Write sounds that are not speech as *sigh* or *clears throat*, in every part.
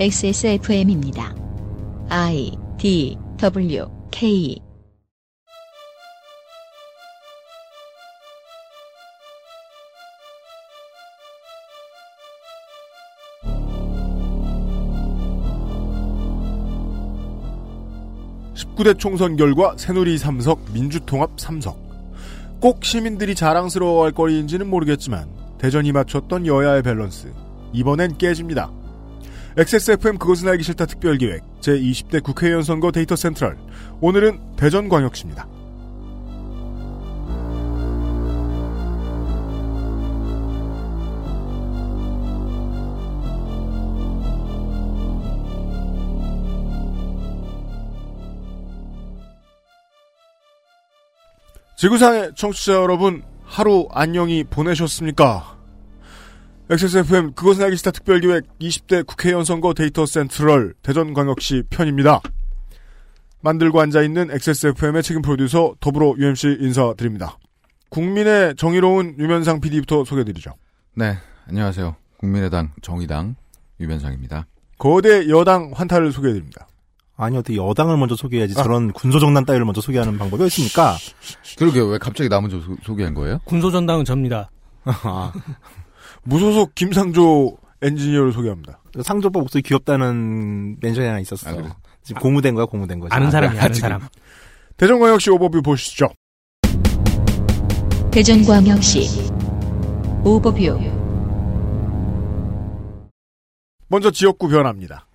XSFM입니다. I D W K (19대) 총선 결과 새누리 3석 민주통합 3석 꼭 시민들이 자랑스러워할 거리인지는 모르겠지만 대전이 맞췄던 여야의 밸런스 이번엔 깨집니다. XSFM 그것은 알기 싫다 특별기획 제20대 국회의원 선거 데이터 센트럴 오늘은 대전광역시입니다. 지구상의 청취자 여러분 하루 안녕히 보내셨습니까? XSFM 그것은 알기 싫다 특별기획 20대 국회의원 선거 데이터 센트럴 대전광역시 편입니다. 만들고 앉아있는 XSFM의 책임 프로듀서 더불어 UMC 인사드립니다. 국민의 정의로운 유면상 PD부터 소개해드리죠. 네, 안녕하세요. 국민의당 정의당 유변상입니다. 거대 여당 환타를 소개해드립니다. 아니 어떻게 여당을 먼저 소개해야지 저런 군소정당 따위를 먼저 소개하는 방법이 있습니까? 그러게요. 왜 갑자기 나 먼저 소, 소개한 거예요? 군소전당은 접니다. *laughs* 아, 무소속 김상조 엔지니어를 소개합니다. 상조법 목소리 귀엽다는 멘션이 하나 있었어. 아, 그래? 지금 고무된 거야 고무된 거지. 아는 아, 사람이 아는. 사람. 대전광역시 오버뷰 보시죠. 대전광역시 오버뷰 먼저 지역구 변화입니다.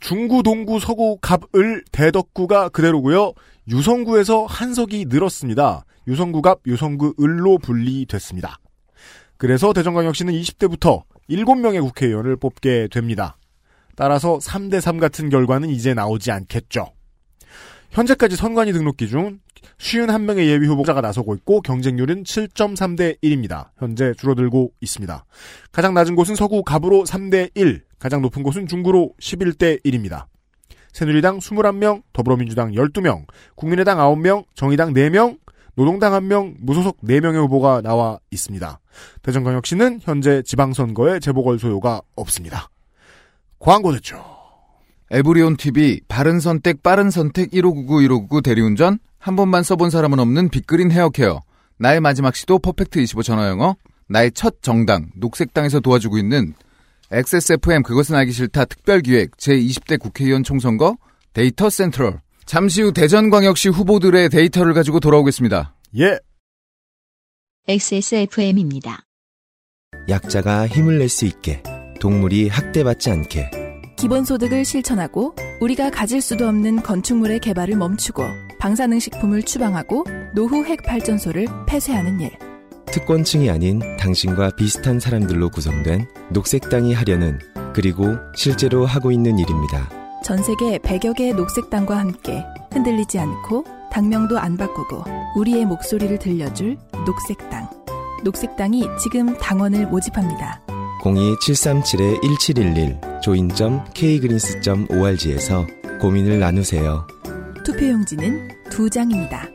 중구, 동구, 서구, 갑을, 대덕구가 그대로고요. 유성구에서 한석이 늘었습니다. 유성구 갑, 유성구 을로 분리됐습니다. 그래서 대전광역시는 20대부터 7명의 국회의원을 뽑게 됩니다. 따라서 3대3 같은 결과는 이제 나오지 않겠죠. 현재까지 선관위 등록 기준 51명의 예비 후보자가 나서고 있고 경쟁률은 7.3대 1입니다. 현재 줄어들고 있습니다. 가장 낮은 곳은 서구 갑으로 3대 1, 가장 높은 곳은 중구로 11대 1입니다. 새누리당 21명, 더불어민주당 12명, 국민의당 9명, 정의당 4명, 노동당 1명, 무소속 4명의 후보가 나와 있습니다. 대전광역시는 현재 지방선거에 재보궐 소요가 없습니다. 광고 듣죠. 에브리온 TV 바른 선택 빠른 선택 1599 1599 대리운전 한 번만 써본 사람은 없는 빅그린 헤어케어 나의 마지막 시도 퍼펙트 25 전화영어 나의 첫 정당 녹색당에서 도와주고 있는 XSFM 그것은 알기 싫다 특별기획 제20대 국회의원 총선거 데이터 센트럴 잠시 후 대전광역시 후보들의 데이터를 가지고 돌아오겠습니다. 예, XSFM입니다. 약자가 힘을 낼 수 있게 동물이 학대받지 않게 기본소득을 실천하고 우리가 가질 수도 없는 건축물의 개발을 멈추고 방사능식품을 추방하고 노후 핵 발전소를 폐쇄하는 일. 특권층이 아닌 당신과 비슷한 사람들로 구성된 녹색당이 하려는 그리고 실제로 하고 있는 일입니다. 전 세계 100여 개의 녹색당과 함께 흔들리지 않고 당명도 안 바꾸고 우리의 목소리를 들려줄 녹색당. 녹색당이 지금 당원을 모집합니다. 02-737-1711 join.kgreens.org에서 고민을 나누세요. 투표용지는 두 장입니다.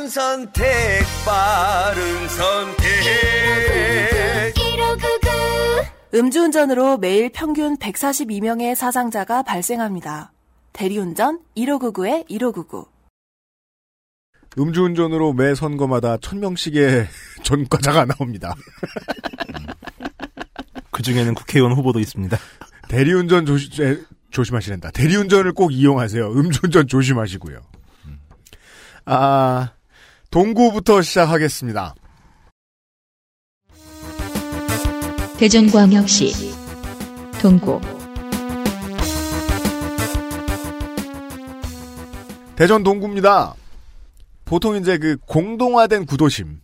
바른 선택, 바른 선택. 음주운전으로 매일 평균 142명의 사상자가 발생합니다. 대리운전 1599에 1599. 음주운전으로 매 선거마다 1000명씩의 *laughs* 전과자가 나옵니다. 그 중에는 국회의원 후보도 있습니다. 대리운전 조시, 에, 조심하시란다. 대리운전을 꼭 이용하세요. 음주운전 조심하시고요. 아, 동구부터 시작하겠습니다. 대전광역시 동구 대전 동구입니다. 보통 이제 그 공동화된 구도심,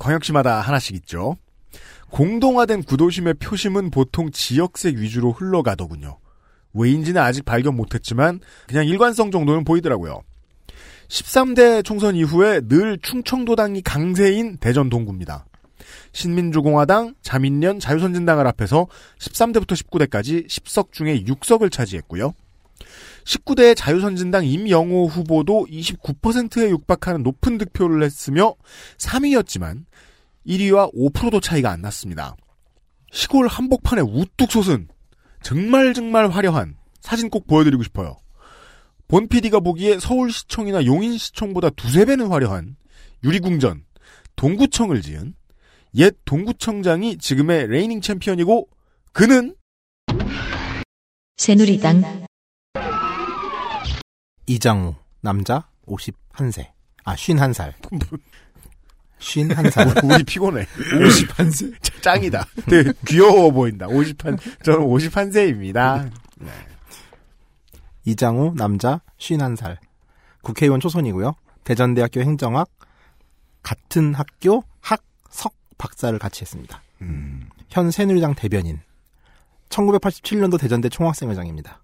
광역시마다 하나씩 있죠. 공동화된 구도심의 표심은 보통 지역색 위주로 흘러가더군요. 왜인지는 아직 발견 못했지만 그냥 일관성 정도는 보이더라고요. 13대 총선 이후에 늘 충청도당이 강세인 대전 동구입니다. 신민주공화당, 자민련, 자유선진당을 합해서 13대부터 19대까지 10석 중에 6석을 차지했고요. 19대 자유선진당 임영호 후보도 29%에 육박하는 높은 득표를 했으며 3위였지만 1위와 5%도 차이가 안 났습니다. 시골 한복판에 우뚝 솟은 정말 정말 화려한 사진 꼭 보여드리고 싶어요. 본 PD가 보기에 서울시청이나 용인시청보다 두세 배는 화려한 유리궁전 동구청을 지은 옛 동구청장이 지금의 레이닝 챔피언이고 그는 새누리당 이장우 남자 51세 아 51살 51살 우리 피곤해. 51세. 짱이다. 되게 귀여워 보인다. 51, 저는 51세입니다. 이장우 남자 51살. 국회의원 초선이고요. 대전대학교 행정학 같은 학교 학석 박사를 같이 했습니다. 음, 현 새누리당 대변인. 1987년도 대전대 총학생회장입니다.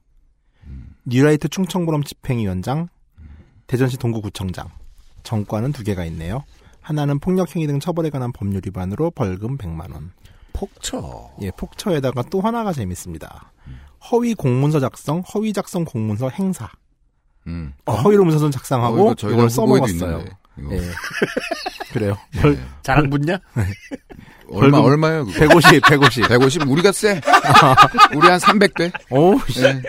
뉴라이트 충청보람 집행위원장. 대전시 동구구청장. 정과는 두 개가 있네요. 하나는 폭력행위 등 처벌에 관한 법률 위반으로 벌금 100만 원. 폭처. 예, 폭처에다가 또 하나가 재밌습니다. 허위 공문서 작성, 허위 작성 공문서 행사. 음. 허위로 문서선 작성하고 어, 이거 이걸 써먹었어요. 있는데, 이거. 예. *laughs* 그래요. 예. 자랑 붙냐? *laughs* 얼마 벌금- 얼마예요? 그거? 150, 150. 150 우리가 세. *laughs* 우리 한 300배. 오, 씨. 예.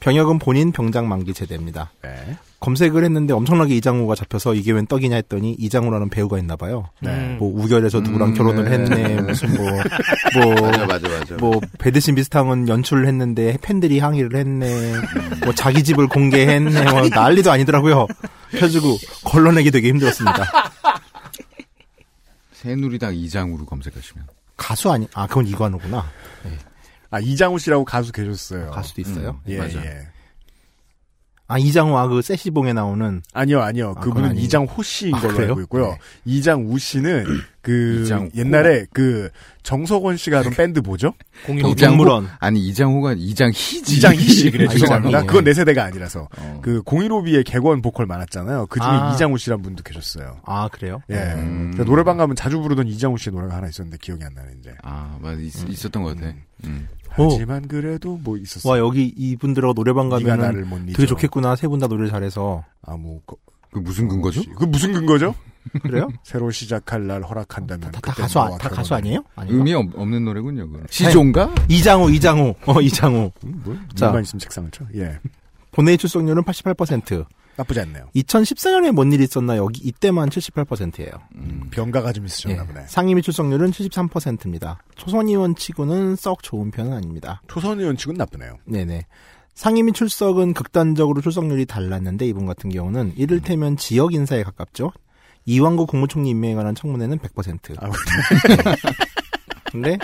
병역은 본인 병장 만기 제대입니다. 네. 검색을 했는데 엄청나게 이장우가 잡혀서 이게 웬 떡이냐 했더니 이장우라는 배우가 있나 봐요. 네. 뭐 우결에서 누구랑 음, 결혼을 네. 했네. *laughs* 무슨 뭐, 뭐, 맞아 맞아 맞아. 뭐 배드신 비슷한 건 연출을 했는데 팬들이 항의를 했네. 뭐 자기 집을 공개했네. 뭐 난리도 아니더라고요. 그래가지고 걸러내기 되게 힘들었습니다. *laughs* 새누리당 이장으로 검색하시면 가수 아니? 아 그건 이관우구나. 아, 이장우 씨라고 가수 계셨어요. 가수도 있어요. 예, 맞아. 예. 아 이장우 아그 세시봉에 나오는 아니요, 아니요. 아, 그분은 아니- 이장호 씨인 아, 걸로 그래요? 알고 있고요. 네. 이장우 씨는 *clears throat* 그 이장호. 옛날에 그 정석원 씨가 하던 밴드 뭐죠? 이장호? 동물원. 아니 이장호가 이장희지. 이장희 씨 *laughs* 그래 아, 죄송합니다. 그건 내 세대가 아니라서 어. 그 공일오비의 개건 보컬 많았잖아요. 그 중에 아. 이장우 씨란 분도 계셨어요. 아 그래요? 예. 음. 그러니까 노래방 가면 자주 부르던 이장우 씨의 노래가 하나 있었는데 기억이 안 나네 이제. 아 맞아 있, 었던것 같아. 음. 오. 하지만 그래도 뭐 있었어. 와 여기 이분들하고 노래방 잊어. 되게 좋겠구나. 세 분 다 노래를 잘해서 아무 거, 그 무슨 근거죠? 그 무슨 근거죠? *laughs* 그래요? 새로 시작할 날 허락한다면 다, 다 그때 가수 아, 다 가수 아니에요? 아닌가? 의미 없, 없는 노래군요. 그건. 시조인가? 이장우 이장우 어 이장우 음, 뭘? 자. 있으면 책상을 쳐. 예. 본회의 출석률은 88%. 나쁘지 않네요. 2014년에 뭔 일이 있었나 여기 이때만 78%예요. 음. 병가가 좀 있으셨나 예. 보네. 상임위 출석률은 73%입니다. 초선 의원 치고는 썩 좋은 편은 아닙니다. 초선 의원 측은 나쁘네요. 네네. 상임위 출석은 극단적으로 출석률이 달랐는데 이분 같은 경우는 이를테면 지역 인사에 가깝죠. 이왕구 국무총리 임명에 관한 청문회는 100%. 아, *laughs* 근데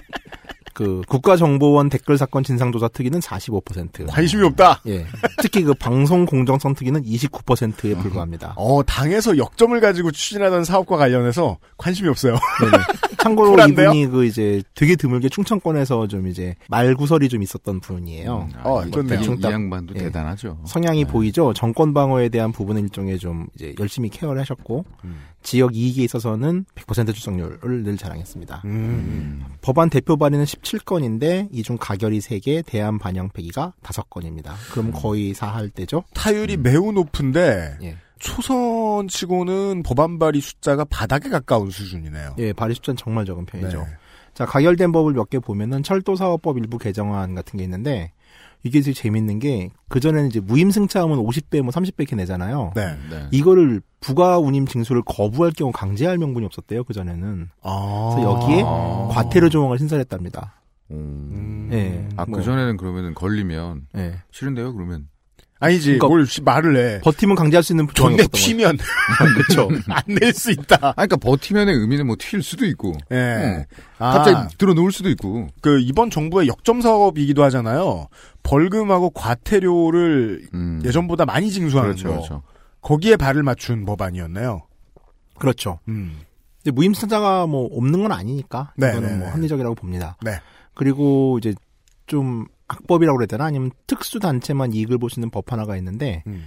그 국가정보원 댓글 사건 진상조사 특위는 45%. 관심이 없다. 예. 특히 그 방송 공정성 특위는 29%에 불과합니다. 어, 당에서 역점을 가지고 추진하던 사업과 관련해서 관심이 없어요. 네네. *laughs* 참고로 쿨한데요? 이분이 그 이제 되게 드물게 충청권에서 좀 이제 말구설이 좀 있었던 분이에요. 아, 어, 이- 좋네요. 이, 대충 딱- 이 양반도 예. 대단하죠. 성향이 네. 보이죠. 정권 방어에 대한 부분은 일종의 좀 이제 열심히 케어를 하셨고 음. 지역 이익에 있어서는 100% 출석률을 늘 자랑했습니다. 음. 법안 대표 발의는 17건인데 이 중 가결이 3개, 대안 반영 폐기가 5건입니다. 그럼 거의 4할 때죠. 타율이 매우 높은데 예. 초선 치고는 법안 발의 숫자가 바닥에 가까운 수준이네요. 예, 발의 숫자는 정말 적은 편이죠. 네. 자, 가결된 법을 몇 개 보면은 철도사업법 일부 개정안 같은 게 있는데 이게 되게 재밌는 게 그전에는 이제 무임승차하면 50배 뭐 30배 이렇게 내잖아요. 네. 네. 이거를 부가 운임 징수를 거부할 경우 강제할 명분이 없었대요, 그전에는. 아. 그래서 여기에 아. 과태료 조항을 신설했답니다. 음. 예. 아, 뭐, 그전에는 그러면은 걸리면 예. 싫은데요, 그러면. 아니지, 그러니까- 뭘 씨, 말을 해. 버티면 강제할 수 있는 조항이 존내. 튀면. 그쵸. *laughs* 안낼 수 있다. 아, 그러니까 버티면의 의미는 뭐 튈 수도 있고. 예. 응. 아, 갑자기 들어 놓을 수도 있고. 그, 이번 정부의 역점 사업이기도 하잖아요. 벌금하고 과태료를 음. 예전보다 많이 징수하는 그렇죠, 거. 그렇죠. 거기에 발을 맞춘 법안이었나요? 그렇죠. 음. 이제 무임승차가 뭐 없는 건 아니니까 네, 이거는 네, 뭐 네. 합리적이라고 봅니다. 네. 그리고 이제 좀 악법이라고 그래야 되나 아니면 특수 단체만 이익을 볼수 있는 법 하나가 있는데 음.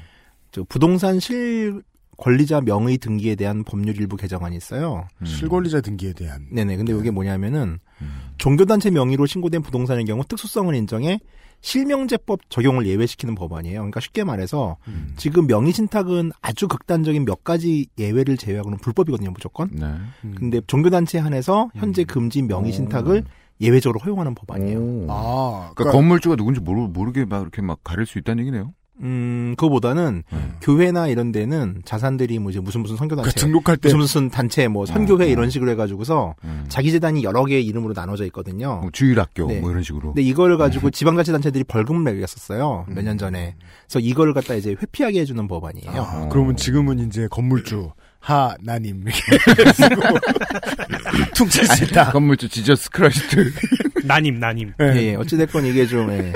저 부동산 실 권리자 명의 등기에 대한 법률 일부 개정안이 있어요. 음. 실권리자 등기에 대한 네네. 근데 이게 뭐냐면은 음. 종교단체 명의로 신고된 부동산의 경우 특수성을 인정해 실명제법 적용을 예외시키는 법안이에요. 그러니까 쉽게 말해서 음. 지금 명의 신탁은 아주 극단적인 몇 가지 예외를 제외하고는 불법이거든요, 무조건. 네. 음. 근데 종교단체 한해서 현재 금지인 명의 신탁을 예외적으로 허용하는 법안이에요. 오. 아, 그러니까 건물주가 누군지 모르, 모르게 막 이렇게 막 가릴 수 있다는 얘기네요. 음, 그거보다는 네. 교회나 이런 데는 자산들이 뭐 이제 무슨 무슨 선교단체, 그 등록할 때 무슨 무슨 단체, 뭐 선교회 어, 이런 식으로 해 가지고서 음. 자기 재단이 여러 개의 이름으로 나눠져 있거든요. 뭐 주일학교 네. 뭐 이런 식으로. 근데 이걸 가지고 지방 자치 단체들이 벌금을 매겼었어요. 몇 음. 년 전에. 그래서 이걸 갖다 이제 회피하게 해 주는 법안이에요. 아, 어. 그러면 지금은 이제 건물주 하나님 이렇게 쓰고 퉁칠 수 있다. 건물주 Jesus Christ. *laughs* 나님 나님. 예. 예, 예. 어찌됐건 이게 좀, 예,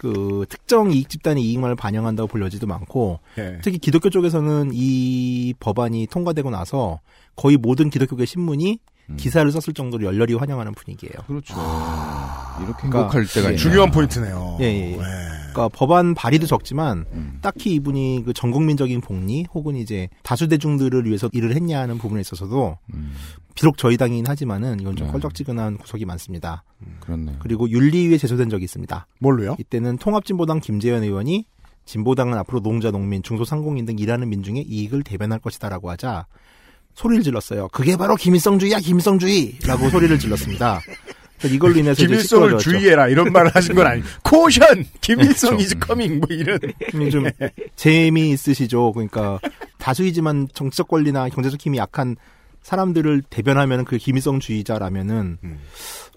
그, 특정 이익 집단의 이익만을 반영한다고 볼 여지도 많고, 예. 특히 기독교 쪽에서는 이 법안이 통과되고 나서 거의 모든 기독교계 신문이 음. 기사를 썼을 정도로 열렬히 환영하는 분위기예요. 그렇죠. 이렇게 그러니까, 행복할 때가 예. 중요한 포인트네요. 예, 예, 예. 그러니까 법안 발의도 적지만 음. 딱히 이분이 그 전국민적인 복리 혹은 이제 다수 대중들을 위해서 일을 했냐 하는 부분에 있어서도 음. 비록 저희 당이긴 하지만은 이건 좀 네. 껄쩍지근한 구석이 많습니다. 그렇네. 그리고 윤리위에 제소된 적이 있습니다. 뭘로요? 이때는 통합진보당 김재연 의원이 진보당은 앞으로 농자, 농민, 중소상공인 등 일하는 민중의 이익을 대변할 것이다라고 하자 소리를 질렀어요. 그게 바로 김일성주의야, 김일성주의!라고 소리를 질렀습니다. *laughs* 이걸로 인해서 김일성을. 주의해라 이런 말을 하신 건 아니. *laughs* caution 김일성 그렇죠. is coming 뭐 이런. 음, 좀 *laughs* 재미 있으시죠. 그러니까 다수이지만 정치적 권리나 경제적 힘이 약한 사람들을 대변하면 그 김일성 주의자라면은 음.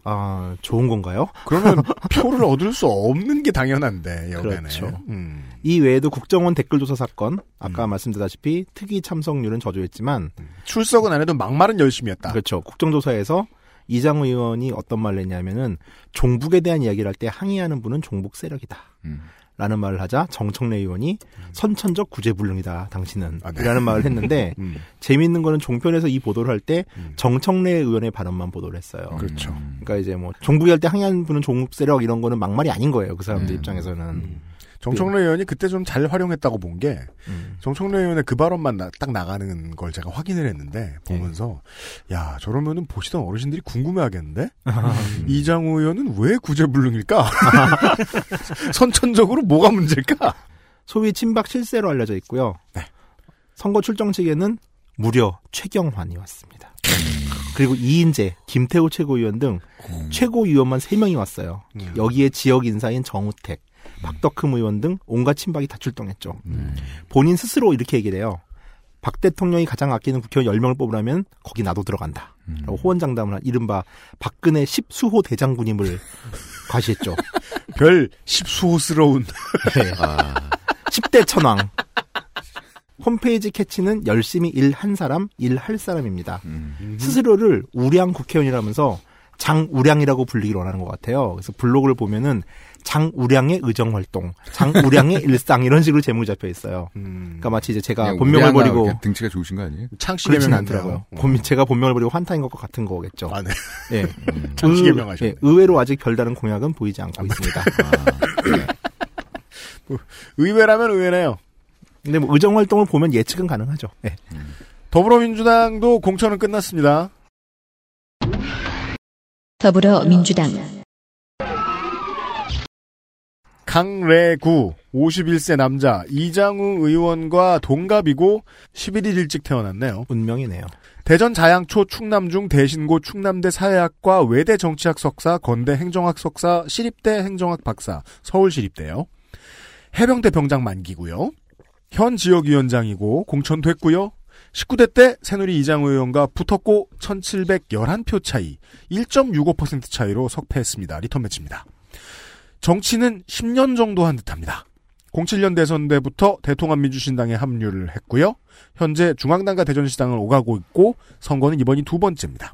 아 좋은 건가요? 그러면 *laughs* 표를 얻을 수 없는 게 당연한데 여간에. 그렇죠. 음. 이 외에도 국정원 댓글조사 사건 아까 음. 말씀드렸다시피 특위 참석률은 저조했지만 출석은 안 해도 막말은 열심히 했다. 그렇죠. 국정조사에서 이장우 의원이 어떤 말을 했냐면은 종북에 대한 이야기를 할 때 항의하는 분은 종북 세력이다. 음. 라는 말을 하자 정청래 의원이 선천적 구제불능이다 당신은 아, 네. 이라는 말을 했는데 *laughs* 음. 재미있는 거는 종편에서 이 보도를 할때 음. 정청래 의원의 발언만 보도를 했어요. 그렇죠. 음. 그러니까 이제 뭐 종북이 할 때 항의하는 분은 종북 세력 이런 거는 막말이 아닌 거예요. 그 사람들 음. 입장에서는. 음. 정청래 의원이 그때 좀 잘 활용했다고 본게 음. 정청래 의원의 그 발언만 나- 딱 나가는 걸 제가 확인을 했는데 보면서 야 저러면은 보시던 어르신들이 궁금해하겠는데 *laughs* 이장우 의원은 왜 구제불능일까? *laughs* 선천적으로 뭐가 문제일까? 소위 친박 실세로 알려져 있고요. 네. 선거 출정식에는 무려 최경환이 왔습니다. 그리고 이인재, 김태호 최고위원 등 최고위원만 3명이 왔어요. 음. 여기에 지역 인사인 정우택, 박덕흠 의원 등 온갖 친박이 다 출동했죠. 음. 본인 스스로 이렇게 얘기를 해요. 박 대통령이 가장 아끼는 국회의원 10명을 뽑으라면 거기 나도 들어간다. 음. 라고 호언장담을 한 이른바 박근혜 10수호 대장군임을 *laughs* 과시했죠. 별 십수호스러운 *laughs* 네. 아. 10대 천왕. 홈페이지 캐치는 열심히 일 한 사람, 일 할 사람입니다. 음. 스스로를 우량 국회의원이라면서 장우량이라고 불리기를 원하는 것 같아요. 그래서 블로그를 보면은 장우량의 의정 활동, 장우량의 *laughs* 일상 이런 식으로 제목이 잡혀 있어요. 음, 그러니까 마치 이제 제가 본명을 버리고 등치가 좋으신 거 아니에요? 창씨 그렇진 개명한데요. 않더라고요. 본- 제가 본명을 버리고 환타인 것과 같은 거겠죠. 아, 네. 예. 창씨 의- 개명하셨네. 예, 의외로 아직 별다른 공약은 보이지 않고 있습니다. *laughs* 의외라면 의외네요. 근데 뭐 의정 활동을 보면 예측은 가능하죠. 예. 더불어민주당도 공천은 끝났습니다. 더불어민주당 강래구 51세 남자 이장우 의원과 동갑이고 11일 일찍 태어났네요. 운명이네요. 대전 자양초 충남중 대신고 충남대 사회학과 외대 정치학 석사 건대 행정학 석사 시립대 행정학 박사 서울시립대요. 해병대 병장 만기고요. 현 지역위원장이고 공천됐고요. 19대 때 새누리 이장우 의원과 붙었고 1711표 차이 1.65% 차이로 석패했습니다. 리턴 매치입니다. 정치는 10년 정도 한 듯합니다. 07년 대선 때부터 대통합민주신당에 합류를 했고요. 현재 중앙당과 대전시당을 오가고 있고 선거는 이번이 두 번째입니다.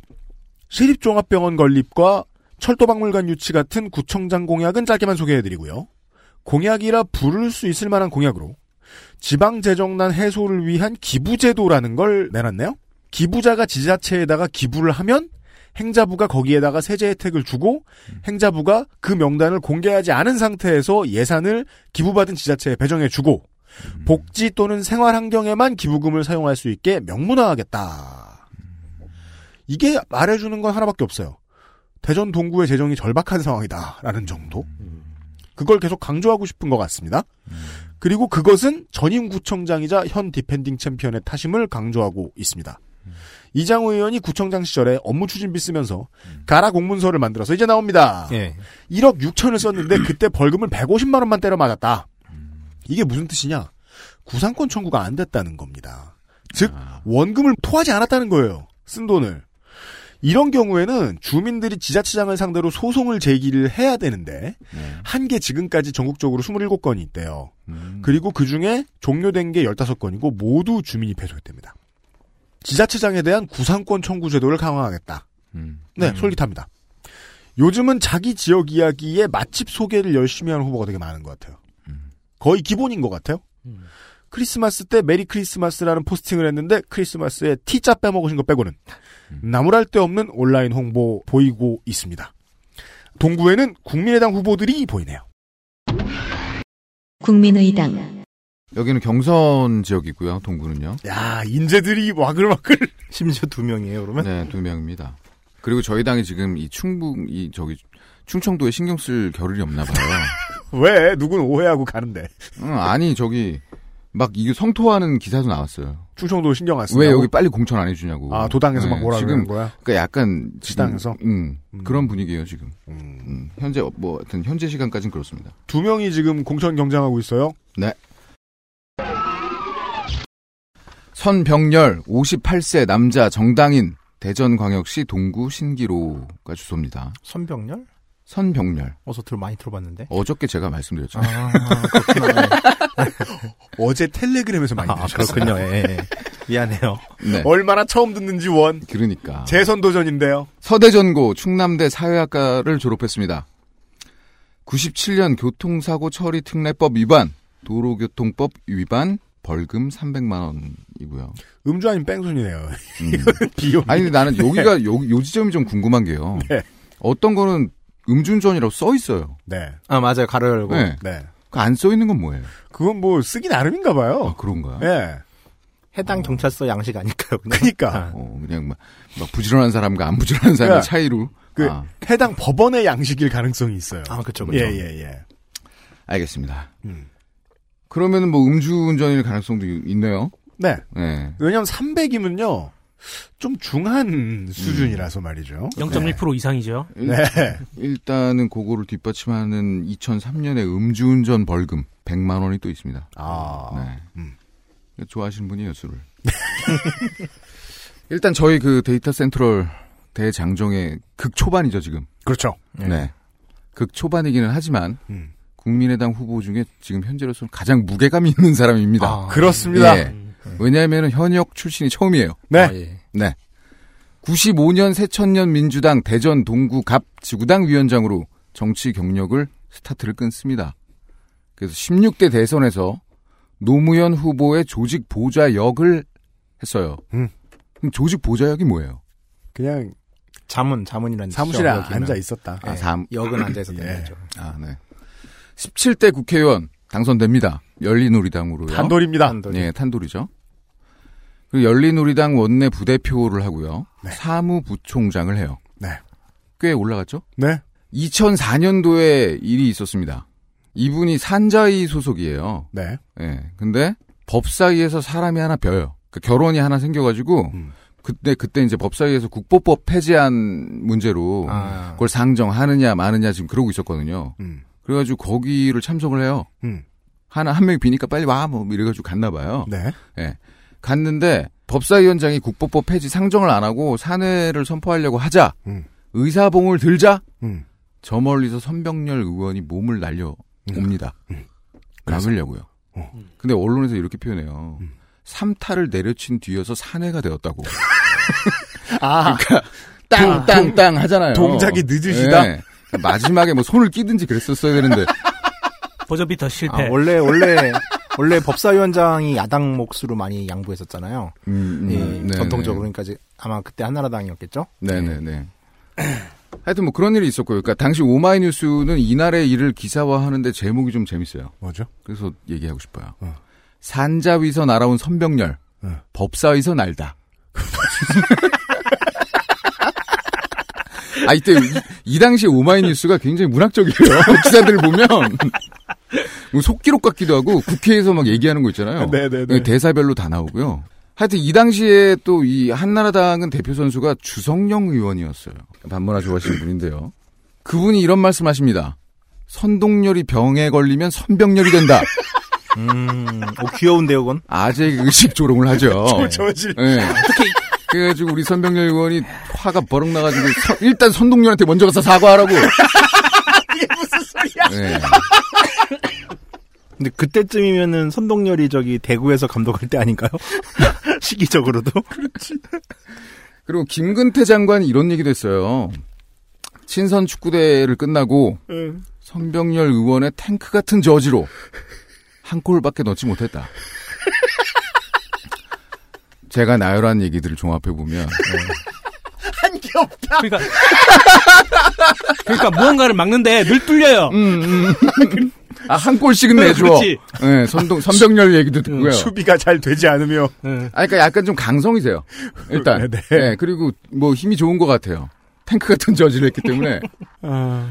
시립종합병원 건립과 철도박물관 유치 같은 구청장 공약은 짧게만 소개해드리고요. 공약이라 부를 수 있을 만한 공약으로 지방재정난 해소를 위한 기부제도라는 걸 내놨네요. 기부자가 지자체에다가 기부를 하면 행자부가 거기에다가 세제 혜택을 주고 행자부가 그 명단을 공개하지 않은 상태에서 예산을 기부받은 지자체에 배정해 주고 복지 또는 생활 환경에만 기부금을 사용할 수 있게 명문화하겠다. 이게 말해주는 건 하나밖에 없어요. 대전 동구의 재정이 절박한 상황이다라는 정도. 그걸 계속 강조하고 싶은 것 같습니다. 그리고 그것은 전임 구청장이자 현 디펜딩 챔피언의 타심을 강조하고 있습니다. 이장우 의원이 구청장 시절에 업무 추진비 쓰면서 가라 공문서를 만들어서 이제 나옵니다. 예. 1억 6천을 썼는데 그때 벌금을 150만 원만 때려 맞았다. 이게 무슨 뜻이냐? 구상권 청구가 안 됐다는 겁니다. 즉 원금을 토하지 않았다는 거예요. 쓴 돈을. 이런 경우에는 주민들이 지자체장을 상대로 소송을 제기를 해야 되는데 네. 한게 지금까지 전국적으로 27건이 있대요. 음. 그리고 그 중에 종료된 게 15건이고 모두 주민이 패소했답니다. 지자체장에 대한 구상권 청구 제도를 강화하겠다. 음. 네, 솔깃합니다. 요즘은 자기 지역 이야기에 맛집 소개를 열심히 하는 후보가 되게 많은 것 같아요. 거의 기본인 것 같아요. 크리스마스 때 메리 크리스마스라는 포스팅을 했는데 크리스마스에 T자 빼먹으신 거 빼고는 나무랄 데 없는 온라인 홍보 보이고 있습니다. 동구에는 국민의당 후보들이 보이네요. 국민의당 여기는 경선 지역이고요. 동구는요. 야 인재들이 와글와글. *laughs* 심지어 두 명이에요, 그러면? 네, 두 명입니다. 그리고 저희 당이 지금 이 충북 이 저기 충청도에 신경 쓸 겨를이 없나 봐요. *laughs* 왜 누군 오해하고 가는데 응, 아니 저기 막 이게 성토하는 기사도 나왔어요. 충청도 신경 안 쓴다고? 왜 여기 빨리 공천 안 해주냐고. 아 도당에서 막 네, 뭐라 지금 거야? 그러니까 약간 지금, 시당에서? 음, 음. 그런 분위기예요 지금. 음. 음, 현재 뭐 하여튼 현재 시간까지는 그렇습니다. 두 명이 지금 공천 경쟁하고 있어요. 네. 선병렬 58세 남자 정당인 대전광역시 동구 신기로가 주소입니다. 선병렬? 선병렬. 어서 들 많이 들어봤는데. 어저께 제가 말씀드렸죠. 아, 그렇구나. 어제 텔레그램에서 많이 아, 들으셨어요. 그렇군요. 예, 예. 미안해요. 네. 얼마나 처음 듣는지 원. 그러니까. 재선 도전인데요. 서대전고 충남대 사회학과를 졸업했습니다. 97년 교통사고 처리 특례법 위반, 도로교통법 위반, 벌금 300만 원이고요. 음주 아닌 뺑소니네요. 음. *laughs* 비용. 아니 근데 나는 여기가 요, 요 지점이 좀 궁금한 게요. 네. 어떤 거는 음주운전이라고 써 있어요. 네. 아, 맞아요. 가로 열고. 네. 네. 안써 있는 건 뭐예요? 그건 뭐 쓰기 나름인가 봐요. 아, 그런가요? 예. 해당 경찰서 양식 아닐까요? 그냥? 그러니까 어, 그냥 막, 막 부지런한 사람과 안 부지런한 사람의 야, 차이로. 그 아, 해당 법원의 양식일 가능성이 있어요. 아, 그쵸, 예, 그쵸. 예, 예. 알겠습니다. 음. 그러면은 뭐 음주운전일 가능성도 있네요. 네. 네. 왜냐면 300이면요. 좀 중한 수준이라서 말이죠. 0.1% 이상이죠. 네. 일단은 그거를 뒷받침하는 2003년에 음주운전 벌금 100만 원이 또 있습니다. 아. 네. 음. 좋아하시는 분이에요, 술을. *laughs* 일단 저희 그 데이터 센트럴 대장정의 극 초반이죠, 지금. 그렇죠. 네. 극 초반이기는 하지만 음. 국민의당 후보 중에 지금 현재로서는 가장 무게감이 있는 사람입니다. 아, 그렇습니다. 예. 왜냐하면 현역 출신이 처음이에요. 네. 아, 예. 네. 95년 새천년 민주당 대전 동구 갑 지구당 위원장으로 정치 경력을 스타트를 끊습니다. 그래서 16대 대선에서 노무현 후보의 조직 보좌 역을 했어요. 음. 그럼 조직 보좌 역이 뭐예요? 그냥 자문, 자문이라는 사무실에 여기는. 앉아 있었다. 아, 예, 삼. 역은 앉아 있었던 예. 거죠. 아, 네. 17대 국회의원 당선됩니다. 열린우리당으로요. 단돌입니다. 단돌이. 예, 탄돌이죠. 열린우리당 원내 부대표를 하고요. 네. 사무부총장을 해요. 네. 꽤 올라갔죠? 네. 2004년도에 일이 있었습니다. 이분이 산자위 소속이에요. 네. 예. 근데 법사위에서 사람이 하나 벼요. 그 결혼이 하나 생겨가지고 음. 그때 그때 이제 법사위에서 국보법 폐지한 문제로 아, 그걸 상정하느냐 마느냐 지금 그러고 있었거든요. 음. 그래가지고 거기를 참석을 해요. 음. 하나 한 명이 비니까 빨리 와 뭐 이래가지고 갔나 봐요. 네. 예. 갔는데 법사위원장이 국보법 폐지 상정을 안 하고 사내를 선포하려고 하자 음. 의사봉을 들자 음. 저 멀리서 선병렬 의원이 몸을 날려 옵니다. 음. 막으려고요. 어. 근데 언론에서 이렇게 표현해요. 음. 삼타를 내려친 뒤여서 사내가 되었다고. *laughs* 아, 땅땅땅 하잖아요. 동작이 늦으시다? 예. 마지막에 뭐 손을 끼든지 그랬었어야 되는데 버저비터 실패. 아, 원래, 원래, 원래 법사위원장이 야당 몫으로 많이 양보했었잖아요. 음, 음, 예, 네, 전통적으로. 네. 그러니까 이제 아마 그때 한나라당이었겠죠? 네네네. 하여튼 뭐 그런 일이 있었고요. 그러니까 당시 오마이뉴스는 이날의 일을 기사화하는데 제목이 좀 재밌어요. 뭐죠? 그래서 얘기하고 싶어요. 어. 산자위서 날아온 선병렬, 응. 법사위서 날다. *laughs* 아, 이때, 이, 이 당시 오마이뉴스가 굉장히 문학적이에요. *laughs* 기사들을 보면. 뭐 속기록 같기도 하고, 국회에서 막 얘기하는 거 있잖아요. 네네네. 대사별로 다 나오고요. 하여튼 이 당시에 또 이 한나라당은 대표 선수가 주성영 의원이었어요. 반문화 좋아하시는 분인데요. 그분이 이런 말씀 하십니다. 선동열이 병에 걸리면 선병열이 된다. *laughs* 음, 어, 귀여운데요, 그건? 아재 의식 조롱을 하죠. *laughs* 저질. 예. 그래가지고 우리 선병열 의원이 화가 버럭 나가지고 서- 일단 선동열한테 먼저 가서 사과하라고. *laughs* 이게 무슨 소리야? 예. 근데 그때쯤이면은 선동열이 저기 대구에서 감독할 때 아닌가요? *laughs* 시기적으로도. 그리고 김근태 장관이 이런 얘기도 했어요. 친선 축구대회를 끝나고 응. 선병열 의원의 탱크 같은 저지로 한 골밖에 넣지 못했다. *laughs* 제가 나열한 얘기들을 종합해 보면 한 게 없다. 그러니까 *laughs* 그러니까 무언가를 막는데 늘 뚫려요. 아 한 골씩은 내줘. 네, 선동 선병열 얘기도 듣고요. 수비가 잘 되지 않으며. 응. 아, 그러니까 약간 좀 강성이세요. 일단. 네. 네, 그리고 뭐 힘이 좋은 것 같아요. 탱크 같은 저지를 했기 때문에.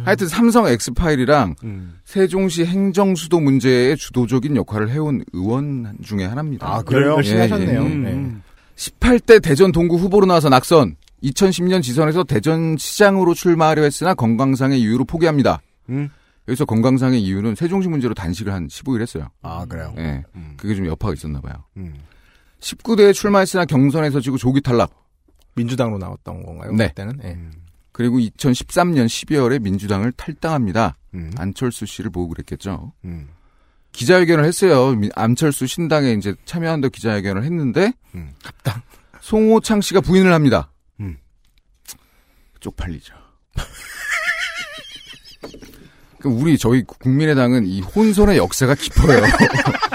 하여튼 삼성 엑스파일이랑 음. 세종시 행정수도 문제에 주도적인 역할을 해온 의원 중에 하나입니다. 아, 그래요? 열심히 예, 하셨네요. 예. 네. 18대 대전 동구 후보로 나와서 낙선. 2010년 지선에서 대전시장으로 출마하려 했으나 건강상의 이유로 포기합니다. 음. 여기서 건강상의 이유는 세종시 문제로 단식을 한 15일 했어요. 아, 그래요? 예. 음. 그게 좀 여파가 있었나 봐요. 음. 19대에 출마했으나 경선에서 지고 조기 탈락. 민주당으로 나왔던 건가요? 네. 그때는? 네. 그리고 2013년 12월에 민주당을 탈당합니다. 음. 안철수 씨를 보고 그랬겠죠. 음. 기자회견을 했어요. 미- 안철수 신당에 이제 참여한다 기자회견을 했는데 음. 갑당 송호창 씨가 부인을 합니다. 음. 쪽팔리죠. *laughs* 그 우리 저희 국민의당은 이 혼선의 역사가 깊어요.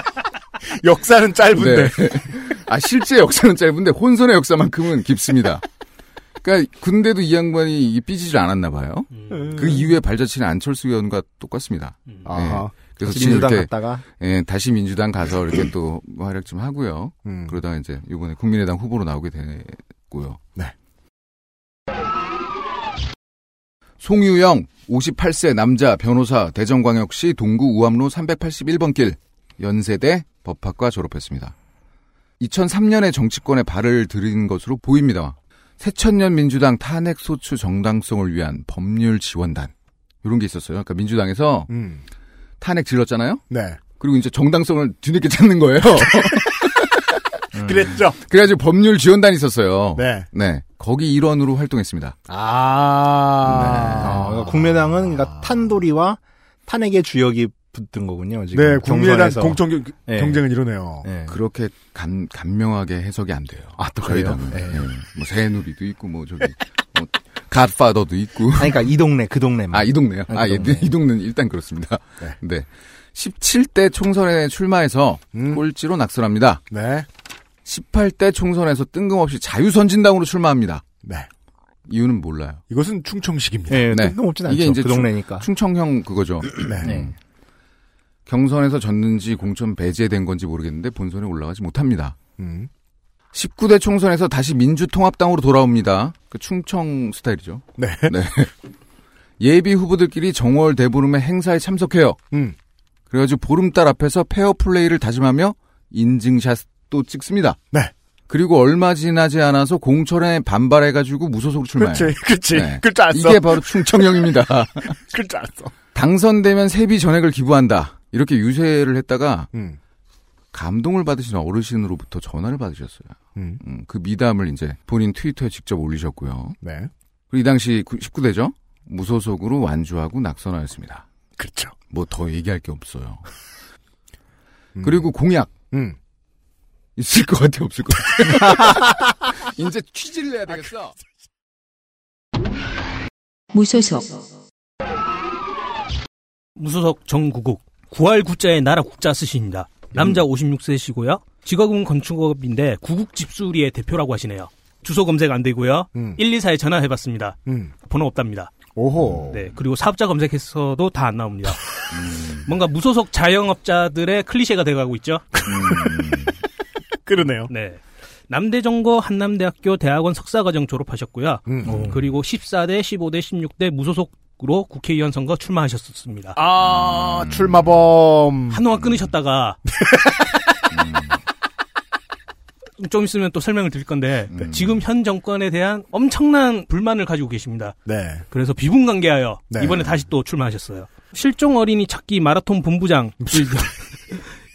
*laughs* 역사는 짧은데. 네. 아 실제 역사는 짧은데 혼선의 역사만큼은 깊습니다. 그러니까 군대도 이 양반이 이 삐지질 않았나 봐요. 그 이후에 발자취는 안철수 의원과 똑같습니다. 아하. 그래서 다시 지금 민주당 이렇게 갔다가 예, 다시 민주당 가서 이렇게 또 활약 좀 하고요. 음. 그러다가 이제 이번에 국민의당 후보로 나오게 됐고요. 네. 송유영 58세 남자 변호사 대전광역시 동구 우암로 381번 길 연세대 법학과 졸업했습니다. 2003년에 정치권에 발을 들인 것으로 보입니다. 새천년 민주당 탄핵 소추 정당성을 위한 법률 지원단 이런 게 있었어요. 그러니까 민주당에서 음. 탄핵 질렀잖아요. 네. 그리고 이제 정당성을 뒤늦게 찾는 거예요. *laughs* *laughs* 그랬죠. 그래가지고 법률 지원단이 있었어요. 네. 네. 거기 일원으로 활동했습니다. 아. 아, 그러니까 국민의당은 그러니까 탄도리와 탄핵의 주역이 붙은 거군요. 지금 네, 국민의당. 공천 경- 네. 경쟁은 이러네요. 네. 그렇게 감, 감명하게 해석이 안 돼요. 아, 또 저희 그래요? 당은. 네. 네. 뭐 새누리도 있고 뭐 저기 뭐 갓파더도 있고. 아니, 그러니까 이 동네 그 동네만. 아, 이 동네요? 아, 아, 이 예, 동네. 이 동네는 일단 그렇습니다. 네. 네. 17대 총선에 출마해서 음. 꼴찌로 낙선합니다. 네. 18대 총선에서 뜬금없이 자유선진당으로 출마합니다. 네. 이유는 몰라요. 이것은 충청식입니다. 네, 네. 뜬금없진 않죠. 이게 이제 그 동네니까. 충청형 그거죠. 네. 네. 경선에서 졌는지 공천 배제된 건지 모르겠는데 본선에 올라가지 못합니다. 음. 19대 총선에서 다시 민주통합당으로 돌아옵니다. 그 충청 스타일이죠. 네. 네. *laughs* 예비 후보들끼리 정월 대보름의 행사에 참석해요. 음. 그래가지고 보름달 앞에서 페어플레이를 다짐하며 인증샷 도 찍습니다. 네. 그리고 얼마 지나지 않아서 공천에 반발해가지고 무소속으로 출마해요. 그렇지, 그렇지. 네. *laughs* 글자 안 써. 이게 바로 충청형입니다. *laughs* 글자 안 써. 당선되면 세비 전액을 기부한다. 이렇게 유세를 했다가 음. 감동을 받으신 어르신으로부터 전화를 받으셨어요. 음. 음, 그 미담을 이제 본인 트위터에 직접 올리셨고요. 네. 그리고 이 당시 19대죠? 무소속으로 완주하고 낙선하였습니다. 그렇죠. 뭐 더 얘기할 게 없어요. 음. 그리고 공약 음. 있을 것 같아 없을 것 같아. *laughs* 이제 취지를 내야 되겠어. 무소속, 무소속 정구국. 구할 구자의 나라 국자 쓰십니다. 남자 56세시고요. 직업은 건축업인데 구국 집수리의 대표라고 하시네요. 주소 검색 안 되고요. 음. 124에 전화해봤습니다. 음. 번호 없답니다. 오호. 네. 그리고 사업자 검색했어도 다 안 나옵니다. *laughs* 뭔가 무소속 자영업자들의 클리셰가 돼가고 있죠. 그러네요. 네. 남대정고 한남대학교 대학원 석사과정 졸업하셨고요. 음. 그리고 14대, 15대, 16대 무소속으로 국회의원 선거 출마하셨습니다. 아, 출마범. 한동안 끊으셨다가 좀 있으면 또 설명을 드릴 건데 음. 지금 현 정권에 대한 엄청난 불만을 가지고 계십니다. 네. 그래서 비분 관계하여 네. 이번에 다시 또 출마하셨어요. 실종 어린이 찾기 마라톤 본부장 *laughs*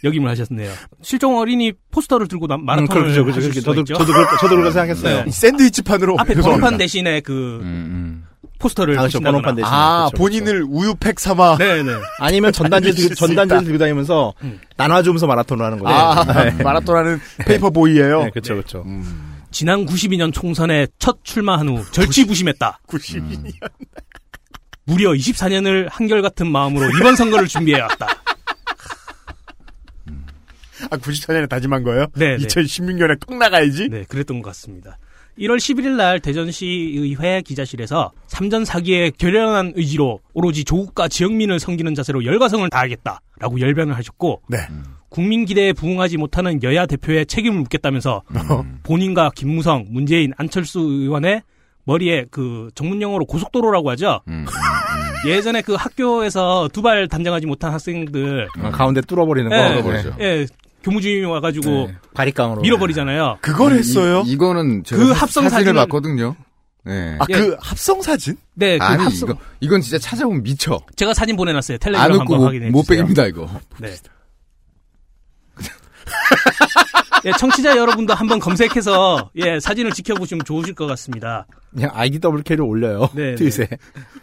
역임을 하셨네요. 실종 어린이 포스터를 들고 나- 마라톤을 그렇죠, 그렇죠, 하실 그렇죠. 저도, 있죠. 저도, 그렇- 저도 그렇게 생각했어요. 네. 샌드위치판으로. 앞에. 번호판 대신에 그 음, 음. 포스터를 아. 번호판 대신. 아, 그렇죠, 본인을 우유팩 삼아. 네네. 아니면 전단지 알려줄 *laughs* 들고, 전단지를 다니면서 음. 나눠주면서 마라톤을 하는 거예요. 아, 네. *laughs* 마라톤하는 페이퍼보이예요 네, 그렇죠, 그렇죠. 지난 92년 총선에 첫 출마한 후 절치부심했다. 92년. 무려 24년을 한결같은 마음으로 이번 선거를 준비해왔다. 아, 94년에 다짐한 거예요? 네, 네. 2016년에 꼭 나가야지? 네, 그랬던 것 같습니다. 1월 11일 날 대전시의회 기자실에서 삼전 사기의 결연한 의지로 오로지 조국과 지역민을 섬기는 자세로 열과성을 다하겠다라고 열변을 하셨고 네. 국민 기대에 부응하지 못하는 여야 대표의 책임을 묻겠다면서 음. 본인과 김무성, 문재인, 안철수 의원의 머리에 그 전문 용어로 고속도로라고 하죠. 음, 예전에 그 학교에서 두발 단장하지 못한 학생들 아, 가운데 뚫어버리는 거. 네. 뚫어버리죠. 예, 교무주임이 와가지고 네. 바리깡으로. 밀어버리잖아요. 그걸 이- 했어요? 이, 거는 제가 그 사- 합성 사진을 사진은- 봤거든요. 네. 아, 예. 그 합성 사진? 네, 그 아니 합성. 이거 이건 진짜 찾아보면 미쳐. 제가 사진 보내놨어요. 안 텔레그램 한번 못, 확인해 못 주세요. 빼깁니다 이거. 네. *laughs* 예, 청취자 여러분도 한번 검색해서 예 사진을 지켜보시면 좋으실 것 같습니다. 그냥 IDWK를 올려요. 네, 트윗에.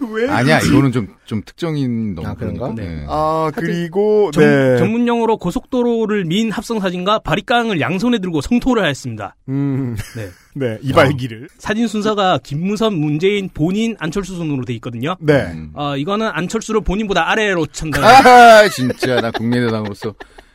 왜? 아니야 이거는 좀 좀 특정인 너무 아, 그런가? 네. 아, 그리고, 전, 네. 전문 용어로 고속도로를 민 합성 사진과 바리깡을 양손에 들고 성토를 하였습니다. 음, 네. *laughs* 네, 이발기를. 사진 순서가 김무선, 문재인, 본인, 안철수 순으로 돼 있거든요. 네. 음. 어, 이거는 안철수를 본인보다 아래로 *laughs* 찬다. 아 진짜 나 국민의당으로서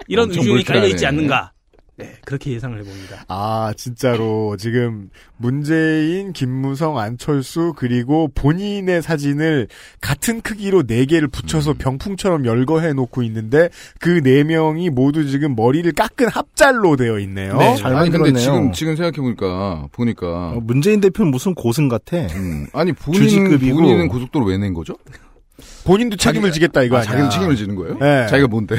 이런 의중이 깔려 있지. 않는가. 네, 그렇게 예상을 해봅니다. 아, 진짜로 지금 문재인, 김무성, 안철수 그리고 본인의 사진을 같은 크기로 네 개를 붙여서 병풍처럼 열거해 놓고 있는데 그 네 명이 모두 지금 머리를 깎은 합잘로 되어 있네요. 네, 잘 아니 근데 만들었네요. 지금 지금 생각해 보니까 보니까 어, 문재인 대표는 무슨 고승 같아. 음, 아니 본인. 본인은 고속도로 왜 낸 거죠? 본인도 책임을 자기가- 지겠다 이거 아, 아니야. 자기는 책임을 지는 거예요? 네. 자기가 뭔데?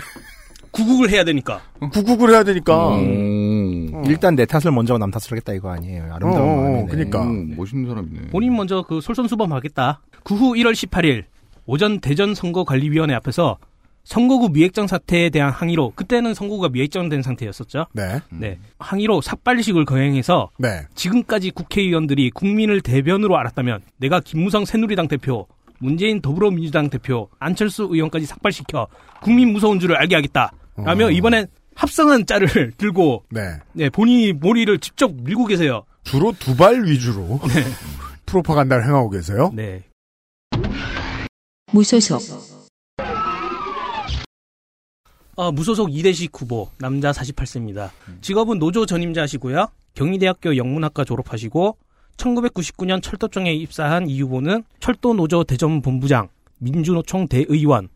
구국을 해야 되니까. 구국을 해야 되니까. 음. 어. 일단 내 탓을 먼저 남 탓을 하겠다 이거 아니에요. 아름다운 어, 어, 마음이네. 그러니까. 음, 멋있는 사람이네. 본인 먼저 그 솔선수범하겠다. 그 후 1월 18일 오전 대전 선거관리위원회 앞에서 선거구 미액정 사태에 대한 항의로 그때는 선거구가 미액정된 상태였었죠. 네. 네. 항의로 삭발식을 거행해서 네. 지금까지 국회의원들이 국민을 대변으로 알았다면 내가 김무성 새누리당 대표, 문재인 더불어민주당 대표, 안철수 의원까지 삭발시켜 국민 무서운 줄을 알게 하겠다. 라며 어. 이번엔 합성한 짤을 *laughs* 들고 네. 네, 본인이 머리를 직접 밀고 계세요. 주로 두 발 위주로 *laughs* 프로파간다를 행하고 계세요. 네. 무소속 어, 무소속 이대식 후보, 남자 48세입니다. 직업은 노조 전임자시고요. 경희대학교 영문학과 졸업하시고 1999년 철도청에 입사한 이 후보는 철도노조 대전본부장, 민주노총 대의원,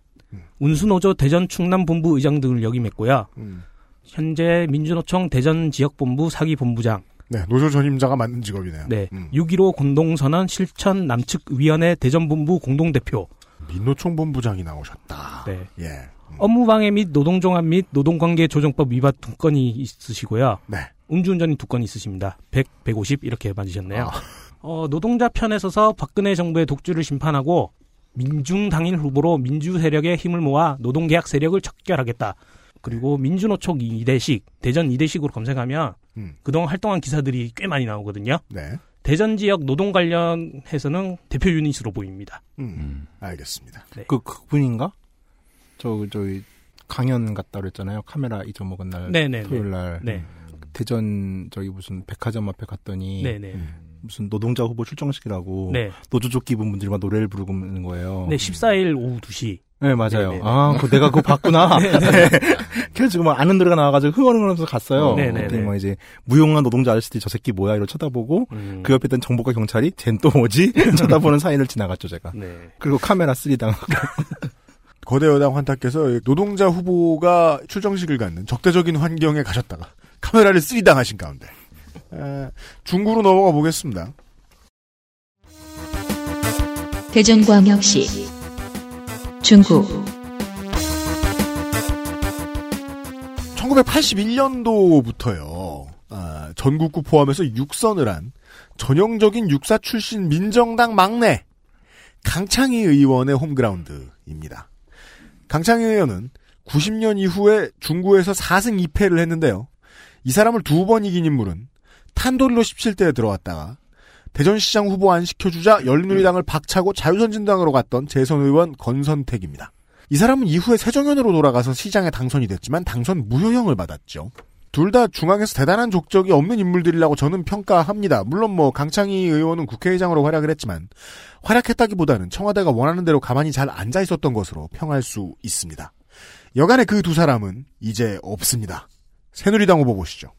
운수노조 대전 충남 본부 의장 등을 역임했고요. 음. 현재 민주노총 대전 지역본부 사기본부장, 네. 노조 전임자가 맞는 직업이네요. 네, 음. 6.15 공동선언 실천 남측위원회 대전본부 공동대표, 민노총 본부장이 나오셨다. 네. 예. 업무방해 및 노동종합 및 노동관계 조정법 위반 두 건이 있으시고요. 네. 음주운전이 두 건 있으십니다. 100, 150 이렇게 맞으셨네요. 아. 어, 노동자 편에 서서 박근혜 정부의 독주를 심판하고 민중당일 후보로 민주 세력의 힘을 모아 노동계약 세력을 척결하겠다. 그리고 민주노총 이대식, 대전 이대식으로 검색하면 음. 그동안 활동한 기사들이 꽤 많이 나오거든요. 네. 대전 지역 노동 관련해서는 대표 유닛으로 보입니다. 음. 알겠습니다. 그 그분인가? 저 저기 강연 갔다 그랬잖아요. 카메라 잊어먹은 날 네네. 토요일 날 네. 대전 저기 무슨 백화점 앞에 갔더니 네네. 무슨 노동자 후보 출정식이라고 네. 노조족 기분 분들만 노래를 부르고 있는 거예요. 네, 14일 오후 2시. 네, 맞아요. 네네네. 아, 그 내가 그거 봤구나. *laughs* 네. 그래가지고 막 아는 노래가 나와가지고 흥얼흥얼하면서 갔어요. 그랬더니 뭐 이제 무용한 노동자 아저씨들이 저 새끼 뭐야 이러고 쳐다보고 음. 그 옆에 있던 정보과 경찰이 쟨 또 뭐지? *laughs* 쳐다보는 사이를 지나갔죠 제가. 네. 그리고 카메라 쓰리당 *laughs* 거대 여당 환타께서 노동자 후보가 출정식을 갖는 적대적인 환경에 가셨다가 카메라를 쓰리 당하신 가운데 에, 중구로 넘어가 보겠습니다. 대전광역시 중구 1981년도부터요. 아, 전국구 포함해서 육선을 한 전형적인 육사 출신 민정당 막내 강창희 의원의 홈그라운드입니다. 강창희 의원은 90년 이후에 중구에서 4승 2패를 했는데요. 이 사람을 두 번 이긴 인물은 탄도리로 17대에 들어왔다가 대전시장 후보 안 시켜주자 열린우리당을 박차고 자유선진당으로 갔던 재선 의원 건선택입니다. 이 사람은 이후에 세정연으로 돌아가서 시장에 당선이 됐지만 당선 무효형을 받았죠. 둘 다 중앙에서 대단한 족적이 없는 인물들이라고 저는 평가합니다. 물론 뭐 강창희 의원은 국회의장으로 활약을 했지만 활약했다기보다는 청와대가 원하는 대로 가만히 잘 앉아 있었던 것으로 평할 수 있습니다. 여간의 그 두 사람은 이제 없습니다. 새누리당 후보 보시죠.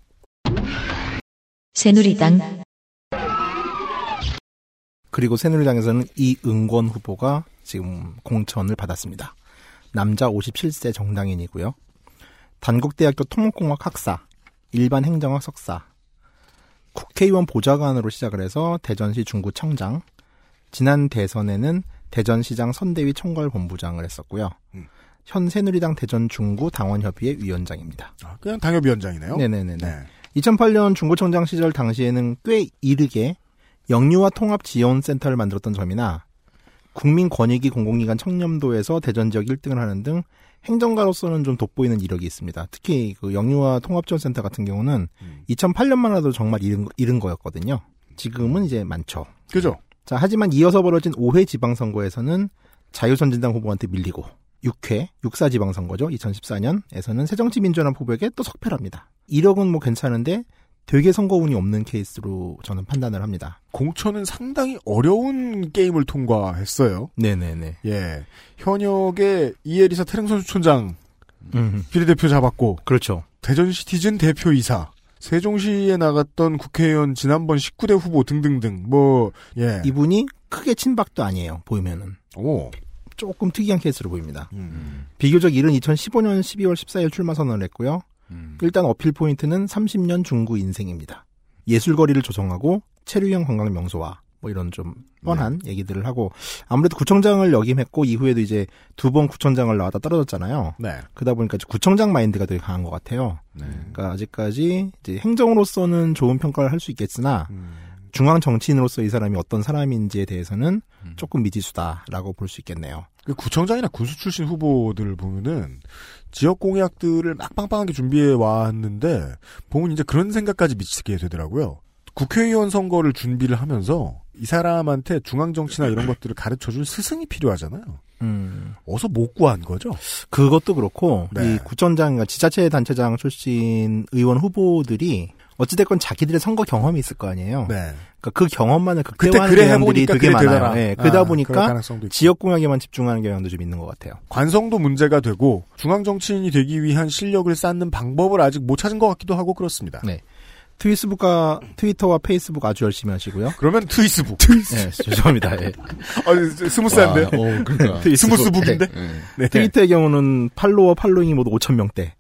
새누리당 그리고 새누리당에서는 이응권 후보가 지금 공천을 받았습니다. 남자 57세 정당인이고요. 단국대학교 토목공학 학사, 일반 행정학 석사, 국회의원 보좌관으로 시작을 해서 대전시 중구청장, 지난 대선에는 대전시장 선대위 총괄본부장을 했었고요. 음. 현 새누리당 대전 중구 당원협의회 위원장입니다. 아, 그냥 당협위원장이네요. 네네네. 네. 2008년 중구청장 시절 당시에는 꽤 이르게 영유아 통합 지원 센터를 만들었던 점이나 국민권익위 공공기관 청렴도에서 대전 지역 1등을 하는 등 행정가로서는 좀 돋보이는 이력이 있습니다. 특히 그 영유아 통합지원센터 같은 경우는 음. 2008년만 해도 정말 이른, 이른 거였거든요. 지금은 이제 많죠. 그죠? 자, 하지만 이어서 벌어진 5회 지방선거에서는 자유선진당 후보한테 밀리고 6회 6사 지방선거죠. 2014년에서는 새정치민주연합 후보에게 또 석패합니다. 이력은 뭐 괜찮은데 되게 선거운이 없는 케이스로 저는 판단을 합니다. 공천은 상당히 어려운 게임을 통과했어요. 네네네. 예. 현역의 이에리사 태릉 선수촌장 음, 비례대표 잡았고, 그렇죠. 대전시티즌 대표이사, 세종시에 나갔던 국회의원 지난번 19대 후보 등등등, 뭐, 예. 이분이 크게 친박도 아니에요. 보이면은 오. 조금 특이한 케이스로 보입니다. 음. 비교적 이른 2015년 12월 14일 출마 선언을 했고요. 음. 일단 어필 포인트는 30년 중구 인생입니다. 예술거리를 조성하고 체류형 관광 명소화 뭐 이런 좀 뻔한 얘기들을 하고 아무래도 구청장을 역임했고 이후에도 이제 두 번 구청장을 나왔다 떨어졌잖아요. 네. 그러다 보니까 구청장 마인드가 되게 강한 것 같아요. 네. 그러니까 아직까지 이제 행정으로서는 좋은 평가를 할 수 있겠으나 음. 중앙 정치인으로서 이 사람이 어떤 사람인지에 대해서는 음. 조금 미지수다라고 볼 수 있겠네요. 그 구청장이나 군수 출신 후보들 보면은 지역 공약들을 막 빵빵하게 준비해 왔는데 보면 이제 그런 생각까지 미치게 되더라고요. 국회의원 선거를 준비를 하면서 이 사람한테 중앙 정치나 이런 것들을 가르쳐 줄 스승이 필요하잖아요. 음. 어서 못 구한 거죠. 그것도 그렇고 네. 이 구청장, 그러니까 지자체 단체장 출신 의원 후보들이 어찌됐건 자기들의 선거 경험이 있을 거 아니에요. 네. 그러니까 그 경험만을 극대화하는 그래 경향들이 되게 많아요. 예, 그러다 아, 보니까. 지역 공약에만 집중하는 경향도 좀 있는 것 같아요. 관성도 문제가 되고 중앙 정치인이 되기 위한 실력을 쌓는 방법을 아직 못 찾은 것 같기도 하고 그렇습니다. 네. 트위스북과 트위터와 페이스북 아주 열심히 하시고요. 그러면 트위스북. 네, 죄송합니다. 예. 어, 스무스한데. 와, 어, 그러니까. *laughs* 스무스북인데. 네. 네. 트위터의 경우는 follower following이 모두 5천 명대.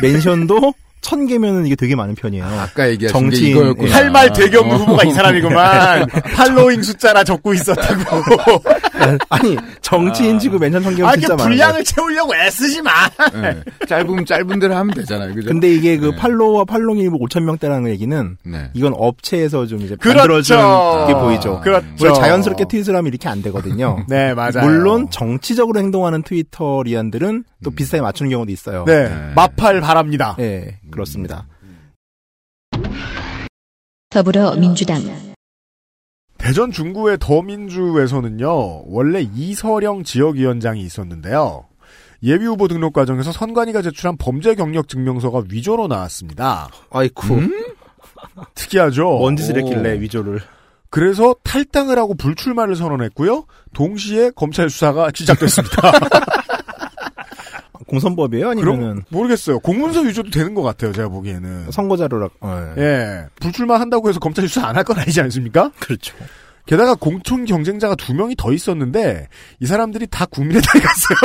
mention도 천 개면은 이게 되게 많은 편이에요. 아까 얘기하신 정치인, 이거였구나. 예. 할말 대경 어. 후보가 이 사람이구만. *laughs* following 숫자라 적고 있었다고. 아니 정치인 치고 mention 천 개면 아, 진짜 이게 많아요. 분량을 채우려고 애쓰지 마. 네. 짧으면 짧은 대로 하면 되잖아요. 그죠? 근데 이게 그 네. 팔로워와 팔로잉이 5천 명대라는 얘기는 네. 이건 업체에서 좀 이제 그렇죠. 만들어준 게 보이죠. 그렇죠. 원래 자연스럽게 트윗을 하면 이렇게 안 되거든요. *laughs* 네, 맞아요. 물론 정치적으로 행동하는 트위터리안들은 또 비슷하게 맞추는 경우도 있어요. 네, 네. 마팔 바랍니다. 네, 그렇습니다. 더불어민주당 대전 중구의 더민주에서는요, 원래 이서령 지역위원장이 있었는데요. 예비 후보 등록 과정에서 선관위가 제출한 범죄 경력 증명서가 위조로 나왔습니다. 아이쿠, 음? 특이하죠? 뭔 짓을 오. 했길래 위조를. 그래서 탈당을 하고 불출마를 선언했고요. 동시에 검찰 수사가 *laughs* 시작됐습니다. *laughs* 공선법이에요? 아니면은 모르겠어요. 공문서 위조도 되는 것 같아요. 제가 보기에는. 선거자료라. 어, 예. 예. 불출마 한다고 해서 검찰 수사 안 할 건 아니지 않습니까? 그렇죠. 게다가 공천 경쟁자가 두 명이 더 있었는데 이 사람들이 다 국민의당에 갔어요.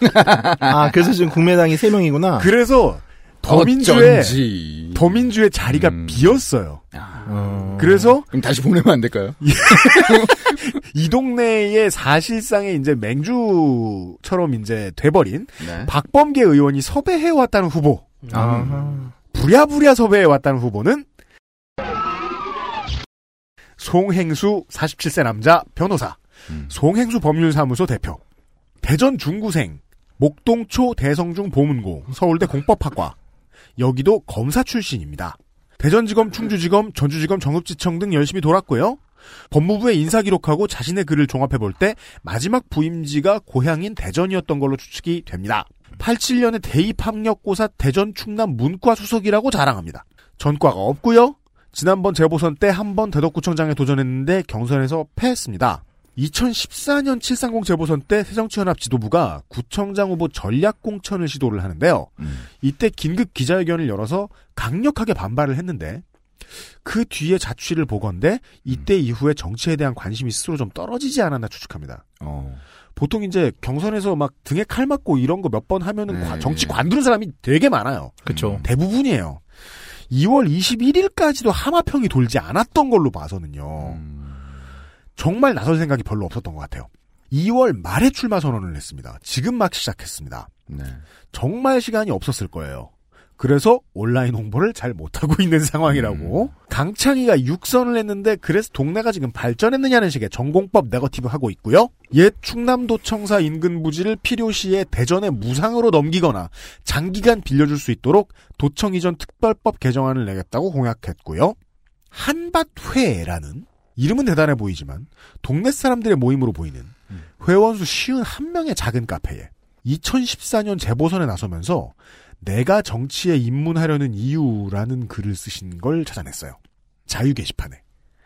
*laughs* 아, 그래서 지금 국민의당이 세 명이구나. 그래서 더민주의 어쩐지. 더민주의 자리가 음. 비었어요. 어. 그래서 그럼 다시 보내면 안 될까요? *laughs* 이 동네에 사실상의 이제 맹주처럼 이제 돼버린 네. 박범계 의원이 섭외해 왔다는 후보, 아. 부랴부랴 섭외해 왔다는 후보는 송행수 47세 남자 변호사, 음. 송행수 법률사무소 대표, 대전 중구생, 목동초 대성중 보문고, 서울대 공법학과, 여기도 검사 출신입니다. 대전지검, 충주지검, 전주지검, 정읍지청 등 열심히 돌았고요. 법무부의 인사 기록하고 자신의 글을 종합해 볼 때 마지막 부임지가 고향인 대전이었던 걸로 추측이 됩니다. 87년에 대입 학력고사 대전 충남 문과 수석이라고 자랑합니다. 전과가 없고요. 지난번 재보선 때 한 번 대덕구청장에 도전했는데 경선에서 패했습니다. 2014년 730 재보선 때 새정치연합 지도부가 구청장 후보 전략 공천을 시도를 하는데요. 음. 이때 긴급 기자회견을 열어서 강력하게 반발을 했는데 그 뒤에 자취를 보건데 이때 이후에 정치에 대한 관심이 스스로 좀 떨어지지 않았나 추측합니다. 어. 보통 이제 경선에서 막 등에 칼 맞고 이런 거 몇 번 하면은 네, 관- 정치 네. 관두는 사람이 되게 많아요. 그쵸. 대부분이에요. 2월 21일까지도 하마평이 돌지 않았던 걸로 봐서는요. 음. 정말 나설 생각이 별로 없었던 것 같아요. 2월 말에 출마 선언을 했습니다. 지금 막 시작했습니다. 네. 정말 시간이 없었을 거예요. 그래서 온라인 홍보를 잘 못하고 *laughs* 있는 상황이라고. 강창희가 육선을 했는데 그래서 동네가 지금 발전했느냐는 식의 전공법 네거티브 하고 있고요. 옛 충남도청사 인근 부지를 필요시에 대전에 무상으로 넘기거나 장기간 빌려줄 수 있도록 도청 이전 특별법 개정안을 내겠다고 공약했고요. 한밭회라는 이름은 대단해 보이지만 동네 사람들의 모임으로 보이는 회원수 쉬운 한 명의 작은 카페에 2014년 재보선에 나서면서 내가 정치에 입문하려는 이유라는 글을 쓰신 걸 찾아냈어요. 자유 게시판에.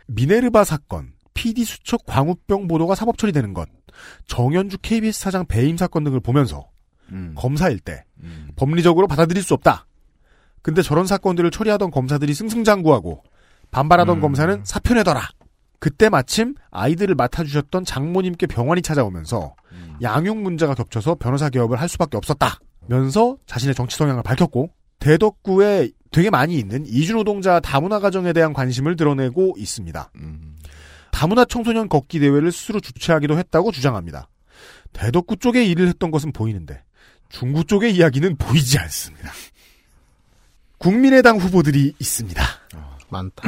미네르바 사건, PD 수첩 광우병 보도가 사법 처리되는 것, 정현주 KBS 사장 배임 사건 등을 보면서 음. 검사일 때 음. 법리적으로 받아들일 수 없다. 근데 저런 사건들을 처리하던 검사들이 승승장구하고 반발하던 음. 검사는 사표내더라. 그때 마침 아이들을 맡아주셨던 장모님께 병원이 찾아오면서 음. 양육 문제가 겹쳐서 변호사 개업을 할 수밖에 없었다. 면서 자신의 정치 성향을 밝혔고 대덕구에 되게 많이 있는 이주노동자 다문화 가정에 대한 관심을 드러내고 있습니다. 음. 다문화 청소년 걷기 대회를 스스로 주최하기도 했다고 주장합니다. 대덕구 쪽에 일을 했던 것은 보이는데 중구 쪽의 이야기는 보이지 않습니다. 국민의당 후보들이 있습니다. 많다.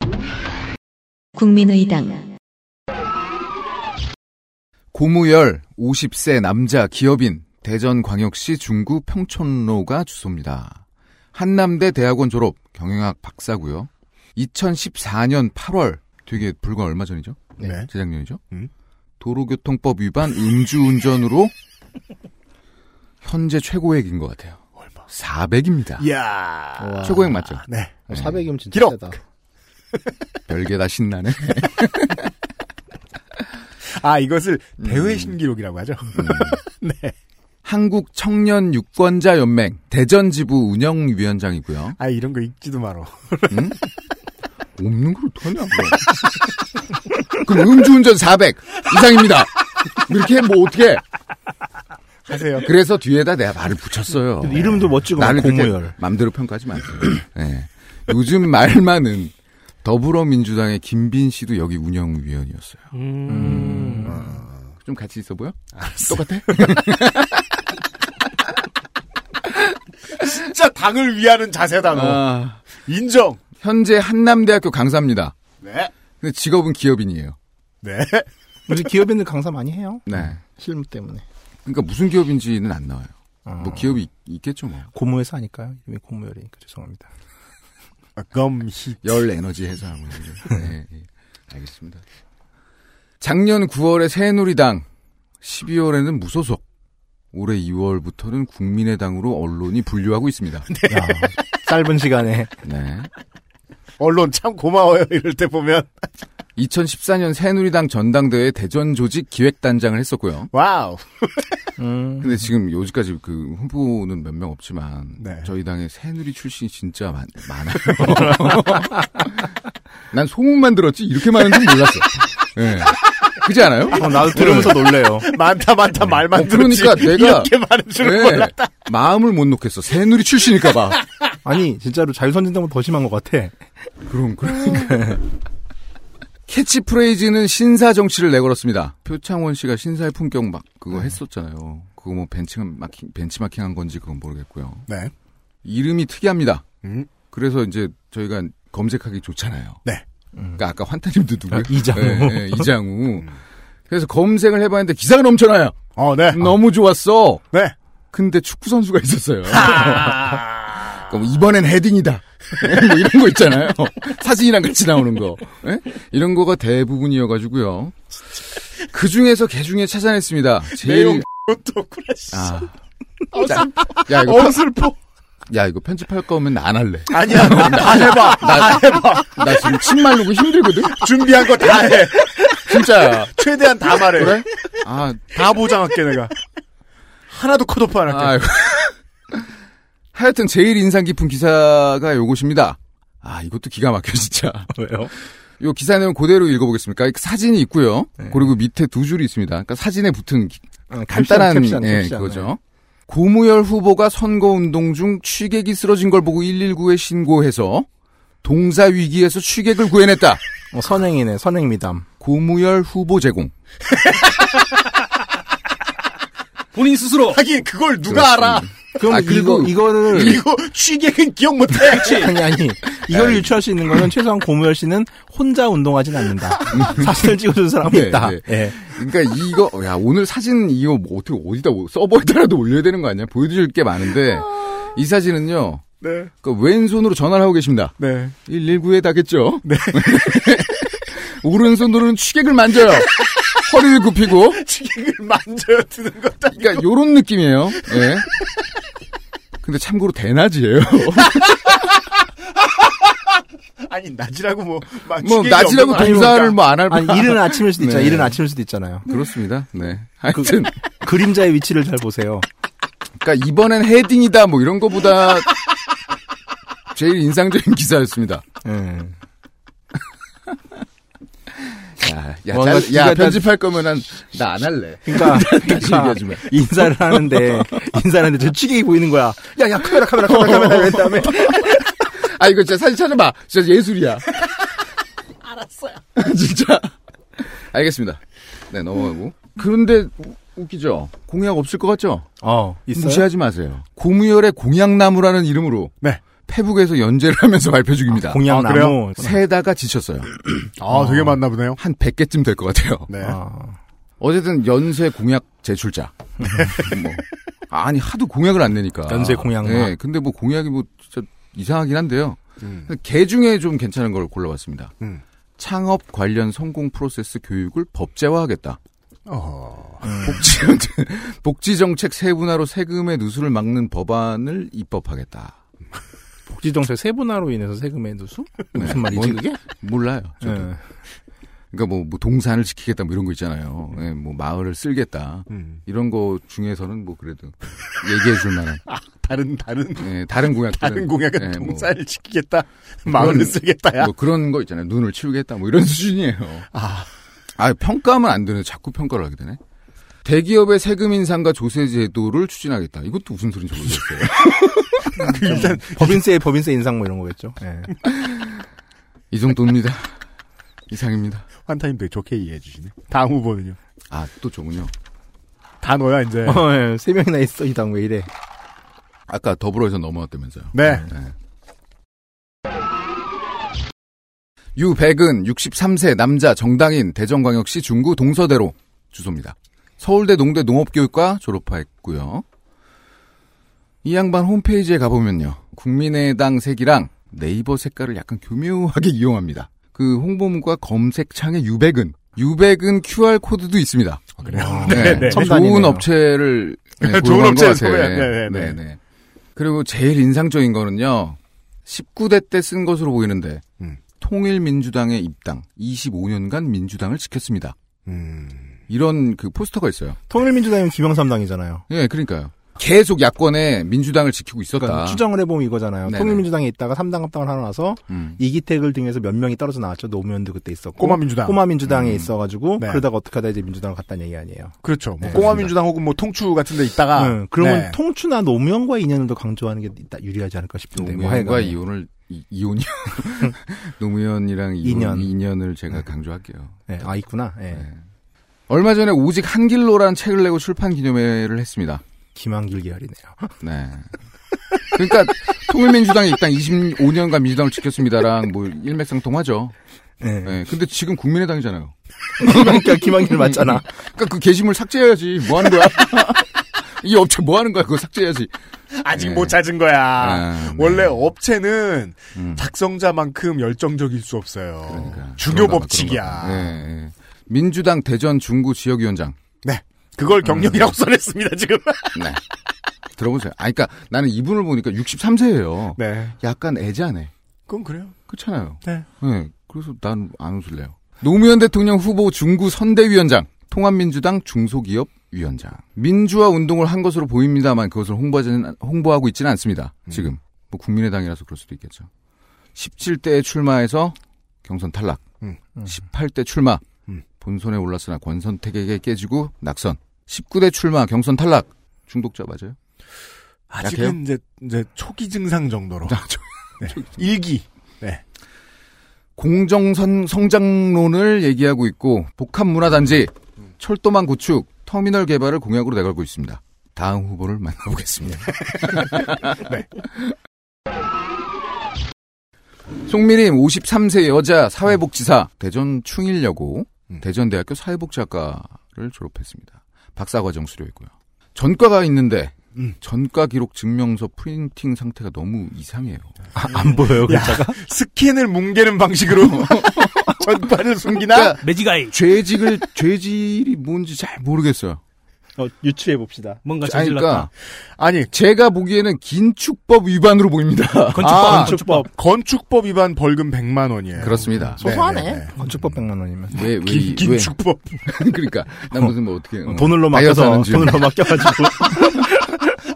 *clears throat* 국민의당 고무열 50세 남자 기업인 대전광역시 중구 평촌로가 주소입니다. 한남대 대학원 졸업 경영학 박사고요. 2014년 8월 되게 불과 얼마 전이죠? 네. 재작년이죠? 음. 도로교통법 위반 음주운전으로 현재 최고액인 것 같아요. 얼마? 400입니다. 이야. 와. 최고액 맞죠? 네. 400이면 진짜 기록. 세다. *laughs* 별게 다 신나네. *laughs* 아, 이것을 음. 대회 신기록이라고 하죠. *laughs* 네. 한국 청년 유권자 연맹 대전 지부 운영 위원장이고요. 아, 이런 거 읽지도 말어. 응? 없는 걸 어떡하냐? 그럼 음주운전 400 이상입니다. 이렇게 뭐 어떻게? 하세요. 그래서 뒤에다 내가 말을 붙였어요. 이름도 멋지고 나는 그렇게 고무열. 맘대로 평가하지 마세요. 네. 요즘 말 많은 더불어민주당의 김빈 씨도 여기 운영위원이었어요. 음. 좀 같이 있어 보여? 똑같아? *laughs* 진짜 당을 위하는 자세다, 너. 아, 인정. 현재 한남대학교 강사입니다. 네. 근데 직업은 기업인이에요. 네. 요즘 기업인들 강사 많이 해요. 네. 실무 때문에. 그러니까 무슨 기업인지는 안 나와요. 어. 뭐 기업이 있- 있겠죠 뭐. 고무회사 아닐까요? 이름이 고무열이니까 죄송합니다. 검히. 열 에너지 회사하고 있는. 네, 예. 알겠습니다. 작년 9월에 새누리당, 12월에는 무소속, 올해 2월부터는 국민의당으로 언론이 분류하고 있습니다. *laughs* 야, 짧은 시간에 네. 언론 참 고마워요. 이럴 때 보면. 2014년 새누리당 전당대회 대전 조직 기획단장을 했었고요. wow. 음, 근데 지금 요지까지 그 후보는 몇 명 없지만 네. 저희 당에 새누리 출신이 진짜 많, 많아요. *laughs* 난 소문만 들었지 이렇게 많은 줄 몰랐어. 예. 그지 않아요? 어, 나도 들으면서 놀래요. 많다 많다 말만 어, 그러니까 들었지. 내가- 이렇게 많은 줄은 예. 몰랐다. 마음을 못 놓겠어. 새누리 출신일까 봐. 아니 진짜로 자유선진당보다 더 심한 것 같아. 그럼 그러니까. *laughs* 캐치프레이즈는 신사 정치를 내걸었습니다. 표창원 씨가 신사의 품격 막 그거 했었잖아요. 그거 뭐 벤치마킹 벤치마킹 한 건지 그건 모르겠고요. 네. 이름이 특이합니다. 음. 그래서 이제 저희가 검색하기 좋잖아요. 네. 그러니까 아까 환타님도 누구요? 아, 이장우. 예, 예, *laughs* 이장우. 그래서 검색을 해봤는데 기사가 넘쳐나요. 어, 네. 너무 좋았어. 네. 근데 축구 선수가 있었어요. *laughs* 그러니까 뭐 이번엔 헤딩이다. *laughs* 뭐 이런 거 있잖아요. 사진이랑 같이 나오는 거. 예? 이런 거가 대부분이어가지고요. 그 중에서 개 중에 찾아냈습니다. 제일 내용 또 쿠라씨. 아. 자, 야 이거 어 편, 슬퍼. 야 이거 편집할 거면 나 안 할래. 아니야. 다 해봐. 다 해봐. 나 지금 침 말르고 힘들거든. 준비한 거 다 해. 진짜야. 최대한 다 말해. 그래? 아, 다 보장할게 내가. 하나도 컷오프 안 할게. 하여튼 제일 인상 깊은 기사가 요것입니다. 아, 이것도 기가 막혀, 진짜. *laughs* 왜요? 요 기사 내용 그대로 읽어보겠습니다. 그 사진이 있고요. 네. 그리고 밑에 두 줄이 있습니다. 그러니까 사진에 붙은 기- 어, 간단한 캡션, 캡션, 예, 캡션. 그거죠. 고무열 후보가 선거운동 중 취객이 쓰러진 걸 보고 119에 신고해서 동사 위기에서 취객을 구해냈다. 어, 선행이네, 선행 미담. 고무열 후보 제공. *laughs* 본인 스스로 하긴 그걸 누가 알아? 그럼 아, 그리고- *laughs* 이거, 이거를 이거 취객은 기억 못해. *laughs* 아니 아니 이걸 유추할 수 있는 거는 최소한 고무열 씨는 혼자 운동하진 않는다. *laughs* 사진을 찍어준 사람이 네, 있다. 네. 예. 그러니까 이거 야 오늘 사진 이거 뭐 어떻게 어디다 서버에다라도 올려야 되는 거 아니야? 보여드릴 게 많은데 이 사진은요. 네. 그 왼손으로 전화를 하고 계십니다. 네. 119에 닿겠죠? 네. 오른손으로는 취객을 만져요. 허리를 굽히고. 취객을 만져야 드는 거다. 그러니까 요런 느낌이에요. 예. 근데 참고로 대낮이에요. *laughs* 아니 낮이라고 뭐. 막뭐 낮이라고 동사를? 뭐 안 할 아니 이른 아침일 수도 있잖아요. 네. 이른 아침일 수도 있잖아요. 그렇습니다. 네. 하여튼 그 림자의 위치를 잘 보세요. 그러니까 이번엔 헤딩이다 뭐 이런 거보다 제일 인상적인 기사였습니다. 예. 야, 야, 뭔가 잘- 야 편집할 거면 나안 할래. 그러니까, *laughs* 그러니까. 인사를 하는데 *laughs* 인사하는데 저 취객이 보이는 거야. 야 야 카메라 카메라 카메라 *laughs* 카메라 이런 다음에 아 이거 진짜 사진 찾아봐. 진짜 예술이야. 알았어요. 진짜. 알겠습니다. 네 넘어가고. 그런데 우- 웃기죠. 공약 없을 것 같죠? 어 있어요. 무시하지 마세요. 고무열의 공약나무라는 이름으로 네. 페북에서 연재를 하면서 발표 중입니다. 아, 공약나무. 그래요? 세다가 지쳤어요. *clears throat* 아 되게 많나 보네요. 한 100개쯤 될 것 같아요. 네. 아, 어쨌든 연쇄 공약 제출자. *laughs* 뭐. 아니 하도 공약을 안 내니까. 연쇄 공약마. 네, 근데 뭐 공약이 뭐 진짜 이상하긴 한데요. 음. 개 중에 좀 괜찮은 걸 골라봤습니다. 음. 창업 관련 성공 프로세스 교육을 법제화하겠다. 어. 복지, *laughs* 복지 정책 세분화로 세금의 누수를 막는 법안을 입법하겠다. 복지정책 세분화로 인해서 세금의 누수? 네. 무슨 말이지 뭔- 그게? 몰라요. 예. 그러니까 뭐, 뭐 동산을 지키겠다 뭐 이런 거 있잖아요. 예, 뭐 마을을 쓸겠다. 음. 이런 거 중에서는 뭐 그래도 얘기해 줄 만한 *laughs* 다른 다른 예, 다른 공약 다른 공약은 예, 뭐, 동사를 지키겠다, 마을을 쓰겠다야. 뭐 그런 거 있잖아요. 눈을 치우겠다 뭐 이런 수준이에요. 아, 아 평가하면 안 되네. 자꾸 평가를 하게 되네. 대기업의 세금 인상과 조세 제도를 추진하겠다. 이것도 무슨 소리인지 모르겠어요. *laughs* 일단 법인세 법인세 인상 뭐 이런 거겠죠. 예. 이 정도입니다. 이상입니다. 환타님 되게 좋게 이해해 주시네. 다음 후보는요. 아또 저군요. 다 너야 이제. 어, 예. 세 명이나 있어 이 당 왜 이래? 아까 더불어에서 넘어왔다면서요. 네. 유백은 63세 남자 정당인 대전광역시 중구 동서대로 주소입니다. 서울대 농대 농업교육과 졸업했고요. 이 양반 홈페이지에 가보면요. 국민의당 색이랑 네이버 색깔을 약간 교묘하게 *laughs* 이용합니다. 그 홍보문과 검색창에 유백은 유백은 QR코드도 있습니다. 그래요. 네, 네. 첨단이네요. 좋은 업체를 네, 좋은 업체. 소개. 네, 네, 네. 네, 네. 그리고 제일 인상적인 거는요. 19대 때 쓴 것으로 보이는데 음. 통일민주당의 입당 25년간 민주당을 지켰습니다. 음. 이런 그 포스터가 있어요. 통일민주당이면 김영삼당이잖아요. 예, 그러니까요. 계속 야권에 민주당을 지키고 있었다. 그러니까 추정을 해보면 이거잖아요. 네네. 통일민주당에 있다가 3당 합당을 하고 나서 음. 이기택을 등에서 몇 명이 떨어져 나왔죠. 노무현도 그때 있었고. 꼬마민주당. 꼬마민주당에 음. 있어가지고 네. 그러다가 어떻게 하다 이제 민주당을 갔다는 얘기 아니에요. 그렇죠. 뭐 네, 꼬마민주당 혹은 뭐 통추 같은 데 있다가 응, 그러면 네. 통추나 노무현과의 인연을 더 강조하는 게 유리하지 않을까 싶은데. 뭐 노무현과 하여간. 이혼을 이, 이혼이요. *laughs* 노무현이랑 이혼, 인연. 인연을 제가 네. 강조할게요. 네, 아 있구나. 예. 네. 얼마 전에 오직 한 길로라는 책을 내고 출판 기념회를 했습니다. 김한길 계열이네요. 네. 그러니까 통일민주당이 일단 25년간 민주당을 지켰습니다랑 뭐 일맥상통하죠. 네. 네. 근데 지금 국민의당이잖아요. 그러니까 김한길 맞잖아. 그러니까 그 게시물 삭제해야지. 뭐 하는 거야? *laughs* 이 업체 뭐 하는 거야? 그거 삭제해야지. 아직 네. 못 찾은 거야. 아, 네. 원래 업체는 음. 작성자만큼 열정적일 수 없어요. 그러니까. 중요 그런가 법칙이야. 그런가. 네, 네. 민주당 대전 중구 지역위원장. 그걸 경력이라고 써냈습니다, 지금. *laughs* 네. 들어보세요. 아, 그러니까 나는 이분을 보니까 63세예요. 네. 약간 애자네. 그건 그래요. 그렇잖아요. 네. 네. 그래서 난 안 웃을래요. 노무현 대통령 후보 중구 선대위원장, 통합민주당 중소기업 위원장. 민주화 운동을 한 것으로 보입니다만 그것을 홍보하지는, 홍보하고 있지는 않습니다. 지금. 뭐 국민의당이라서 그럴 수도 있겠죠. 17대에 출마해서 경선 탈락. 음. 18대 출마. 음. 본선에 올랐으나 권선택에게 깨지고 낙선. 19대 출마 경선 탈락. 중독자 맞아요? 아직은 약해요? 이제, 이제 초기 증상 정도로. 아, 저- 네. 일기. 공정선 성장론을 얘기하고 있고 복합 문화단지, 철도망 구축, 터미널 개발을 공약으로 내걸고 있습니다. 다음 후보를 만나보겠습니다. *laughs* 네. 송미림 53세 여자 사회복지사 대전 충일여고 음. 대전대학교 사회복지학과를 졸업했습니다. 박사과정 수료했고요. 전과가 있는데 음. 전과 기록 증명서 프린팅 상태가 너무 이상해요. 아, 안 보여요, 야. 글자가? 스캔을 뭉개는 방식으로 전과를 숨기나? 그러니까 매지가이 죄직을 죄질이 뭔지 잘 모르겠어요. 어, 유추해 봅시다. 뭔가 아니, 저질렀다. 그러니까 아니, 제가 보기에는 긴축법 위반으로 보입니다. 건축법, 아, 건축법. 건축법 위반 벌금 100만 원이에요. 그렇습니다. 소소하네. 네, 네, 네. 건축법 100만 원이면. 왜, 왜, 긴, 왜? 긴축법. *laughs* 그러니까 난 무슨 뭐 어떻게 어, 돈으로 다이어트 맡겨서. 돈으로 맡겨가지고.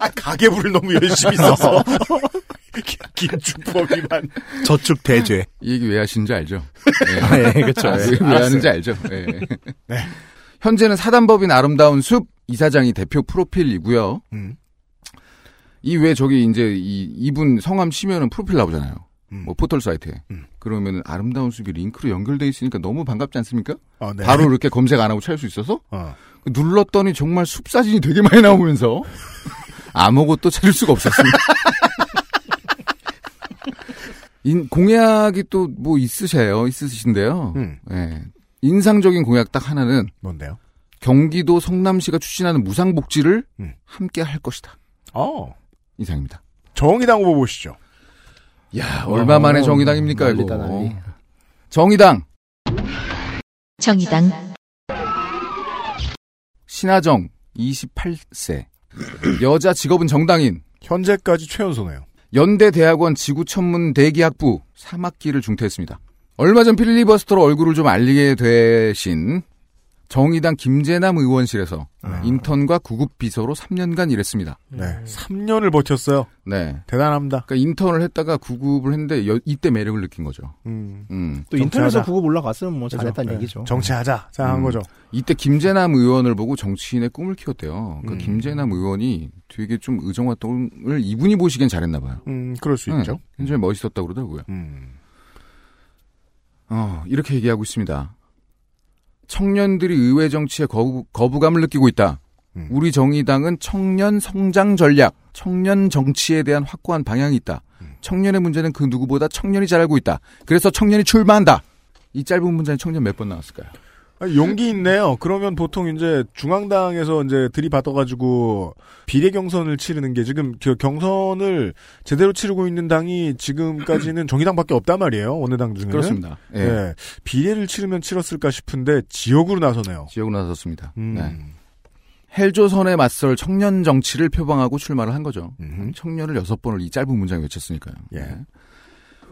아, 가계부를 너무 열심히 써서. *laughs* 긴축법 위반. 저축 대죄. 이 얘기 왜 하시는지 알죠? 예. 아, 예, 그쵸. 아, 예. 왜, 왜 하는지 알죠? 예. 현재는 사단법인 아름다운 숲 이사장이 대표 프로필이고요. 음. 이 외에 저기 이제 이 이분 성함 치면은 프로필 나오잖아요. 음. 뭐 포털 사이트에. 음. 그러면은 아름다운 숲이 링크로 연결돼 있으니까 너무 반갑지 않습니까? 어, 네. 바로 이렇게 검색 안 하고 찾을 수 있어서 어. 눌렀더니 정말 숲 사진이 되게 많이 나오면서 *laughs* 아무것도 찾을 수가 없었습니다. *laughs* 인, 공약이 또 뭐 있으세요? 있으신데요. 음. 예. 인상적인 공약 딱 하나는 뭔데요? 경기도 성남시가 추진하는 무상복지를 음. 함께 할 것이다. 어. 이상입니다. 정의당 후보 보시죠. 야, 얼마 만에 정의당입니까, 이거. 정의당, 정의당, 신하정, 28세. 여자 직업은 정당인, 현재까지 최연소네요. 연대대학원 지구천문 대기학부 3학기를 중퇴했습니다. 얼마 전 필리버스터로 얼굴을 좀 알리게 되신 정의당 김재남 의원실에서 인턴과 구급 비서로 3년간 일했습니다. 네. 3년을 버텼어요. 네. 대단합니다. 그러니까 인턴을 했다가 구급을 했는데 여- 이때 매력을 느낀 거죠. 음. 음. 또 정치하자. 구급 올라갔으면 뭐 잘했다는 네. 얘기죠. 정치하자 생각한 음. 거죠. 이때 김재남 의원을 보고 정치인의 꿈을 키웠대요. 그 음. 김재남 의원이 되게 좀 의정 활동을 이분이 보시기엔 잘했나 봐요. 음, 그럴 수 네, 있죠. 굉장히 멋있었다고 그러더라고요. 음. 어, 이렇게 얘기하고 있습니다. 청년들이 의회 정치에 거부, 거부감을 느끼고 있다. 음. 우리 정의당은 청년 성장 전략, 청년 정치에 대한 확고한 방향이 있다. 음. 청년의 문제는 그 누구보다 청년이 잘 알고 있다. 그래서 청년이 출마한다. 이 짧은 문장에 청년 몇 번 나왔을까요? 아, 용기 있네요. 그러면 보통 이제 중앙당에서 이제 들이받아가지고 비례 경선을 치르는 게 지금 그 경선을 제대로 치르고 있는 당이 지금까지는 정의당밖에 없단 말이에요. 어느 당 중에는. 그렇습니다. 예. 네. 비례를 치르면 치렀을까 싶은데 지역으로 나서네요. 지역으로 나섰습니다. 음. 네. 헬조선에 맞설 청년 정치를 표방하고 출마를 한 거죠. 음흠. 청년을 여섯 번을 이 짧은 문장에 외쳤으니까요. 예. 네.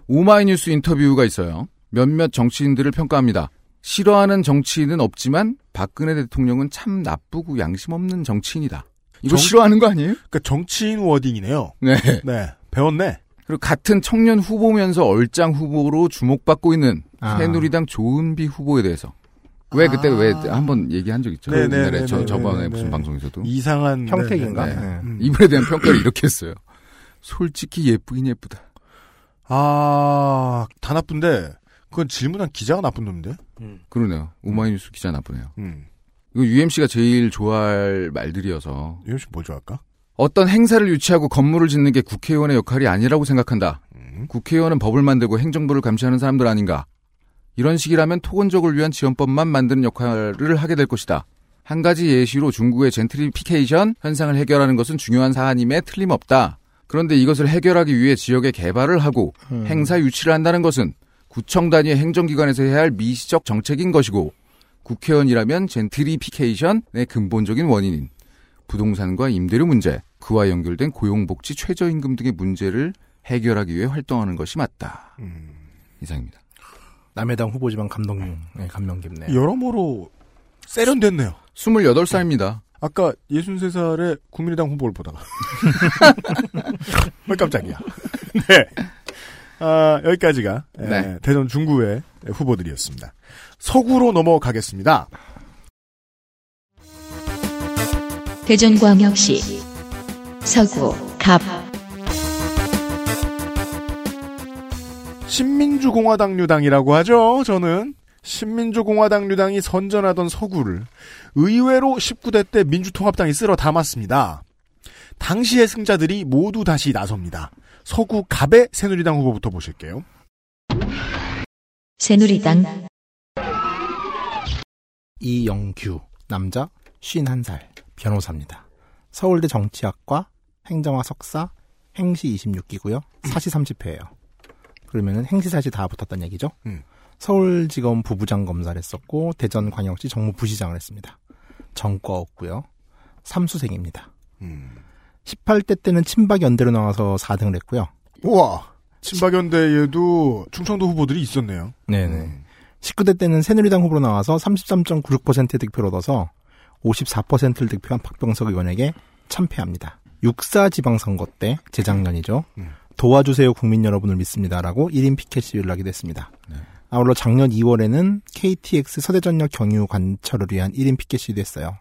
오마이뉴스 인터뷰가 있어요. 몇몇 정치인들을 평가합니다. 싫어하는 정치인은 없지만 박근혜 대통령은 참 나쁘고 양심 없는 정치인이다. 이거 정- 싫어하는 거 아니에요? 그러니까 정치인 워딩이네요. 네. 네, 배웠네. 그리고 같은 청년 후보면서 얼짱 후보로 주목받고 있는 아. 새누리당 조은비 후보에 대해서 왜 그때 왜 한번 얘기한 적 있죠? 아. 네네, 옛날에 네네, 저, 저번에 네네, 무슨 네. 방송에서도 이상한 평택인가? 네, 네. 네. 음. 이분에 대한 평가를 이렇게 했어요. 솔직히 예쁘긴 예쁘다. 아, 다 나쁜데 그건 질문한 기자가 나쁜 놈인데. 그러네요. 오마이뉴스 기자 나쁘네요. 음. 이거 UMC가 제일 좋아할 말들이어서 이현 씨뭐 좋아할까? 어떤 행사를 유치하고 건물을 짓는 게 국회의원의 역할이 아니라고 생각한다. 음. 국회의원은 법을 만들고 행정부를 감시하는 사람들 아닌가. 이런 식이라면 토건족을 위한 지원법만 만드는 역할을 하게 될 것이다. 한 가지 예시로 중국의 젠트리피케이션 현상을 해결하는 것은 중요한 사안임에 틀림없다. 그런데 이것을 해결하기 위해 지역의 개발을 하고 음. 행사 유치를 한다는 것은 구청 단위의 행정기관에서 해야 할 미시적 정책인 것이고 국회의원이라면 젠트리피케이션의 근본적인 원인인 부동산과 임대료 문제, 그와 연결된 고용복지 최저임금 등의 문제를 해결하기 위해 활동하는 것이 맞다. 음. 이상입니다. 남의 당 후보지만 감동, 네, 감명 깊네요. 여러모로 세련됐네요. 28살입니다. 아까 63살의 국민의당 후보를 보다가. *laughs* 왜 깜짝이야. 네. 아, 여기까지가 에, 네. 대전 중구의 후보들이었습니다. 서구로 넘어가겠습니다. 대전광역시 서구 갑 신민주공화당류당이라고 하죠. 저는 신민주공화당류당이 선전하던 서구를 의외로 19대 때 민주통합당이 쓸어 담았습니다. 당시의 승자들이 모두 다시 나섭니다. 서구 갑의 새누리당 후보부터 보실게요. 새누리당 이영규, 남자, 51살, 변호사입니다. 서울대 정치학과, 행정학 석사, 행시 26기고요. 사시 30회예요. 그러면은 행시사시 다 붙었단 얘기죠. 음. 서울지검 부부장 검사를 했었고 대전광역시 정무부시장을 했습니다. 전과 없고요. 삼수생입니다. 음. 18대 때는 친박연대로 나와서 4등을 했고요. 우와. 친박연대에도 충청도 후보들이 있었네요. 네네. 음. 19대 때는 새누리당 후보로 나와서 33.96%의 득표를 얻어서 54%를 득표한 박병석 의원에게 참패합니다. 6사 지방선거 때 재작년이죠. 음. 도와주세요 국민 여러분을 믿습니다라고 1인 피켓 시위를 하게 됐습니다. 아울러 작년 2월에는 KTX 서대전역 경유 관철을 위한 1인 피켓 시위도 했어요.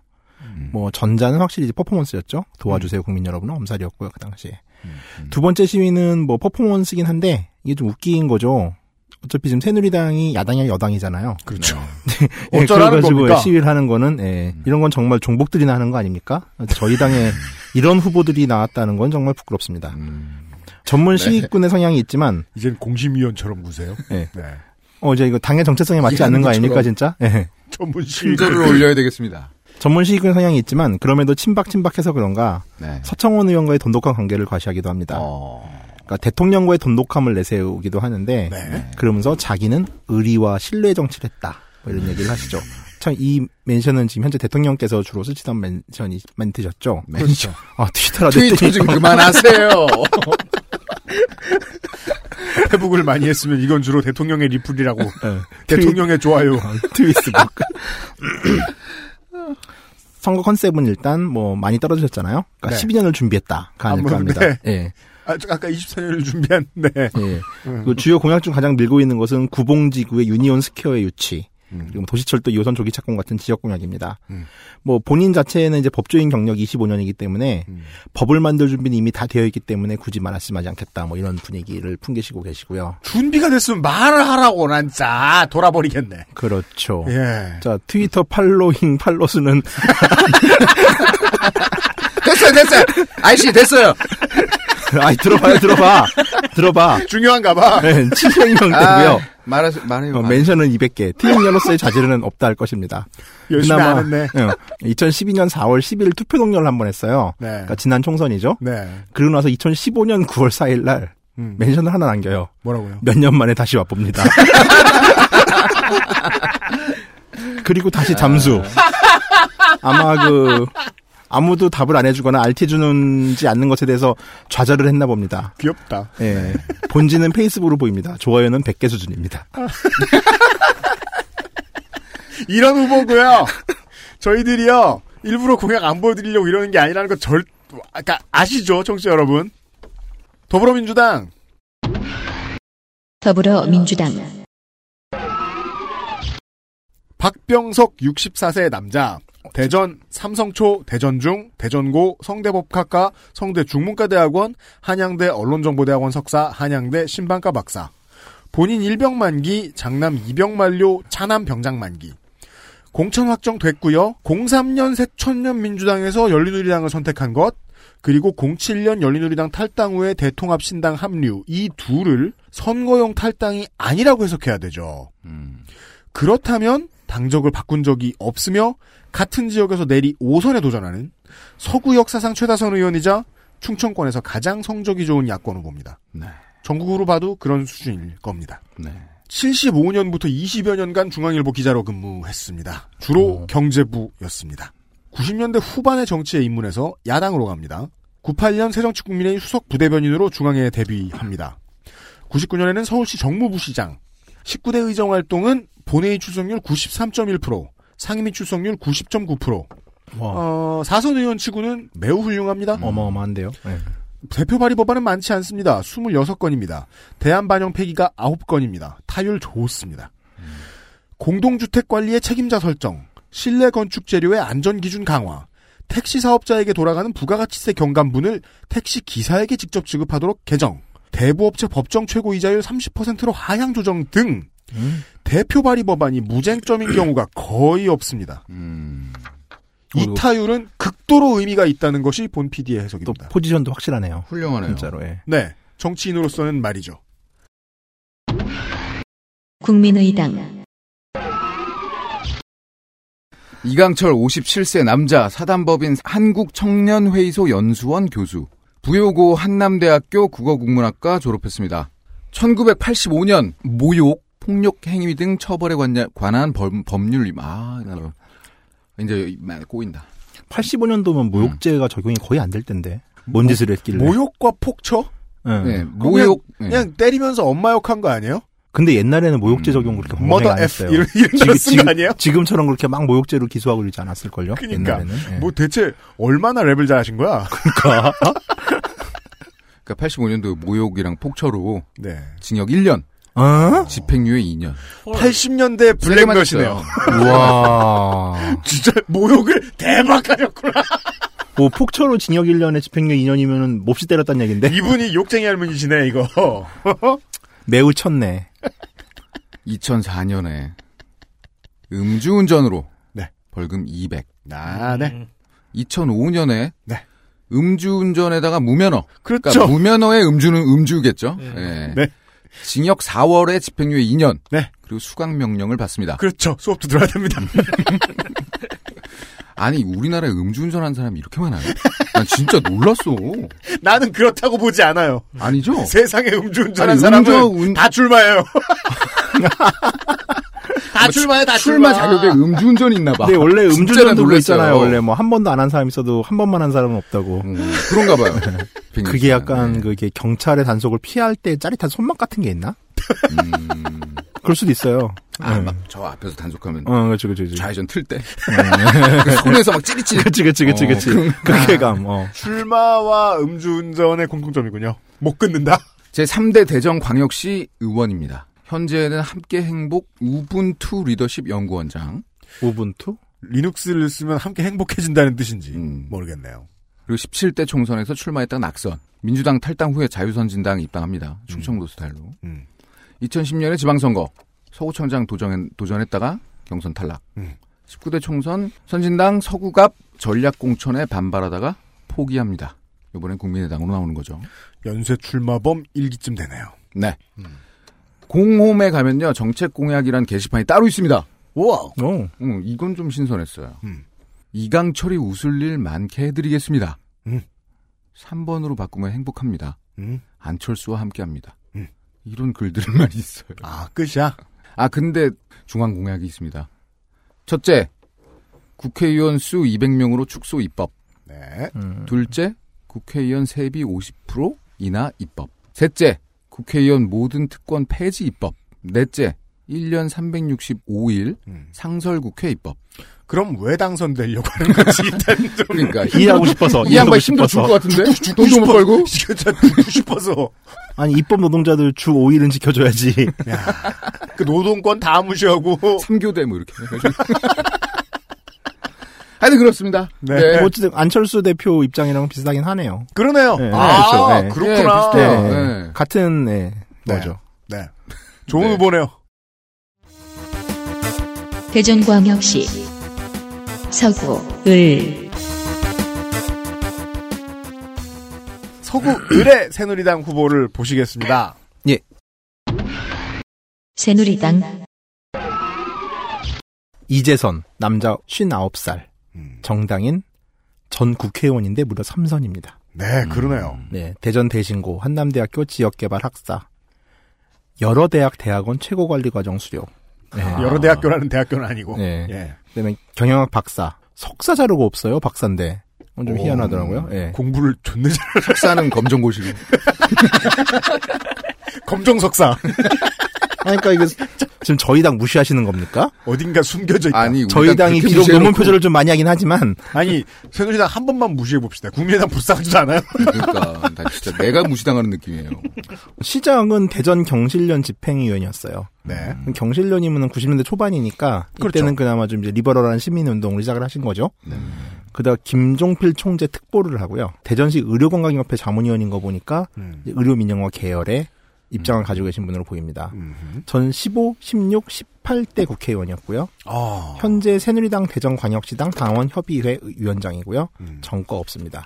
뭐 전자는 확실히 이제 퍼포먼스였죠. 도와주세요 국민 여러분은 엄살이었고요 그 당시에. 두 번째 시위는 뭐 퍼포먼스긴 한데 이게 좀 웃긴 거죠. 어차피 지금 새누리당이 야당이 여당이잖아요. 그렇죠. 예, *laughs* 어쩌라는 그래가지고 겁니까? 시위를 하는 거는 예, 이런 건 정말 종복들이나 하는 거 아닙니까? 저희 당에 *laughs* 이런 후보들이 나왔다는 건 정말 부끄럽습니다. 음. 전문 시위꾼의 성향이 있지만 이젠 공심위원처럼 구세요. 예. 네. 어 이제 이거 당의 정체성에 맞지 않는 거 아닙니까 진짜? 예. 전문 시위. 큰절을 올려야 되겠습니다. 전문 시위꾼 성향이 있지만 그럼에도 친박친박해서 그런가 네. 서청원 의원과의 돈독한 관계를 과시하기도 합니다. 어. 그러니까 대통령과의 돈독함을 내세우기도 하는데 네. 그러면서 자기는 의리와 신뢰 정치를 했다. 뭐 이런 얘기를 하시죠. 참 이 멘션은 지금 현재 대통령께서 주로 쓰시던 멘션이 멘트셨죠. 그렇죠. 아 트위터라 트위터 좀 그만하세요. *laughs* 페북을 많이 했으면 이건 주로 대통령의 리플이라고. 네. 대통령의 좋아요. 트위스북. *laughs* 선거 컨셉은 일단 뭐 많이 떨어지셨잖아요. 그러니까 네. 12년을 준비했다가 아닐까 뭐, 합니다. 네. 예. 아, 저 아까 24년을 준비한, 네. 예. 그 주요 공약 중 가장 밀고 있는 것은 구봉지구의 유니온 스퀘어의 유치. 음. 그리고 도시철도 2호선 조기 착공 같은 지역 공약입니다. 음. 뭐 본인 자체는 이제 법조인 경력이 25년이기 때문에 음. 법을 만들 준비는 이미 다 되어 있기 때문에 굳이 말씀하지 않겠다. 뭐 이런 분위기를 풍기시고 계시고요. 준비가 됐으면 말을 하라고, 난 짜, 돌아버리겠네. 그렇죠. 예. 자 트위터 팔로잉 팔로 수는 *laughs* 됐어요, 됐어요. 아이씨, 됐어요. *laughs* 아이 들어봐요 들어봐 들어봐 중요한가 봐. 네, 700명대고요. 아, 말하, 말해요. 어. 멘션은 200개. 트윗녀로서의 자질은 없다 할 것입니다. 열심히 안 했네. 2012년 4월 10일 투표 동료를 한 번 했어요. 네. 그러니까 지난 총선이죠. 네. 그러고 나서 2015년 9월 4일 날 음. 멘션을 하나 남겨요. 뭐라고요? 몇 년 만에 다시 와봅니다. *laughs* 그리고 다시 잠수. 아마 그 아무도 답을 안 해주거나 알티해주는지 않는 것에 대해서 좌절을 했나 봅니다. 귀엽다. 예. 본지는 페이스북으로 보입니다. 좋아요는 100개 수준입니다. *laughs* 이런 후보고요. 저희들이요. 일부러 공약 안 보여드리려고 이러는 게 아니라는 거 절, 아까 아시죠, 청취자 여러분? 더불어민주당 더불어민주당 박병석 64세 남자 대전 삼성초 대전중 대전고 성대법학과 성대 중문과대학원 한양대 언론정보대학원 석사 한양대 신방과 박사 본인 일병 만기 장남 입영 만료 차남 병장 만기 공천 확정 됐고요 03년 새천년 민주당에서 열린우리당을 선택한 것 그리고 07년 열린우리당 탈당 후에 대통합 신당 합류 이 둘을 선거용 탈당이 아니라고 해석해야 되죠. 음. 그렇다면 당적을 바꾼 적이 없으며 같은 지역에서 내리 5선에 도전하는 서구 역사상 최다선 의원이자 충청권에서 가장 성적이 좋은 야권 후보입니다. 네. 전국으로 봐도 그런 수준일 겁니다. 네. 75년부터 20여 년간 중앙일보 기자로 근무했습니다. 주로 오. 경제부였습니다. 90년대 후반의 정치에 입문해서 야당으로 갑니다. 98년 새정치국민회의 수석 부대변인으로 중앙에 데뷔합니다. 99년에는 서울시 정무부시장, 19대 의정 활동은 본회의 출석률 93.1%, 상임위 출석률 90.9%, 와, 어, 사선 의원 치고는 매우 훌륭합니다. 어마어마한데요. 네. 대표 발의 법안은 많지 않습니다. 26건입니다. 대안 반영 폐기가 9건입니다. 타율 좋습니다. 공동주택 관리의 책임자 설정, 실내 건축 재료의 안전 기준 강화, 택시 사업자에게 돌아가는 부가가치세 경감분을 택시 기사에게 직접 지급하도록 개정, 대부업체 법정 최고이자율 30%로 하향 조정 등 음. 대표 발의 법안이 무쟁점인 경우가 거의 없습니다. 음. 이 타율은 극도로 의미가 있다는 것이 본 PD의 또 해석입니다. 포지션도 확실하네요. 훌륭하네요. 진짜로. 예. 네, 정치인으로서는 말이죠. 국민의당 이강철 57세 남자 사단법인 한국청년회의소 연수원 교수 부여고 한남대학교 국어국문학과 졸업했습니다. 1985년 모욕, 폭력 행위 등 처벌에 관한 범, 법률 아 나- 이제 꼬인다. 85년도면 모욕죄가 적용이 거의 안 될 텐데. 뭔 짓을 했길래. 모욕과 폭처? 예. 네, 모욕 네. 그냥 때리면서 엄마 욕한 거 아니에요? 근데 옛날에는 모욕죄 음. 적용 그렇게 범죄가 안 F 했어요. 이런 이런 거 아니에요? 지금처럼 그렇게 막 모욕죄로 기소하고 그러지 않았을걸요? 그러니까. 옛날에는. 예. 뭐 대체 얼마나 랩을 잘하신 거야? 그러니까 *laughs* 85년도 모욕이랑 폭처로 네. 징역 1년, 어? 집행유예 2년. 80년대 블랙넛이네요. 와. 진짜 모욕을 대박 하셨구나. 뭐 폭처로 징역 1년에 집행유예 2년이면은 몹시 때렸단 얘긴데 이분이 욕쟁이 할머니시네 이거. *laughs* 매우 쳤네. 2004년에 음주운전으로 네. 벌금 200. 아, 네. 음. 2005년에 네. 음주운전에다가 무면허. 그렇죠. 그러니까 무면허의 음주는 음주겠죠. 네. 예. 네. 징역 4월에 집행유예 2년. 네. 그리고 수강 명령을 받습니다. 그렇죠. 수업도 들어야 됩니다. *laughs* 아니 우리나라에 음주운전하는 사람이 이렇게 많아요? 난 진짜 놀랐어. 나는 그렇다고 보지 않아요. 아니죠? 세상에 음주운전한 아니, 사람은 음주- 운- 다 출마해요. *laughs* 다 출마해, 다 출마 출마. 자격에 음주운전이 있나 봐. 근데 원래 그거 놀랐어요. 있잖아요. 원래 뭐 한 번도 안 한 사람 있어도 한 번만 한 사람은 없다고. 음, 그런가 봐요. *laughs* 그게 약간 네. 그게 경찰의 단속을 피할 때 짜릿한 손맛 같은 게 있나? 음, 그럴 수도 있어요. 아, 응. 막저 앞에서 단속하면 어, 그렇지, 그렇지, 그렇지. 좌회전 틀 때. 그 손에서 막 찌릿찌릿. 그치, 그치, 그치, 어, 그치. 그런- 그 쾌감, 어. 출마와 음주운전의 공통점이군요. 못 끊는다. 제 3대 대전 광역시 의원입니다. 현재는 함께 행복 우분투 리더십 연구원장. 우분투? 리눅스를 쓰면 함께 행복해진다는 뜻인지 음. 모르겠네요. 그리고 17대 총선에서 출마했다 낙선. 민주당 탈당 후에 자유선진당 입당합니다. 충청도 스타일로. 음. 2010년에 지방선거 서구청장 도전, 도전했다가 경선 탈락. 음. 19대 총선 선진당 서구갑 전략공천에 반발하다가 포기합니다. 이번엔 국민의당으로 나오는 거죠. 연쇄 출마범 일기쯤 되네요. 네. 공홈에 가면요 정책 공약이란 게시판이 따로 있습니다. 우와. 어. 음, 이건 좀 신선했어요. 음. 이강철이 웃을 일 많게 해드리겠습니다. 음. 3번으로 바꾸면 행복합니다. 음. 안철수와 함께합니다. 음. 이런 글들은 *laughs* 많이 있어요. 아, 끝이야? 아 근데 중앙 공약이 있습니다. 첫째, 국회의원 수 200명으로 축소 입법. 네. 음. 둘째, 국회의원 세비 50% 인하 입법. 셋째, 국회의원 모든 특권 폐지 입법. 넷째, 1년 365일 음. 상설국회 입법. 그럼 왜 당선되려고 하는 거지? *laughs* 일단 좀 그러니까 *laughs* 이해하고 싶어서 이 양반. 줄것 같은데 싶어. 벌고 *laughs* 진짜 죽고 싶어서 아니 입법 노동자들 주 5일은 지켜줘야지. 그 노동권 다 무시하고 3교대 뭐 이렇게 해가지고. 하여튼 그렇습니다. 네. 네. 뭐 어쨌든 안철수 대표 입장이랑 비슷하긴 하네요. 그러네요. 네, 아 그렇죠. 네. 그렇구나. 예. 네. 네. 같은 네, 네. 뭐죠. 네. 좋은 네. 후보네요. 대전광역시 서구 을 서구 을의 새누리당 후보를 보시겠습니다. 새누리당 이재선 남자 59살 음. 정당인 전 국회의원인데 무려 3선입니다. 네, 그러네요. 네, 대전 대신고 한남대학교 지역개발 학사 여러 대학 대학원 최고관리과정 수료. 네. 여러 대학교라는 대학교는 아니고. 네. 예. 그다음에 경영학 박사 석사 자료가 없어요 박사인데 어, 좀 오. 희한하더라고요. 예. 공부를 존나 잘, 석사는 검정고시고. *laughs* 검정 석사. *laughs* 아니, 그러니까 이거 *laughs* 지금 저희 당 무시하시는 겁니까? 어딘가 숨겨져 있다. 아니, 저희 당 당이 비록 논문 표절을 좀 많이 하긴 하지만 아니, 새누리당 한 번만 무시해 봅시다. 국민의당 불쌍하지도 않아요? 그러니까 나 진짜 내가 무시당하는 느낌이에요. 시장은 대전 경실련 집행위원이었어요. 네. 경실련이면 90년대 초반이니까 그렇죠. 이때는 그나마 좀 이제 리버럴한 시민운동을 시작을 하신 거죠. 그다가 김종필 총재 특보를 하고요. 대전시 의료건강협회 자문위원인 거 보니까 음. 의료민영화 계열의 입장을 가지고 계신 분으로 보입니다. 음흠. 전 15, 16, 18대 국회의원이었고요. 아. 현재 새누리당 대전광역시당 당원협의회 위원장이고요. 음. 정과 없습니다.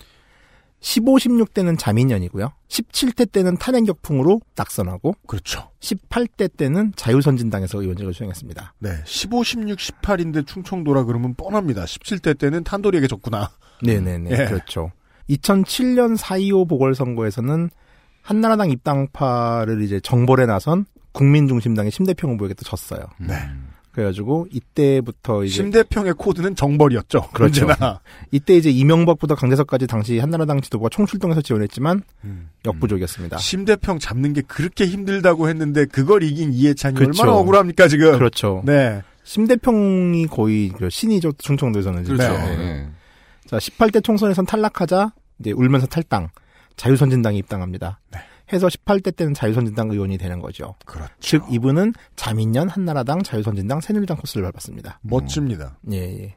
15, 16대는 자민련이고요. 17대 때는 탄핵격풍으로 낙선하고 그렇죠. 18대 때는 자유선진당에서 의원직을 수행했습니다. 네. 15, 16, 18인데 충청도라 그러면 뻔합니다. 17대 때는 탄도리에게 졌구나. 네네네. 예. 그렇죠. 2007년 4.25 보궐선거에서는 한나라당 입당파를 이제 정벌에 나선 국민중심당의 심대평 후보에게 또 졌어요. 네. 그래가지고 이때부터 이제 심대평의 코드는 정벌이었죠. 그렇죠. 언제나. 이때 이제 이명박보다 강재석까지 당시 한나라당 지도부가 총출동해서 지원했지만 음. 역부족이었습니다. 심대평 잡는 게 그렇게 힘들다고 했는데 그걸 이긴 이해찬이 그렇죠. 얼마나 억울합니까 지금. 그렇죠. 네. 심대평이 거의 그 신이죠 충청도에서는. 그렇죠. 네. 네. 자 18대 총선에선 탈락하자 이제 울면서 탈당 자유선진당에 입당합니다. 네. 해서 18대 때는 자유선진당 의원이 되는 거죠. 그렇죠. 즉 이분은 자민련, 한나라당, 자유선진당, 새누리당 코스를 밟았습니다. 멋집니다. 예, 예.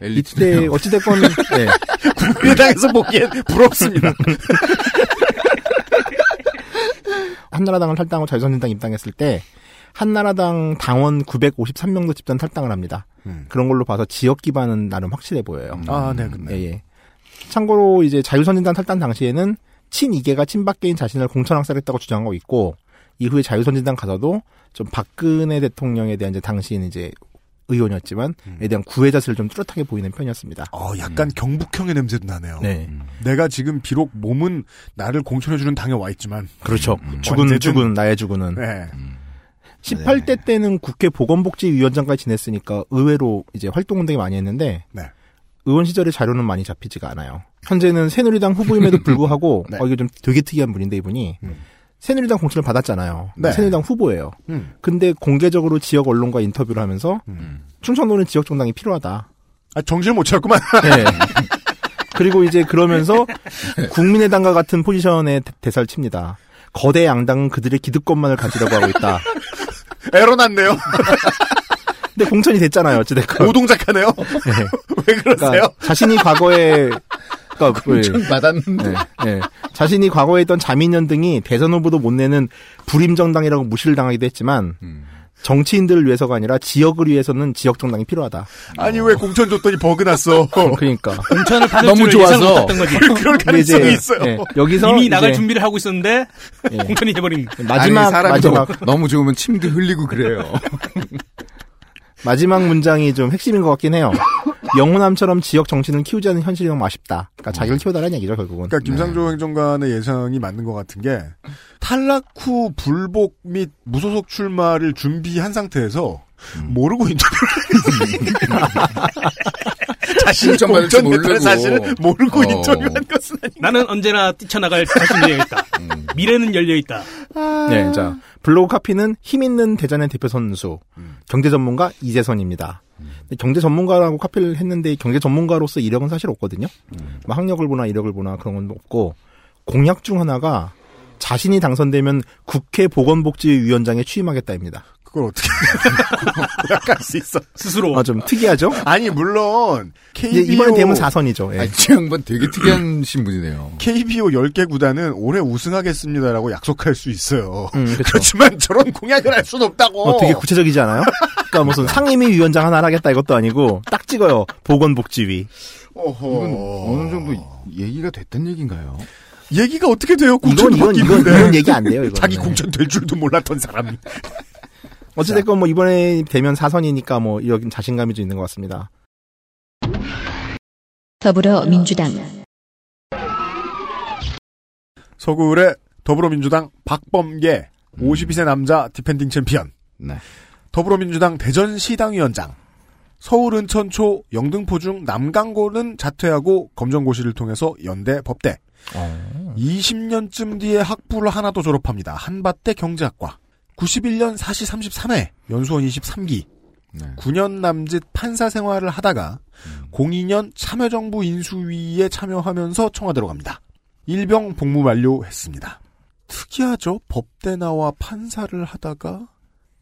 엘리트네요. 이때 어찌됐건 *laughs* 네. 국민의당에서 보기엔 부럽습니다. *laughs* 한나라당을 탈당하고 자유선진당 입당했을 때 한나라당 당원 953명도 집단 탈당을 합니다. 음. 그런 걸로 봐서 지역 기반은 나름 확실해 보여요. 아, 네, 근데. 예, 예. 참고로 이제 자유선진당 탈당 당시에는 친이계가 친박계인 자신을 공천 학살했다고 주장하고 있고 이후에 자유선진당 가서도 좀 박근혜 대통령에 대한 이제 당시에는 이제 의원이었지만 에 대한 구애 자세를 좀 뚜렷하게 보이는 편이었습니다. 어, 약간 경북형의 냄새도 나네요. 네, 내가 지금 비록 몸은 나를 공천해주는 당에 와 있지만. 그렇죠. 죽은 언제든- 죽은 나의 죽은은 네. 18대 때는 국회 보건복지위원장까지 지냈으니까 의외로 이제 활동은 되게 많이 했는데 네. 의원 시절의 자료는 많이 잡히지가 않아요. 현재는 새누리당 후보임에도 *laughs* 불구하고 네. 어, 이게 좀 되게 특이한 분인데 이분이 음. 새누리당 공천을 받았잖아요. 네. 새누리당 후보예요. 음. 근데 공개적으로 지역 언론과 인터뷰를 하면서 음. 충청도는 지역 정당이 필요하다. 아, 정신을 못 차렸구만. 네. *laughs* 그리고 이제 그러면서 국민의당과 같은 포지션에 대- 대사를 칩니다. 거대 양당은 그들의 기득권만을 가지려고 하고 있다. *laughs* 에러 났네요. 근데 공천이 됐잖아요. 어찌됐건. 오동작하네요. 네. *laughs* 왜 그러세요? 그러니까 자신이 과거에 그러니까 그- 좀 받았는데. 네, 네. 자신이 과거에 했던 자민련 등이 대선 후보도 못 내는 불임 정당이라고 무시를 당하기도 했지만 음. 정치인들을 위해서가 아니라 지역을 위해서는 지역 정당이 필요하다. 아니, 왜 공천 줬더니 버그 났어? *laughs* 그러니까 공천을 받을 너무 좋아서. 못했던 거지. 그럴 가능성이 있어요. 예, 여기서 이미 나갈 이제 준비를 하고 있었는데 예, 공천이 돼버린. 마지막 아니, 사람이 마지막 너무, 너무 좋으면 침도 흘리고 그래요. *laughs* 마지막 문장이 좀 핵심인 것 같긴 해요. *laughs* 영호남처럼 지역 정치는 키우지 않는 현실이 너무 아쉽다. 그러니까 자기를 키워달라는 얘기죠 결국은. 그러니까 김상조 행정관의 예상이 맞는 것 같은 게 탈락 후 불복 및 무소속 출마를 준비한 상태에서 모르고 *laughs* 인터뷰를 *laughs* 자신이 공천 됐다는 모르고. 사실을 모르고 어. 인터뷰한 것은 아니 나는 언제나 뛰쳐나갈 자신이 있다. *laughs* 음. 미래는 열려 있다. 네, 자 블로그 카피는 힘 있는 대전의 대표 선수 경제 전문가 이재선입니다. 근데 경제 전문가라고 카피를 했는데 경제 전문가로서 이력은 사실 없거든요. 뭐 학력을 보나 이력을 보나 그런 건 없고 공약 중 하나가 자신이 당선되면 국회 보건복지위원장에 취임하겠다입니다. 그걸 어떻게 *laughs* 공약할 수 있어? 스스로. 아, 좀 특이하죠? 아니 물론 KBO 이번에 되면 4선이죠. 예. 아니, 이 양반 되게 특이한 신분이네요. KBO 10개 구단은 올해 우승하겠습니다라고 약속할 수 있어요. 음, 그렇죠. 그렇지만 저런 공약을 할 수는 없다고. 어, 되게 구체적이지 않아요? 그러니까 무슨 상임위 위원장 하나 하겠다 이것도 아니고 딱 찍어요. 보건복지위. 어허. 이건 어느 정도 얘기가 됐단 얘기인가요? 얘기가 어떻게 돼요? 이건 공천 이건 이건. 이런 얘기 안 돼요. 이거 자기 공천 될 줄도 몰랐던 사람이. 어찌됐건 뭐 이번에 되면 4선이니까 뭐 여긴 자신감이 좀 있는 것 같습니다. 더불어민주당 서구울의 더불어민주당 박범계 52세 남자 디펜딩 챔피언. 네. 더불어민주당 대전시당위원장. 서울 은천초 영등포 중 남강고는 자퇴하고 검정고시를 통해서 연대 법대. 20년쯤 뒤에 학부를 하나 더 졸업합니다. 한밭대 경제학과. 91년 사시 33회, 연수원 23기. 네. 9년 남짓 판사 생활을 하다가 02년 참여정부 인수위에 참여하면서 청와대로 갑니다. 일병 복무 만료했습니다. 특이하죠? 법대 나와 판사를 하다가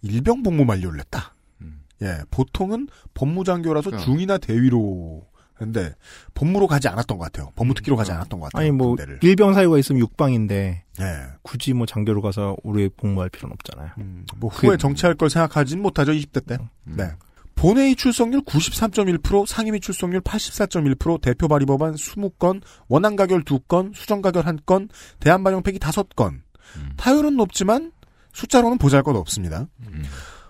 일병 복무 만료를 했다. 음. 예, 보통은 법무장교라서 그러니까. 중이나 대위로 했는데 법무로 가지 않았던 것 같아요. 법무특기로 가지 않았던 것 같아요. 아니 뭐 군대를. 일병 사유가 있으면 육방인데 예. 굳이 뭐 장교로 가서 오래 복무할 필요는 없잖아요. 음, 뭐 후에 정치할 걸 생각하진 못하죠 20대 때. 네. 본회의 출석률 93.1%, 상임위 출석률 84.1%, 대표 발의 법안 20건, 원안 가결 2건, 수정 가결 1건, 대안 반영 폐기 5건. 타율은 높지만 숫자로는 보잘것 없습니다. 음.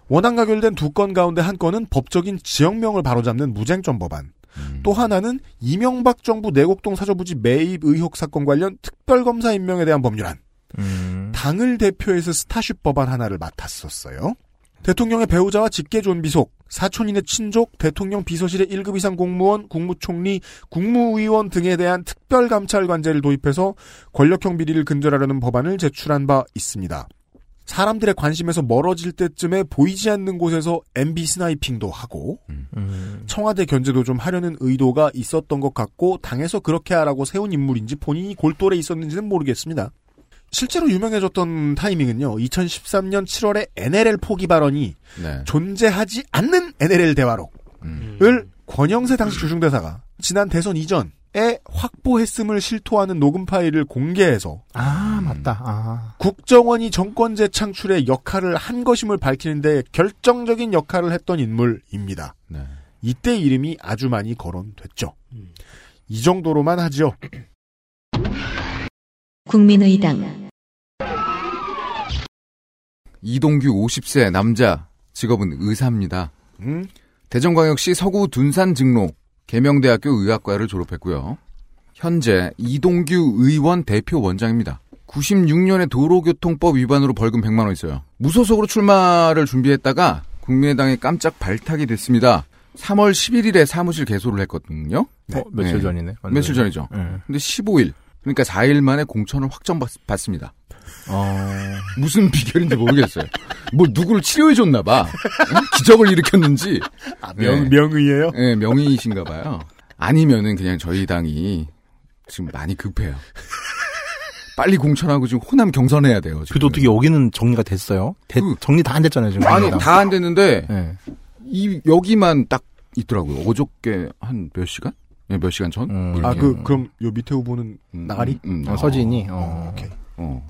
원안 가결된 두건 가운데 한 건은 법적인 지역명을 바로잡는 무쟁점 법안. 음. 또 하나는 이명박 정부 내곡동 사저부지 매입 의혹 사건 관련 특별검사 임명에 대한 법률안. 음. 당을 대표해서 스타쉽 법안 하나를 맡았었어요. 대통령의 배우자와 직계 존비속, 사촌 이내의 친족, 대통령 비서실의 1급 이상 공무원, 국무총리, 국무의원 등에 대한 특별감찰관제를 도입해서 권력형 비리를 근절하려는 법안을 제출한 바 있습니다. 사람들의 관심에서 멀어질 때쯤에 보이지 않는 곳에서 MB sniping도 하고 음. 청와대 견제도 좀 하려는 의도가 있었던 것 같고 당에서 그렇게 하라고 세운 인물인지 본인이 골똘에 있었는지는 모르겠습니다. 실제로 유명해졌던 타이밍은요. 2013년 7월에 NLL 포기 발언이 네. 존재하지 않는 NLL 대화록을 음. 권영세 당시 조중대사가 지난 대선 이전 에 확보했음을 실토하는 녹음 파일을 공개해서 아 맞다. 아. 국정원이 정권 재창출에 역할을 한 것임을 밝히는데 결정적인 역할을 했던 인물입니다. 네. 이때 이름이 아주 많이 거론됐죠. 이 정도로만 하죠. 국민의당 이동규 50세 남자 직업은 의사입니다. 음? 대전광역시 서구 둔산 증로 계명대학교 의학과를 졸업했고요. 현재 이동규 의원 대표 원장입니다. 96년에 도로교통법 위반으로 벌금 100만 원 있어요. 무소속으로 출마를 준비했다가 국민의당에 깜짝 발탁이 됐습니다. 3월 11일에 사무실 개소를 했거든요. 어, 며칠 네. 전이네. 완전. 며칠 전이죠. 네. 근데 15일 그러니까 4일 만에 공천을 확정받습니다. 어. 무슨 비결인지 모르겠어요. 뭐 누구를 치료해 줬나 봐. 응? 기적을 일으켰는지. 명, 네. 명의예요? 네, 명의이신가 봐요. 아니면은 그냥 저희 당이 지금 많이 급해요. 빨리 공천하고 지금 호남 경선해야 돼요. 지금. 그래도 어떻게 여기는 정리가 됐어요? 대- 그- 정리 다 안 됐잖아요 지금. 아니. 다 안 됐는데 네. 이 여기만 딱 있더라고요. 어저께 한 몇 시간? 네, 몇 시간 전? 음. 뭐 아, 이렇게. 그, 그럼 요 밑에 후보는 음, 나가리? 음, 음. 어, 서진이. 어. 오케이. 어.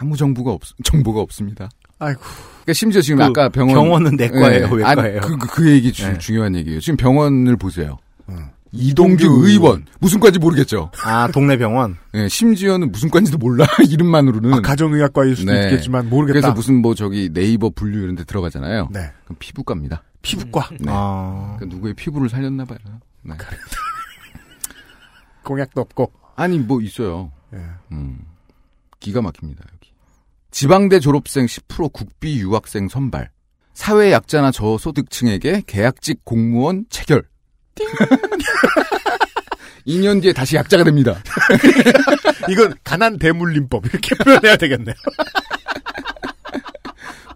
아무 정보가 없 *laughs* 정보가 없습니다. 아이고. 그러니까 심지어 지금 그 아까 병원 병원은 내과예요, 네. 외과예요. 그, 그, 그 얘기 주, 네. 중요한 얘기예요. 지금 병원을 보세요. 음. 이동규 의원 무슨 과인지 모르겠죠. 아 동네 병원. 예, *laughs* 심지어는 무슨 과인지도 몰라 *laughs* 이름만으로는. 아, 가정의학과일 수도 네. 있겠지만 모르겠다. 그래서 무슨 뭐 저기 네이버 분류 이런 데 들어가잖아요. 네. 그럼 피부과입니다. 피부과. 네. 아. 그러니까 누구의 피부를 살렸나 봐요. 네. 공약도 없고. 아니 뭐 있어요. 예. 음. 기가 막힙니다. 지방대 졸업생 10% 국비 유학생 선발. 사회 약자나 저소득층에게 계약직 공무원 체결. 2년 *laughs* 뒤에 다시 약자가 됩니다. *laughs* *laughs* 이건 가난 대물림법 이렇게 표현해야 되겠네요.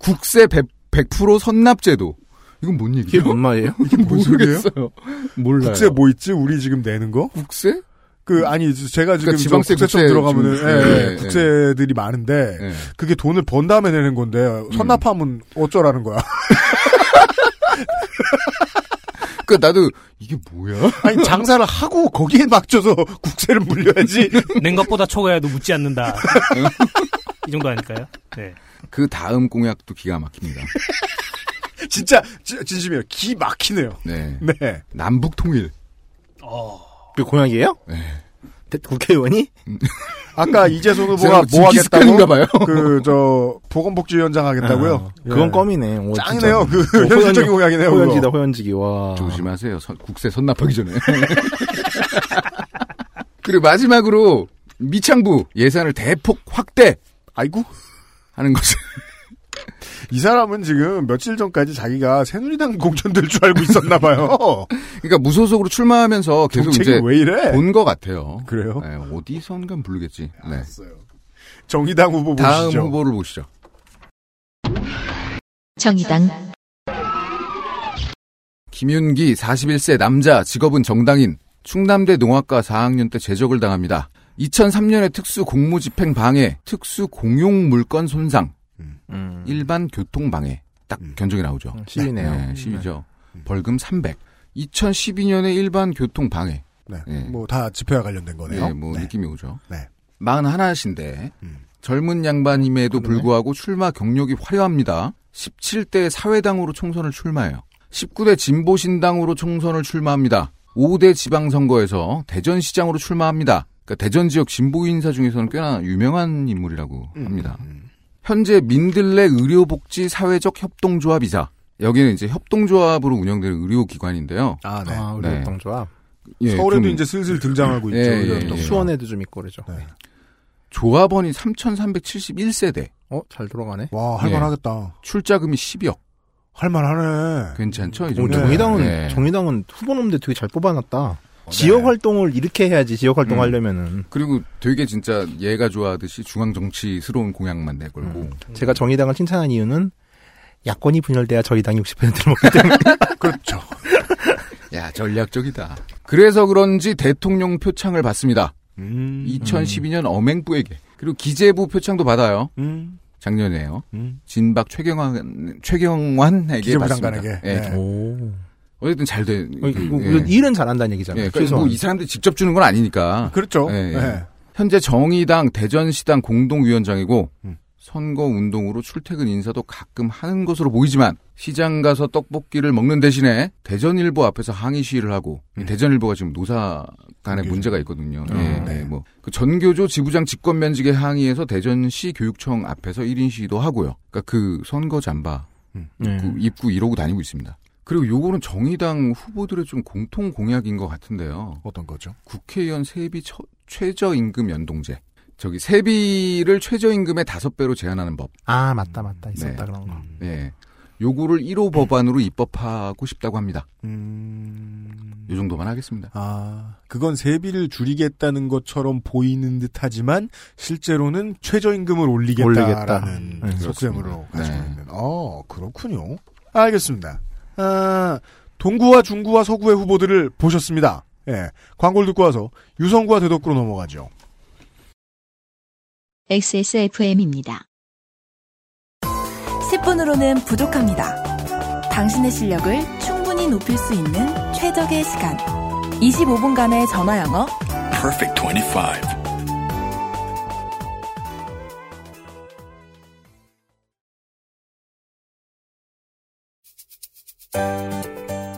국세 100, 100% 선납제도. 이건 뭔 이게 얘기예요? 뭔 말이에요? 이게 뭔 소리예요? 몰라요. 국세 뭐 있지? 우리 지금 내는 거? 국세? 그 아니 제가 지금 그러니까 저 지방세 국세청 국세 들어가면은 중- 예, 예, 예. 국세들이 많은데 예. 그게 돈을 번 다음에 내는 건데 선납하면 어쩌라는 거야? *laughs* 그 나도 이게 뭐야? 아니 장사를 하고 거기에 맞춰서 국세를 물려야지. *laughs* 낸 것보다 초과해도 묻지 않는다. *laughs* 이 정도 아닐까요? 네. 그 다음 공약도 기가 막힙니다. 진짜 지- 진심이에요. 기 막히네요. 네. 네. 남북 통일. 그 공약이에요? 네. 대- 국회의원이? *laughs* 아까 이재선 후보가 뭐 하겠다고? 봐요. 그 저 보건복지위원장 하겠다고요? 아, 그건 예. 껌이네. 오, 짱이네요. 그 어, 현실적인 공약이네요. 호연지다. 호연지기. 와. 조심하세요. 선- 국세 선납하기 전에. *laughs* 그리고 마지막으로 미창부 예산을 대폭 확대 아이고 하는 것을 이 사람은 지금 며칠 전까지 자기가 새누리당 *laughs* 공천될 줄 알고 있었나 봐요. 그러니까 무소속으로 출마하면서 계속 이제 왜 이래? 본 것 같아요. 그래요? 네, 어디선가 모르겠지. 네. 정의당 후보 다음 보시죠. 후보를 보시죠. 정의당 김윤기 41세 남자 직업은 정당인 충남대 농학과 4학년 때 제적을 당합니다. 2003년에 특수 공무집행 방해, 특수 공용 물건 손상, 음. 일반 교통 방해 딱 음. 견적이 나오죠. 시위네요. 네, 시위죠. 벌금 300. 2012년에 일반 교통 방해. 네. 네. 뭐다 집회와 관련된 거네요. 네, 뭐 네. 느낌이 오죠. 네. 41인데 음. 젊은 양반임에도 그러네. 불구하고 출마 경력이 화려합니다. 17대 사회당으로 총선을 출마해요. 19대 진보신당으로 총선을 출마합니다. 5대 지방선거에서 대전시장으로 출마합니다. 그러니까 대전 지역 진보 인사 중에서는 꽤나 유명한 인물이라고 음, 합니다. 음. 현재 민들레 의료복지 사회적 협동조합이자 여기는 이제 협동조합으로 운영되는 의료기관인데요. 아, 네. 아, 네. 협동조합. 예, 서울에도 좀 이제 슬슬 등장하고 있죠. 예, 예, 예. 수원에도 좀 있고 그러죠. 네. 조합원이 3,371세대, 어, 잘 돌아가네. 와, 예. 할만하겠다. 출자금이 10억. 할만하네. 괜찮죠? 이 오, 정도. 정의당은, 네. 정의당은 후보놈들 되게 잘 뽑아놨다. 지역 활동을 이렇게 해야지, 지역 활동 음. 하려면은. 그리고 되게 진짜 얘가 좋아하듯이 중앙 정치스러운 공약만 내걸고. 음. 제가 정의당을 칭찬한 이유는 야권이 분열돼야 저희 당이 60%를 먹기 때문에. *laughs* 그렇죠. 야, 전략적이다. 그래서 그런지 대통령 표창을 받습니다. 음. 2012년 엄행부에게. 그리고 기재부 표창도 받아요. 음. 작년에요. 음. 진박 최경환, 최경환에게 받습니다. 장관에게. 예. 네. 오. 어쨌든 잘 돼. 어, 이거 일은 잘한다는 얘기잖아요. 예, 그러니까 최소한. 뭐이 사람들이 직접 주는 건 아니니까. 그렇죠. 예, 예. 네. 현재 정의당 대전시당 공동위원장이고 음. 선거 운동으로 출퇴근 인사도 가끔 하는 것으로 보이지만 시장 가서 떡볶이를 먹는 대신에 대전일보 앞에서 항의 시위를 하고 이 음. 대전일보가 지금 노사 간에 전교조. 문제가 있거든요. 어, 예, 네. 예, 뭐그 전교조 지부장 직권 면직에 항의해서 대전시 교육청 앞에서 1인 시위도 하고요. 그러니까 그 선거 잠바 네. 입고, 입고 이러고 다니고 있습니다. 그리고 요거는 정의당 후보들의 좀 공통 공약인 것 같은데요. 어떤 거죠? 국회의원 세비 처- 최저임금 연동제. 저기 세비를 최저임금의 다섯 배로 제한하는 법. 아, 맞다, 맞다. 있었다, 네. 그런 거. 예. 요거를 1호 법안으로 입법하고 싶다고 합니다. 음. 요 정도만 하겠습니다. 아, 그건 세비를 줄이겠다는 것처럼 보이는 듯 하지만 실제로는 최저임금을 올리겠다라는 올리겠다. 네, 속셈으로 그렇습니다. 가지고 네. 있는. 어, 그렇군요. 알겠습니다. 아, 동구와 중구와 서구의 후보들을 보셨습니다. 예. 광고를 듣고 와서 유성구와 대덕구로 넘어가죠. XSFM입니다. 10분으로는 부족합니다. 당신의 실력을 충분히 높일 수 있는 최적의 시간. 25분간의 전화 영어. Perfect 25.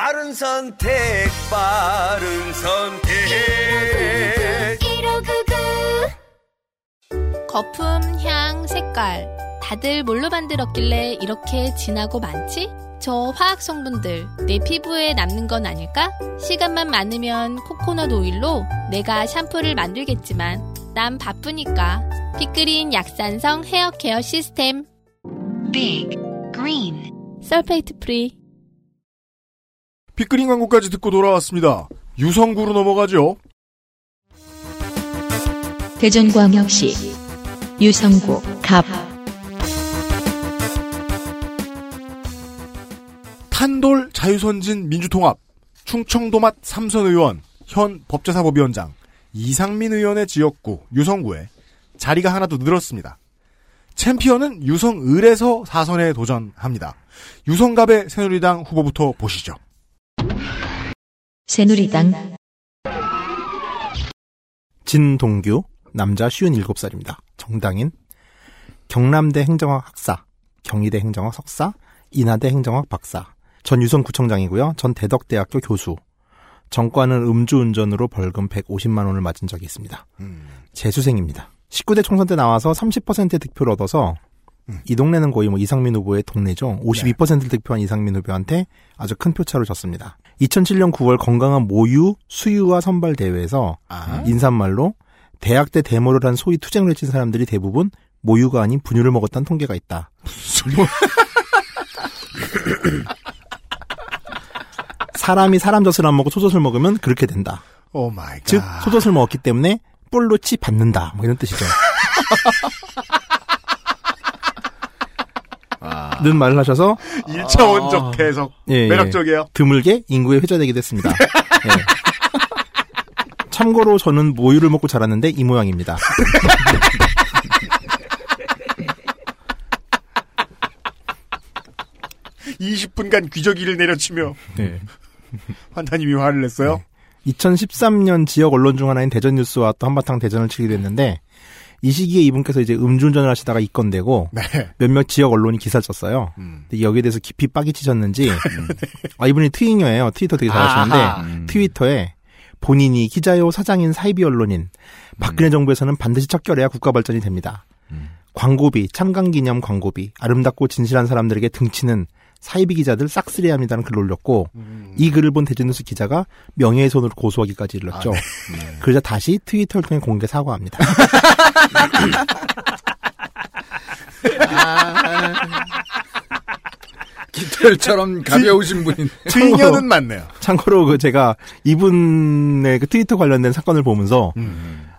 바른 선택, 바른 선택. 거품, 향, 색깔 다 다들 뭘로 만들었길래 이렇게 진하고 많지? 저 화학 성분들 내 피부에 남는 건 아닐까? 시간만 많으면 코코넛 오일로 내가 샴푸를 만들겠지만 난 바쁘니까 빅그린 약산성 헤어 케어 시스템 Big Green sulfate free 빅그린 광고까지 듣고 돌아왔습니다. 유성구로 넘어가죠. 대전광역시 유성구 갑 탄돌 자유선진 민주통합 충청도맛 삼선 의원 현 법제사법위원장 이상민 의원의 지역구 유성구에 자리가 하나 더 늘었습니다. 챔피언은 유성을에서 사선에 도전합니다. 유성갑의 새누리당 후보부터 보시죠. 새누리당 진동규 남자 57살입니다. 정당인 경남대 행정학 학사, 경희대 행정학 석사, 인하대 행정학 박사, 전 유성구청장이고요. 전 대덕대학교 교수. 정과는 음주운전으로 벌금 150만 원을 맞은 적이 있습니다. 재수생입니다. 19대 총선 때 나와서 30%의 득표를 얻어서 이 동네는 거의 뭐 이상민 후보의 동네죠. 52%를 득표한 이상민 후보한테 아주 큰 표차로 졌습니다. 2007년 9월 건강한 모유 수유와 선발 대회에서 인사말로 대학 때 데모를 한 소위 투쟁을 친 사람들이 대부분 모유가 아닌 분유를 먹었다는 통계가 있다. *laughs* 사람이 사람 젖을 안 먹고 소젖을 먹으면 그렇게 된다. oh my god. 즉 소젖을 먹었기 때문에 뿔로 치 받는다. 뭐 이런 뜻이죠. *laughs* 는 말을 하셔서 1차원적 해석. 예, 매력적이에요. 드물게 인구에 회자되기도 했습니다. 예. *laughs* 참고로 저는 모유를 먹고 자랐는데 이 모양입니다. 이 20분간 귀저귀를 내려치며 네. 환타님이 화를 냈어요. 2013년 지역 언론 중 하나인 대전뉴스와 또 한바탕 대전을 치게 됐는데 이 시기에 이분께서 이제 음주운전을 하시다가 입건되고 네. 몇몇 지역 언론이 기사를 썼어요. 근데 여기에 대해서 깊이 빡이 치셨는지 *laughs* 아 이분이 트윙어예요. 트위터 되게 잘하시는데. 음. 트위터에 본인이 기자요 사장인 사이비 언론인 음. 박근혜 정부에서는 반드시 척결해야 국가 발전이 됩니다. 음. 광고비, 참관기념 광고비, 아름답고 진실한 사람들에게 등치는 사이비 기자들 싹쓸이해야 합니다는 글을 올렸고 이 글을 본 대전뉴스 기자가 명예훼손으로 고소하기까지 이르렀죠. 그러자 다시 트위터를 통해 공개 사과합니다. *laughs* 깃털처럼 가벼우신 분인데. 트윙어는 맞네요. 참고로 그 제가 이분의 그 트위터 관련된 사건을 보면서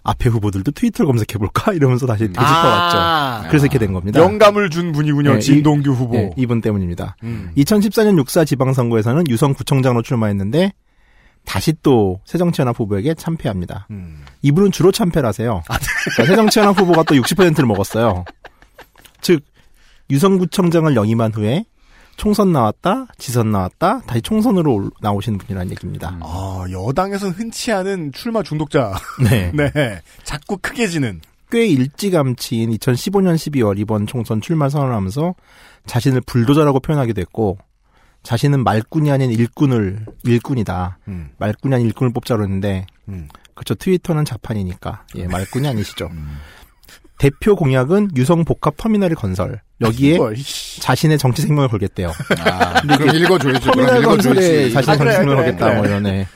앞에 후보들도 트위터를 검색해볼까 *laughs* 이러면서 다시 되짚어 왔죠. 아. 그래서 이렇게 된 겁니다. 영감을 준 분이군요. 네, 진동규 이- 후보. 네, 이분 때문입니다. 음. 2014년 육사 지방선거에서는 유성 구청장으로 출마했는데 다시 또 새정치연합 후보에게 참패합니다. 음. 이분은 주로 참패를 하세요. 그러니까 새정치연합 후보가 또 60%를 먹었어요. 즉 유성구청장을 영임한 후에 총선 나왔다, 지선 나왔다, 다시 총선으로 올- 나오신 분이라는 얘기입니다. 아, 여당에선 흔치 않은 출마 중독자. *laughs* 네. 네. 자꾸 크게 지는. 꽤 일찌감치인 2015년 12월 이번 총선 출마 선언하면서 자신을 불도저라고 표현하기도 했고 자신은 말꾼이 아닌 일꾼을 일꾼이다. 음. 말꾼이 아닌 일꾼을 뽑자로 했는데 음. 그렇죠. 트위터는 자판이니까 예, 말꾼이 아니시죠. *laughs* 대표 공약은 유성 복합 터미널의 건설. 여기에 뭘. 자신의 정치 생명을 걸겠대요. 아, 그럼 읽어줘야죠. 그럼 읽어줘야지. 자신의 아, 정치 그래, 생명을 그래, 걸겠다. 그래. 뭐 이러네.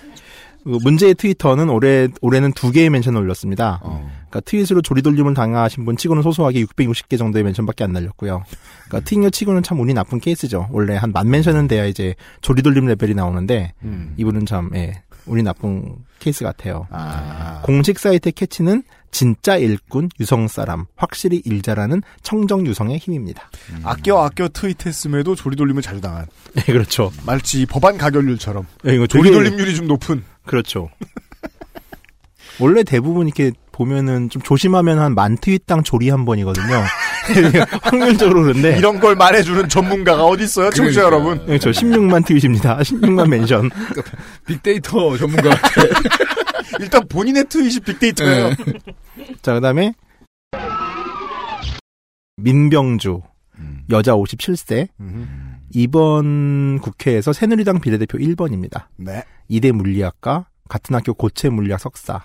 그 문제의 트위터는 올해 올해는 두 개의 mention을 올렸습니다. 어. 그러니까 tweet으로 조리돌림을 당하신 분 치고는 소소하게 660개 정도의 mention밖에 안 날렸고요. 그러니까 트윙어 치고는 참 운이 나쁜 케이스죠. 원래 한 만 mention은 돼야 이제 조리돌림 레벨이 나오는데 음. 이분은 참 예, 운이 나쁜 케이스 같아요. 아. 공식 사이트의 catch는 진짜 일꾼 유성 사람 확실히 일 잘하는 청정 유성의 힘입니다. 아껴 아껴 tweet했음에도 조리돌림을 자주 당한. *laughs* 네 그렇죠. 말지 법안 가결률처럼. 예, 이거 조리돌림률이 좀 높은. 그렇죠. *laughs* 원래 대부분 이렇게 보면은 좀 조심하면 한 만 tweet당 조리 한 번이거든요. *laughs* 확률적으로 그런데 이런 걸 말해주는 전문가가 어디 있어요, 청취자 그러니까. 여러분? 네, 저 16만 tweet입니다. 16만 mention. *laughs* 빅데이터 전문가. *laughs* 일단 본인의 트윗이 빅데이터예요. 네. 자, 그다음에 민병주 음. 여자 57세 음. 이번 국회에서 새누리당 비례대표 1번입니다. 네. 이대 물리학과 같은 학교 고체 물리학 석사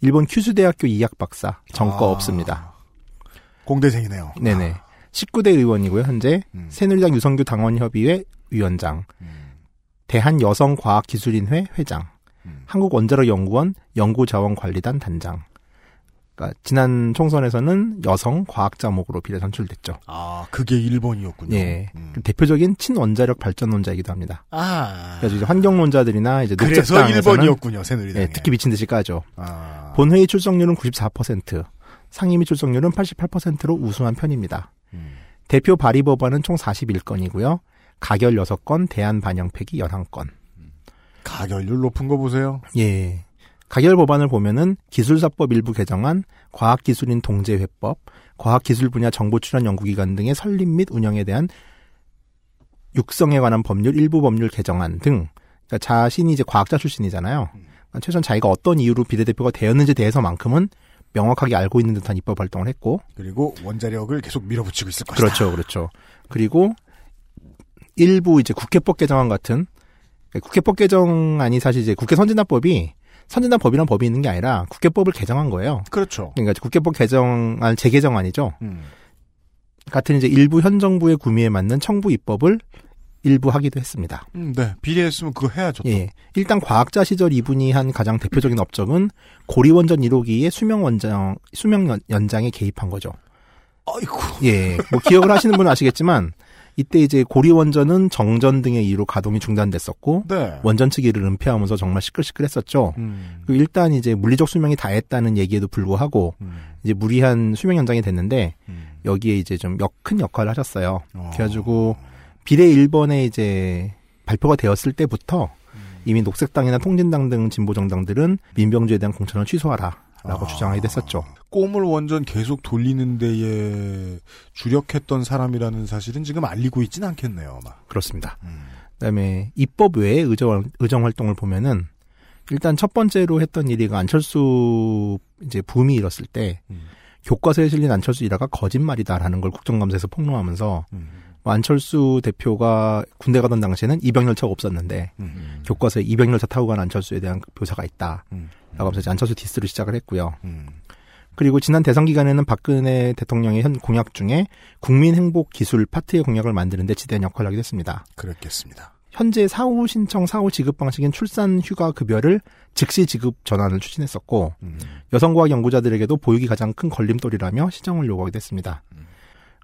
일본 큐슈대학교 이학 박사 전과 아. 없습니다. 공대생이네요. 네네. 19대 의원이고요. 현재 새누리당 유성규 당원협의회 위원장, 대한여성과학기술인회 회장, 한국원자력연구원 연구자원관리단 단장. 그러니까 지난 총선에서는 여성 과학자 목으로 비례 선출됐죠. 아, 그게 1번이었군요. 예. 대표적인 친원자력 발전론자이기도 합니다. 아. 그래서 이제 환경론자들이나 이제 그래서 녹색당에서는 1번이었군요, 새누리당에. 예, 특히 미친 듯이 까죠. 아. 본회의 출석률은 94%, 상임위 출석률은 88%로 우수한 편입니다. 음. 대표 발의 법안은 총 41건이고요. 가결 6건, 대안 반영팩이 11건. 가결률 높은 거 보세요. 예. 가결 법안을 보면은 기술사법 일부 개정안, 과학기술인 동제회법, 과학기술 분야 정보 출연 연구기관 등의 설립 및 운영에 대한 육성에 관한 법률 일부 법률 개정안 등 그러니까 자신이 이제 과학자 출신이잖아요. 그러니까 최소한 자기가 어떤 이유로 비례대표가 되었는지 대해서만큼은 명확하게 알고 있는 듯한 입법 활동을 했고 그리고 원자력을 계속 밀어붙이고 있을 것이다. 그렇죠, 그렇죠. 그리고 일부 이제 국회법 개정안 같은 국회법 개정안이 사실 이제 국회 선진화법이 선진화법이란 법이 있는 게 아니라 국회법을 개정한 거예요. 그렇죠. 그러니까 국회법 개정안 재개정안이죠. 음. 같은 이제 일부 현 정부의 구미에 맞는 청부 입법을 일부 하기도 했습니다. 음, 네. 비례했으면 그거 해야죠. 또. 예. 일단 과학자 시절 이분이 한 가장 대표적인 업적은 고리원전 1호기의 수명 원장 수명 연- 연장에 개입한 거죠. 아이고. 예. 뭐 기억을 하시는 분은 아시겠지만 이때 이제 고리원전은 정전 등의 이유로 가동이 중단됐었고 네. 원전 측이를 은폐하면서 정말 시끌시끌했었죠. 음. 그리고 일단 이제 물리적 수명이 다했다는 얘기에도 불구하고 이제 무리한 수명 연장이 됐는데 음. 여기에 이제 좀 큰 역할을 하셨어요. 그래가지고 비례 1번에 이제 발표가 되었을 때부터 이미 녹색당이나 통진당 등 진보 정당들은 민병주에 대한 공천을 취소하라라고 주장하게 됐었죠. 꼬물 원전 계속 돌리는 데에 주력했던 사람이라는 사실은 지금 알리고 있진 않겠네요, 아마. 그렇습니다. 그다음에 입법 외에 의정, 의정 활동을 보면은 일단 첫 번째로 했던 일이가 안철수 이제 붐이 일었을 때 교과서에 실린 안철수 일화가 거짓말이다라는 걸 국정감사에서 폭로하면서 뭐 안철수 대표가 군대 가던 당시에는 200열차가 없었는데 교과서에 200열차 타고 간 안철수에 대한 묘사가 있다. 라고 하면서 이제 안철수 디스를 시작을 했고요. 그리고 지난 대선 기간에는 박근혜 대통령의 현 공약 중에 국민 행복 기술 파트의 공약을 만드는데 지대한 역할을 하게 됐습니다. 그랬겠습니다. 현재 사후 신청 사후 지급 방식인 출산 휴가 급여를 즉시 지급 전환을 추진했었고 여성과학 연구자들에게도 보육이 가장 큰 걸림돌이라며 시정을 요구하게 됐습니다.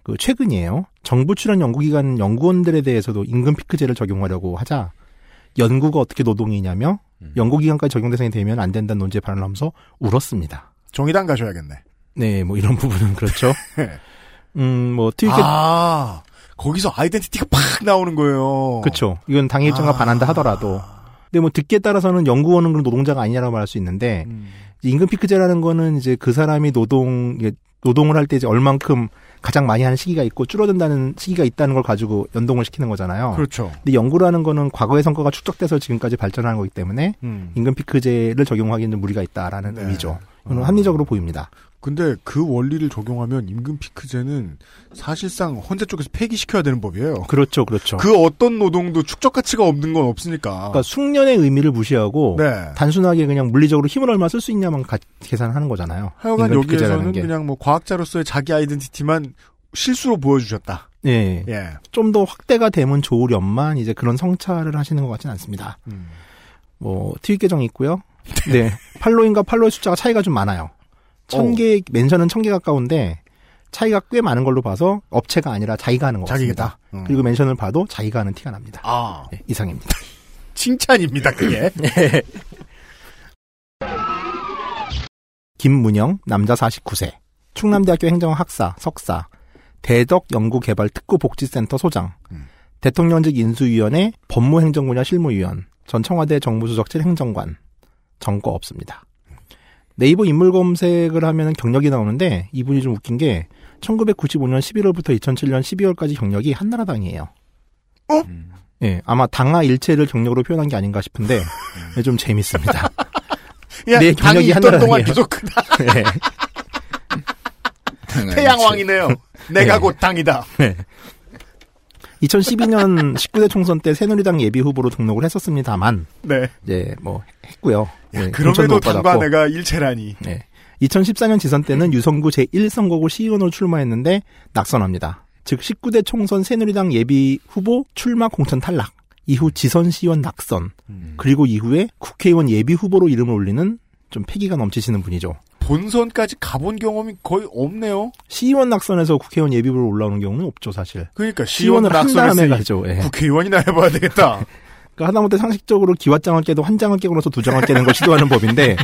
그 최근이에요. 정부 출연 연구기관 연구원들에 대해서도 임금 피크제를 적용하려고 하자 연구가 어떻게 노동이냐며 연구기관까지 적용 대상이 되면 안 된다는 논제에 발언하면서 울었습니다. 정의당 가셔야겠네. 네, 뭐 이런 부분은 그렇죠. *laughs* 음, 뭐 트위터 아, 거기서 아이덴티티가 팍 나오는 거예요. 그렇죠. 이건 당의 입장과 반한다 하더라도. 근데 뭐 듣기에 따라서는 연구원은 그런 노동자가 아니냐라고 말할 수 있는데 이제 임금 피크제라는 거는 이제 그 사람이 노동 노동을 할 때 이제 얼만큼 가장 많이 하는 시기가 있고 줄어든다는 시기가 있다는 걸 가지고 연동을 시키는 거잖아요. 그렇죠. 근데 연구라는 거는 과거의 성과가 축적돼서 지금까지 발전하는 거기 때문에 음. 임금 피크제를 적용하기는 무리가 있다라는 네. 의미죠. 이거는 합리적으로 보입니다. 근데 그 원리를 적용하면 임금 피크제는 사실상 헌재 쪽에서 폐기시켜야 되는 법이에요. 그렇죠, 그렇죠. 그 어떤 노동도 축적 가치가 없는 건 없으니까. 그러니까 숙련의 의미를 무시하고 네. 단순하게 그냥 물리적으로 힘을 얼마 쓸 수 있냐만 가- 계산하는 거잖아요. 하여간 여기에서는 게. 그냥 뭐 과학자로서의 자기 아이덴티티만 실수로 보여주셨다. 예. 예. 좀 더 확대가 되면 좋으련만 이제 그런 성찰을 하시는 것 같지는 않습니다. 음. 뭐 트윗 계정이 있고요. *laughs* 네. 팔로잉과 팔로의 숫자가 차이가 좀 많아요. 천 개, 멘션은 천 개 가까운데 차이가 꽤 많은 걸로 봐서 업체가 아니라 자기가 하는 것 자기다. 같습니다. 음. 그리고 멘션을 봐도 자기가 하는 티가 납니다. 아. 네, 이상입니다. *laughs* 칭찬입니다, 그게. *laughs* 네. 김문영, 남자 49세. 충남대학교 행정학사, 석사. 대덕 연구개발 특구복지센터 소장. 대통령직 인수위원회 법무행정 분야 실무위원. 전 청와대 정무수석실 행정관. 정거 없습니다. 네이버 인물 검색을 하면 경력이 나오는데 이분이 좀 웃긴 게 1995년 11월부터 2007년 12월까지 경력이 한나라당이에요. 어? 예, 아마 당하 일체를 경력으로 표현한 게 아닌가 싶은데 네, 좀 재밌습니다. 야, 내 당이 경력이 있던 동안. 계속 크다. *laughs* 네. 태양왕이네요. 내가 네. 곧 당이다. 네. 2012년 19대 총선 때 새누리당 예비 후보로 등록을 했었습니다만, 네. 이제 뭐 했고요. 네, 그럼에도 당과. 내가 일체라니. 네. 2014년 지선 때는 유성구 제1선거구 시의원으로 출마했는데 낙선합니다. 즉 19대 총선 새누리당 예비 후보 출마 공천 탈락. 이후 지선 시의원 낙선. 그리고 이후에 국회의원 예비 후보로 이름을 올리는 좀 패기가 넘치시는 분이죠. 본선까지 가본 경험이 거의 없네요. 시의원 낙선에서 국회의원 예비로 올라오는 경우는 없죠, 사실. 그러니까 시의원 시의원을 이 가죠. 예. 국회의원이나 해봐야 되겠다. *laughs* 그러니까 하다못해 상식적으로 기왓장을 깨도 한 장을 깨고 나서 두 장을 깨는 걸 시도하는 법인데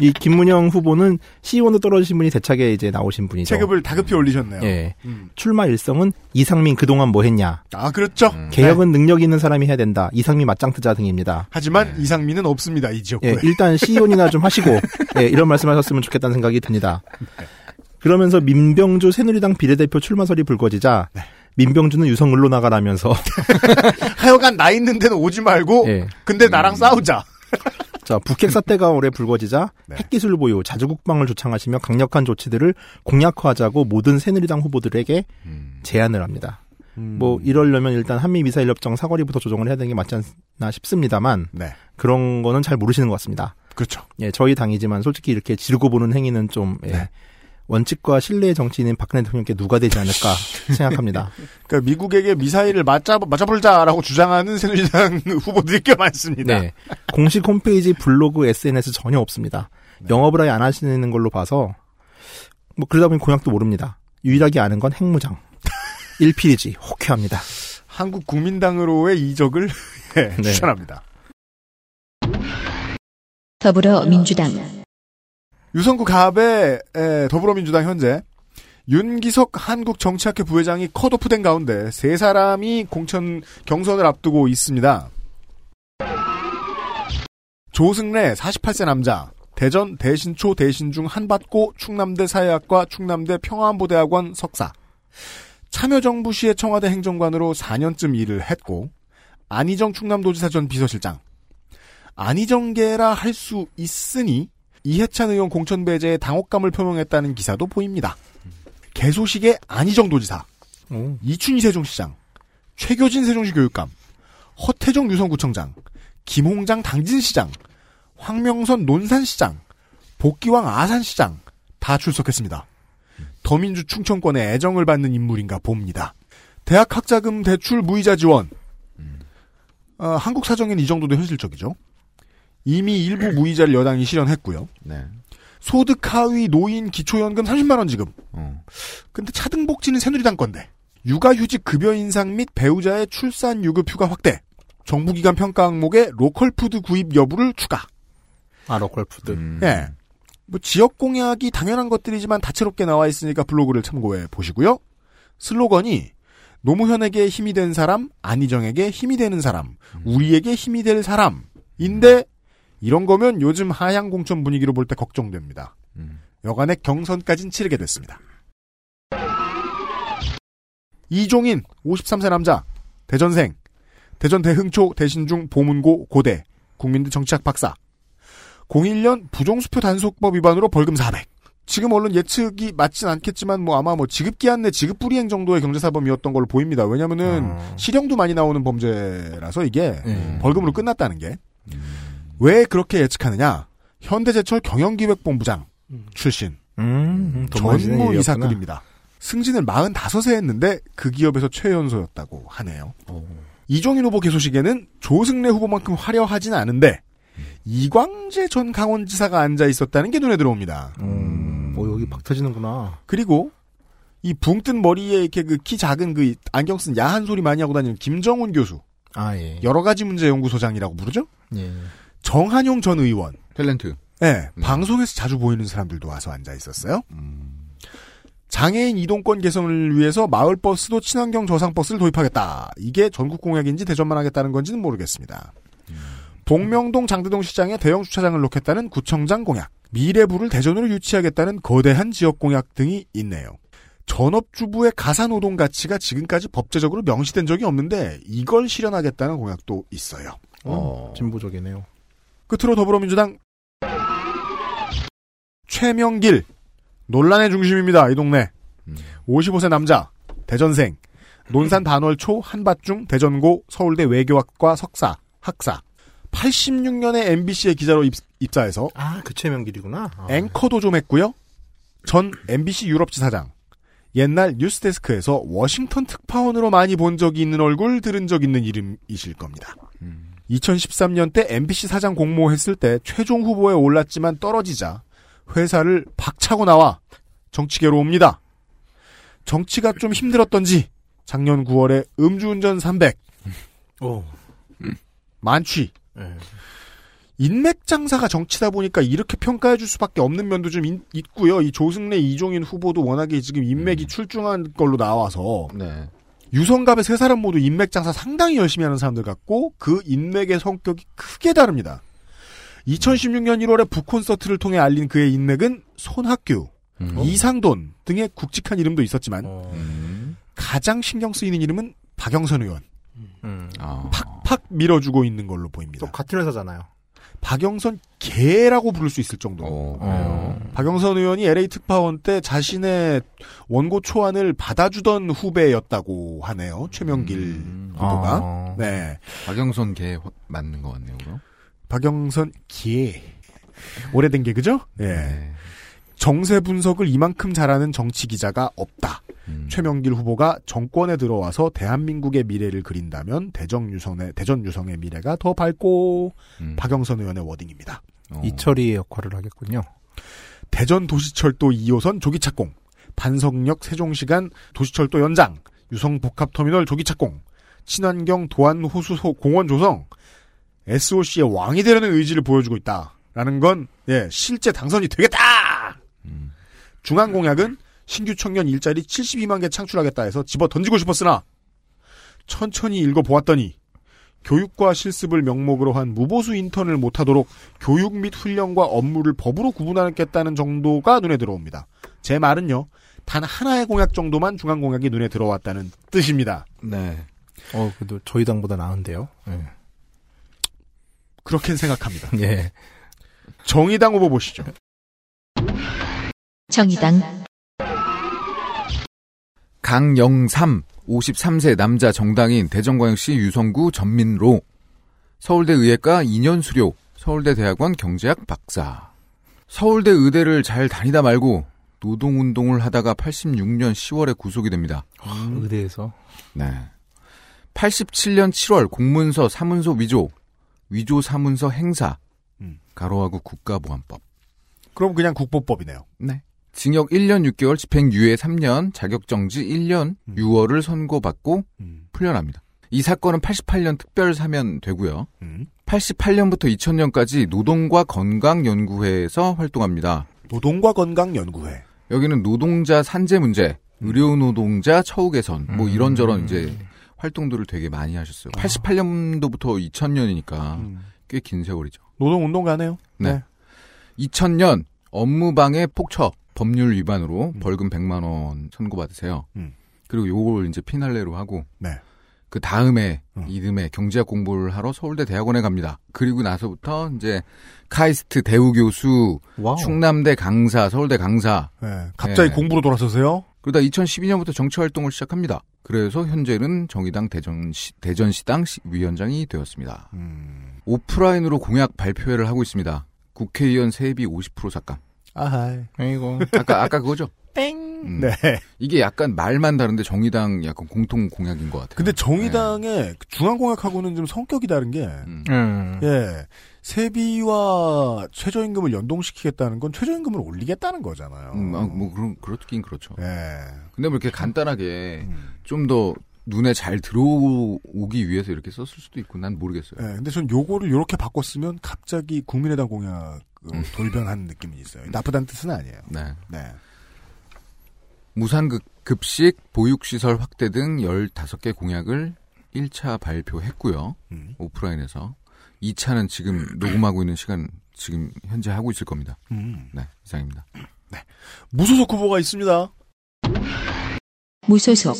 이 김문영 후보는 시의원으로 떨어지신 분이 대차게 이제 나오신 분이죠. 체급을 다급히 올리셨네요. 예. 음. 출마 일성은 이상민 그동안 뭐 했냐. 아 그렇죠. 개혁은 능력 있는 사람이 해야 된다. 이상민 맞짱 뜨자 등입니다. 하지만 이상민은 없습니다 이 지역구에. 예, 일단 시의원이나 좀 하시고 예, 이런 말씀하셨으면 좋겠다는 생각이 듭니다. 그러면서 민병주 새누리당 비례대표 출마설이 불거지자 민병주는 유성을로 나가라면서 *laughs* 하여간 나 있는 데는 오지 말고 예. 근데 나랑 싸우자. *laughs* 자, 북핵 사태가 올해 불거지자 핵기술 보유, 자주국방을 조창하시며 강력한 조치들을 공약화하자고 모든 새누리당 후보들에게 제안을 합니다. 뭐 이러려면 일단 한미 미사일 협정 사거리부터 조정을 해야 되는 게 맞지 않나 싶습니다만 네. 그런 거는 잘 모르시는 것 같습니다. 그렇죠. 예, 저희 당이지만 솔직히 이렇게 지르고 보는 행위는 좀 예, 원칙과 신뢰의 정치인인 박근혜 대통령께 누가 되지 않을까 *laughs* 생각합니다. 그러니까 미국에게 미사일을 맞자 맞아볼자라고 주장하는 새누리당 *laughs* 후보들이 꽤 많습니다. 네. 공식 홈페이지, 블로그, SNS 전혀 없습니다. 영업을 아예 안 하시는 걸로 봐서 뭐 그러다 보니 공약도 모릅니다. 유일하게 아는 건 핵무장. *laughs* 일필이지 호쾌합니다. 한국 국민당으로의 이적을 예, 네. 추천합니다. 더불어민주당 유성구 갑의 에, 더불어민주당 현재 윤기석 한국정치학회 부회장이 컷오프된 가운데 세 사람이 공천 경선을 앞두고 있습니다. 조승래 48세 남자 대전 대신초 대신중 한밭고 충남대 사회학과 충남대 평화안보대학원 석사 참여정부 시의 청와대 행정관으로 4년쯤 일을 했고 안희정 충남도지사 전 비서실장 안희정계라 할 수 있으니 이해찬 의원 공천 배제에 당혹감을 표명했다는 기사도 보입니다. 개소식의 안희정 도지사, 이춘희 세종시장, 최교진 세종시 교육감, 허태정 유성구청장, 김홍장 당진시장, 황명선 논산시장, 복기왕 아산시장 다 출석했습니다. 더민주 충청권의 애정을 받는 인물인가 봅니다. 대학 학자금 대출 무이자 지원. 어, 한국 사정엔 이 정도도 현실적이죠. 이미 일부 무이자를 여당이 실현했고요. 네. 소득 하위 노인 기초연금 30만 원 지급. 어. 근데 차등복지는 새누리당 건데. 육아휴직 급여 인상 및 배우자의 출산 유급 휴가 확대. 정부기관 평가 항목에 local food 구입 여부를 추가. 아 local food. 음. 예. 뭐 지역 공약이 당연한 것들이지만 다채롭게 나와 있으니까 블로그를 참고해 보시고요. 슬로건이 노무현에게 힘이 된 사람, 안희정에게 힘이 되는 사람, 우리에게 힘이 될 사람인데 이런 거면 요즘 하향 공천 분위기로 볼 때 걱정됩니다. 여간의 경선까진 치르게 됐습니다. 이종인 53세 남자 대전생 대전 대흥초 대신중 보문고 고대 국민대 정치학 박사 01년 부정수표 단속법 위반으로 벌금 400. 지금 언론 예측이 맞진 않겠지만 뭐 아마 뭐 지급기한 내 지급 불이행 정도의 경제사범이었던 걸로 보입니다. 왜냐면은 실형도 많이 나오는 범죄라서 이게 벌금으로 끝났다는 게. 왜 그렇게 예측하느냐? 현대제철 경영기획본부장 출신 음, 돈 많이 쓰는 전무. 이사급입니다. 승진을 45세 했는데 그 기업에서 최연소였다고 하네요. 이종인 후보 개소식에는 조승래 후보만큼 화려하진 않은데 이광재 전 강원지사가 앉아 있었다는 게 눈에 들어옵니다. 음, 어, 여기 박 터지는구나. 그리고 이 붕뜬 머리에 이렇게 그 키 작은 그 안경 쓴 야한 소리 많이 하고 다니는 김정훈 교수. 아, 예. 여러 가지 문제 연구소장이라고 부르죠? 예. 정한용 전 의원. 탤런트. 네, 방송에서 자주 보이는 사람들도 와서 앉아 있었어요. 장애인 이동권 개선을 위해서 마을버스도 친환경 저상버스를 도입하겠다. 이게 전국 공약인지 대전만 하겠다는 건지는 모르겠습니다. 복명동 장대동 시장에 대형 주차장을 놓겠다는 구청장 공약, 미래부를 대전으로 유치하겠다는 거대한 지역 공약 등이 있네요. 전업주부의 가사노동 가치가 지금까지 법제적으로 명시된 적이 없는데 이걸 실현하겠다는 공약도 있어요. 어, 진보적이네요. 끝으로 더불어민주당 최명길 논란의 중심입니다. 이 동네 55세 남자 대전생 논산 단월초 한밭중 대전고 서울대 외교학과 석사 학사 86년에 MBC의 기자로 입, 입사해서 아, 그 최명길이구나. 아. 앵커도 좀 했고요. 전 MBC 유럽지사장 옛날 뉴스데스크에서 워싱턴 특파원으로 많이 본 적이 있는 얼굴 들은 적 있는 이름이실 겁니다. 2013년 때 MBC 사장 공모했을 때 최종 후보에 올랐지만 떨어지자 회사를 박차고 나와 정치계로 옵니다. 정치가 좀 힘들었던지 작년 9월에 음주운전 300 오. 만취 네. 인맥 장사가 정치다 보니까 이렇게 평가해 줄 수밖에 없는 면도 좀 있, 있고요. 이 조승래 이종인 후보도 워낙에 지금 인맥이 출중한 걸로 나와서 네. 유성갑의 세 사람 모두 인맥 장사 상당히 열심히 하는 사람들 같고 그 인맥의 성격이 크게 다릅니다. 2016년 1월에 북콘서트를 통해 알린 그의 인맥은 손학규, 이상돈 등의 굵직한 이름도 있었지만 가장 신경 쓰이는 이름은 박영선 의원. 음. 아. 팍팍 밀어주고 있는 걸로 보입니다. 또 같은 회사잖아요. 박영선 개라고 부를 수 있을 정도. 어, 박영선 의원이 LA 특파원 때 자신의 원고 초안을 받아주던 후배였다고 하네요. 최명길 후보가. 아. 네. 박영선 개 호- 맞는 것 같네요, 그럼. 박영선 개. 오래된 개그죠? 예. 정세 분석을 이만큼 잘하는 정치 기자가 없다. 최명길 후보가 정권에 들어와서 대한민국의 미래를 그린다면 대정 유성의 대전 유성의 미래가 더 밝고 박영선 의원의 워딩입니다. 이철이의 역할을 하겠군요. 대전 도시철도 2호선 조기 착공, 반석역 세종시간 도시철도 연장, 유성 복합터미널 조기 착공, 친환경 도안 호수 소- 공원 조성, SOC의 왕이 되려는 의지를 보여주고 있다 라는 건 예, 실제 당선이 되겠다. 중앙 공약은 신규 청년 일자리 72만 개 창출하겠다 해서 집어 던지고 싶었으나 천천히 읽어보았더니 교육과 실습을 명목으로 한 무보수 인턴을 못하도록 교육 및 훈련과 업무를 법으로 구분하겠다는 정도가 눈에 들어옵니다. 제 말은요. 단 하나의 공약 정도만 중앙 공약이 눈에 들어왔다는 뜻입니다. 네. 어, 그래도 저희 당보다 나은데요. 예. 그렇게 생각합니다. 예. 정의당 후보 보시죠. 정의당 강영삼 53세 남자 정당인 대전광역시 유성구 전민로 서울대 의예과 2년 수료 서울대 대학원 경제학 박사 서울대 의대를 잘 다니다 말고 노동운동을 하다가 86년 10월에 구속이 됩니다. 의대에서 네. 87년 7월 공문서 사문서 위조 위조 사문서 행사 가로하고 국가보안법 그럼 그냥 국보법이네요. 네. 징역 1년 6개월, 집행유예 3년, 자격정지 1년, 6월을 선고받고 풀려납니다. 이 사건은 88년 특별 사면 되고요. 88년부터 2000년까지 노동과 건강연구회에서 활동합니다. 노동과 건강연구회. 여기는 노동자 산재 문제, 의료 노동자 처우 개선, 뭐 이런저런 이제 활동들을 되게 많이 하셨어요. 88년도부터 2000년이니까 꽤 긴 세월이죠. 노동운동가네요. 네. 2000년 업무방해 폭처 법률 위반으로 벌금 100만 원 선고받으세요. 그리고 요걸 이제 피날레로 하고 네. 그 다음에 이듬해 경제학 공부를 하러 서울대 대학원에 갑니다. 그리고 나서부터 이제 카이스트 대우 교수, wow. 충남대 강사, 서울대 강사. 네, 갑자기 네. 공부로 돌아서세요? 그러다 2012년부터 정치 활동을 시작합니다. 그래서 현재는 정의당 대전시, 대전시당 시- 위원장이 되었습니다. 음. 오프라인으로 공약 발표회를 하고 있습니다. 국회의원 세비 50% 삭감. 아하. 아이고. 아까 아까 그거죠. *laughs* 땡. 음. 네. 이게 약간 말만 다른데 정의당 약간 공통 공약인 것 같아요. 근데 정의당의 중앙 공약하고는 좀 성격이 다른 게, 음. 예, 세비와 최저임금을 연동시키겠다는 건 최저임금을 올리겠다는 거잖아요. 음, 아, 뭐 그런 그렇긴 그렇죠. 예. 근데 뭐 이렇게 간단하게 음. 좀더 눈에 잘 들어오기 위해서 이렇게 썼을 수도 있고 난 모르겠어요. 예, 근데 전 요거를 요렇게 바꿨으면 갑자기 국민의당 공약으로 돌변하는 느낌이 있어요. 나쁘다는 뜻은 아니에요. 네. 네. 무상급 급식 보육시설 확대 등 15개 공약을 1차 발표했고요. 음. 오프라인에서 2차는 지금 녹음하고 있는 시간 지금 현재 하고 있을 겁니다. 음. 네, 이상입니다. 무소속 후보가 있습니다. 무소속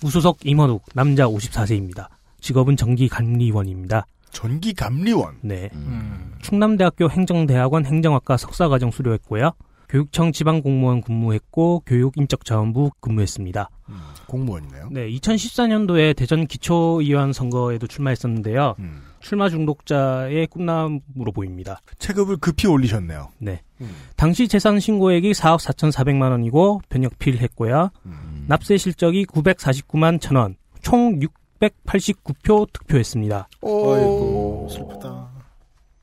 무소속 임원욱 남자 54세입니다. 직업은 전기감리원입니다. 전기감리원. 네. 음. 충남대학교 행정대학원 행정학과 석사과정 수료했고요. 교육청 지방공무원 근무했고 교육인적자원부 근무했습니다. 공무원이네요. 네, 2014년도에 대전 기초의원 선거에도 출마했었는데요. 음. 출마 중독자의 꿈나무로 보입니다. 체급을 급히 올리셨네요. 네. 당시 재산 신고액이 4억 4,400만 원이고 변역필 했고요. 음. 납세 실적이 949만 1,000원, 총 689표 득표했습니다. 아이고 슬프다.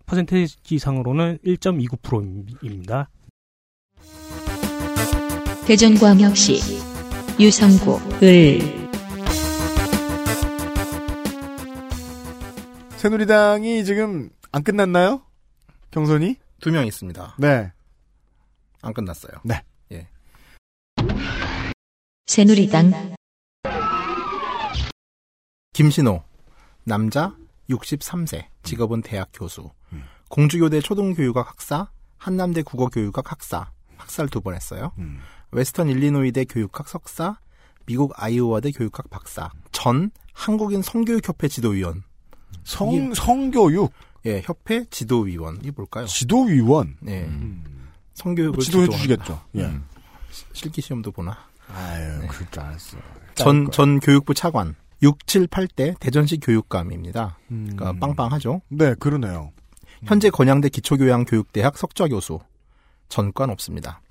퍼센테이지 상으로는 1.29%입니다. 대전광역시 유성구 을 새누리당이 지금 안 끝났나요? 경선이? 두 명 있습니다. 네. 안 끝났어요. 네. 예. 새누리당 김신호 남자 63세 직업은 대학 교수 공주교대 초등교육학 학사 한남대 국어교육학 학사 학사를 두 번 했어요. 웨스턴 일리노이대 교육학 석사 미국 아이오와대 교육학 박사 전 한국인 성교육협회 지도위원 성 이게- 성교육 예 협회 지도위원 이게 뭘까요? 지도위원. 네 성교육을 뭐 지도해 지도하는- 주시겠죠. 예. 음. 실기 시험도 보나? 아유, 그럴 줄 알았어. 전, 전 교육부 차관. 6, 7, 8대 대전시 교육감입니다. 음. 그러니까 빵빵하죠. 네, 그러네요. 현재 건양대 기초교양교육대학 석좌 교수. 전과는 없습니다.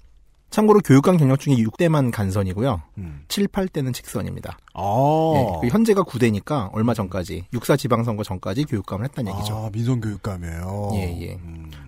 참고로 교육감 경력 중에 6대만 간선이고요. 음. 7, 8대는 직선입니다. 아. 예, 그 현재가 9대니까 얼마 전까지 6사 지방선거 전까지 교육감을 했다는 얘기죠. 아, 민선 교육감이에요. 예, 예.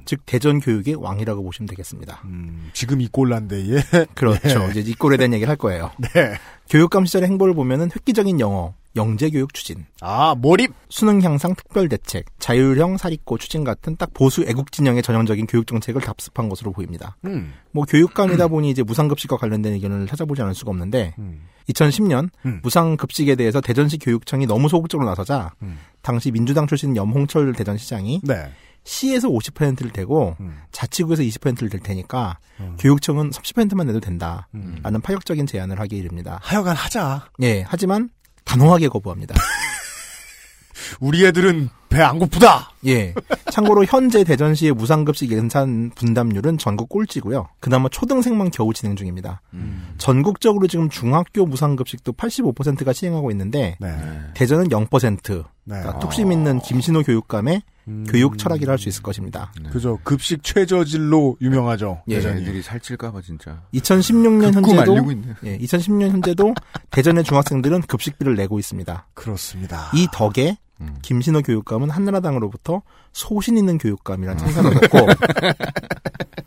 즉 대전 교육의 왕이라고 보시면 되겠습니다. 음, 지금 이 꼴난데에 그렇죠. *laughs* 예. 이제 이 꼴에 대한 얘기를 할 거예요. 네. 교육감 시절의 행보를 보면은 획기적인 영어, 영재 교육 추진, 아 몰입, 수능 향상 특별 대책, 자율형 사립고 추진 같은 딱 보수 애국 진영의 전형적인 교육 정책을 답습한 것으로 보입니다. 음. 뭐 교육감이다 보니 이제 무상급식과 관련된 의견을 찾아보지 않을 수가 없는데 음. 2010년 음. 무상급식에 대해서 대전시 교육청이 너무 소극적으로 나서자 음. 당시 민주당 출신 염홍철 대전시장이 네. 시에서 50%를 대고 음. 자치구에서 20%를 댈 테니까 음. 교육청은 30%만 내도 된다. 음. 라는 파격적인 제안을 하게 이릅니다. 하여간 하자. 예, 하지만 단호하게 거부합니다. *laughs* 우리 애들은 배 안 고프다. 예. 참고로 현재 대전시의 무상급식 예산 분담률은 전국 꼴찌고요. 그나마 초등생만 겨우 진행 중입니다. 음. 전국적으로 지금 중학교 무상급식도 85%가 시행하고 있는데 네. 대전은 0%. 네. 그러니까 뚝심 있는 김신호 교육감의 음. 교육 철학이라 할 수 있을 것입니다. 그죠. 급식 최저질로 유명하죠. 예. 대전이. 애들이 살찔까봐 진짜. 2016년 극구 현재도. 예, 2010년 현재도 *laughs* 대전의 중학생들은 급식비를 내고 있습니다. 그렇습니다. 이 덕에 음. 김신호 교육감은 한나라당으로부터 소신 있는 교육감이라는称赞을 얻고 *laughs*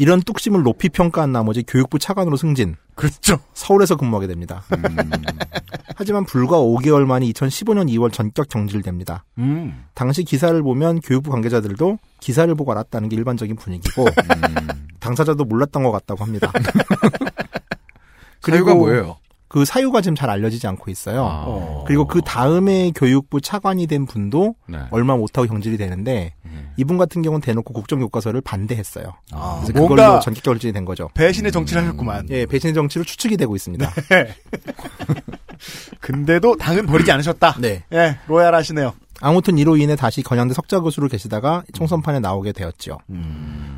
이런 뚝심을 높이 평가한 나머지 교육부 차관으로 승진, 그렇죠. 서울에서 근무하게 됩니다. *laughs* 하지만 불과 5개월 만에 2015년 2월 전격 경질됩니다. 음. 당시 기사를 보면 교육부 관계자들도 기사를 보고 알았다는 게 일반적인 분위기고 당사자도 몰랐던 것 같다고 합니다. *laughs* 사유가 뭐예요? 그 사유가 지금 잘 알려지지 않고 있어요. 아. 어. 그리고 그 다음에 교육부 차관이 된 분도 네. 얼마 못하고 경질이 되는데 네. 이분 같은 경우는 대놓고 국정교과서를 반대했어요. 아, 그래서 그걸로 전격 결질이 된 거죠. 배신의 정치를 하셨구만. 예, 배신의 정치로 추측이 되고 있습니다. *laughs* 근데도 당은 버리지 않으셨다. 네. 예, 로얄 하시네요. 아무튼 이로 인해 다시 건양대 석좌 교수로 계시다가 총선판에 나오게 되었죠.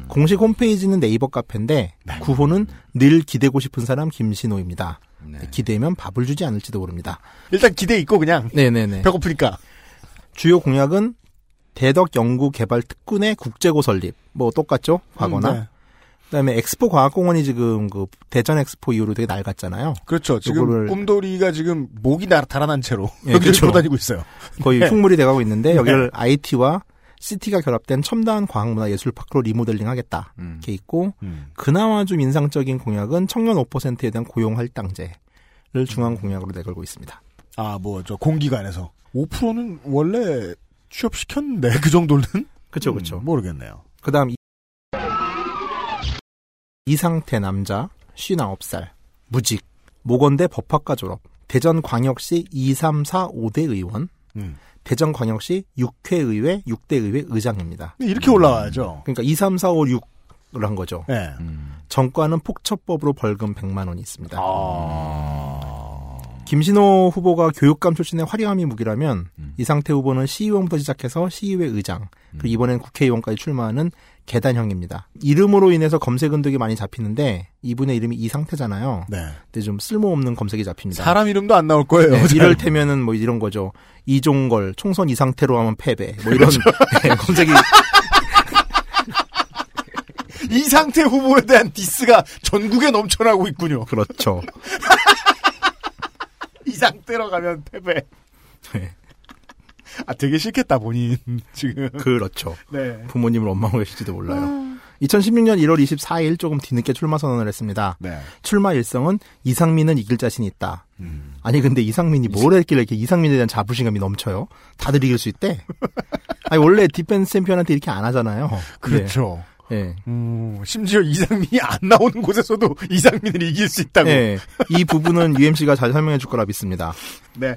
공식 홈페이지는 네이버 카페인데 구호는 늘 기대고 싶은 사람 김신호입니다. 네. 기대면 밥을 주지 않을지도 모릅니다. 일단 기대 있고 그냥 네네네. 배고프니까. 주요 공약은 대덕 연구 개발 특군의 국제고 설립. 뭐 똑같죠? 과거나. 음, 네. 그다음에 엑스포 과학공원이 지금 그 대전 엑스포 이후로 되게 낡았잖아요. 그렇죠. 지금 요거를- 꿈돌이가 지금 목이 날 달아난 채로 예, 여기를 그렇죠. 돌아다니고 있어요. 거의 네. 흉물이 돼가고 있는데 여기를 IT와 CT가 결합된 첨단 과학문화 예술 파크로 리모델링 하겠다. 음. 이렇게 있고 음. 그나마 좀 인상적인 공약은 청년 5%에 대한 고용 할당제를 중앙 공약으로 내걸고 있습니다. 아, 뭐, 저, 공기관에서. 5%는 원래 취업시켰는데, 그 정도는? 그렇죠, 음, 그렇죠. 모르겠네요. 그다음 이- 이상태 남자 59살 무직 모건대 법학과 졸업 대전광역시 2, 3, 4, 5대 의원 음. 대전광역시 6회 의회 6대 의회 의장입니다. 이렇게 올라와야죠. 그러니까 2, 3, 4, 5, 6을 한 거죠. 예. 음. 정과는 폭처법으로 벌금 100만 원이 있습니다. 아. 김신호 후보가 교육감 출신의 화려함이 무기라면 이상태 후보는 시의원부터 시작해서 시의회 의장 그리고 이번엔 국회의원까지 출마하는 계단형입니다. 이름으로 인해서 검색은 되게 많이 잡히는데 이분의 이름이 이 상태잖아요. 네. 근데 좀 쓸모없는 검색이 잡힙니다. 사람 이름도 안 나올 거예요. 네, 잘. 이럴테면은 뭐 이런 거죠. 이종걸 총선 이 상태로 하면 패배. 뭐 이런 *laughs* 네, 검색이 *laughs* 이 상태 후보에 대한 디스가 전국에 넘쳐나고 있군요. 그렇죠. *laughs* 이 상태로 가면 패배. 네. *laughs* 아, 되게 싫겠다, 본인, *laughs* 지금. 그렇죠. 네. 부모님을 원망하고 계실지도 몰라요. 2016년 1월 24일 조금 뒤늦게 출마 선언을 했습니다. 네. 출마 일성은 이상민은 이길 자신이 있다. 음. 아니 근데 이상민이 뭘 했길래 이렇게 이상민에 대한 자부심감이 넘쳐요? 다들 이길 수 있대. *laughs* 아니 원래 defense 챔피언한테 이렇게 안 하잖아요. 그렇죠. 네. 음, 심지어 이상민이 안 나오는 곳에서도 이상민을 이길 수 있다고. 네. 이 부분은 UMC가 잘 설명해 줄 거라 믿습니다. 네.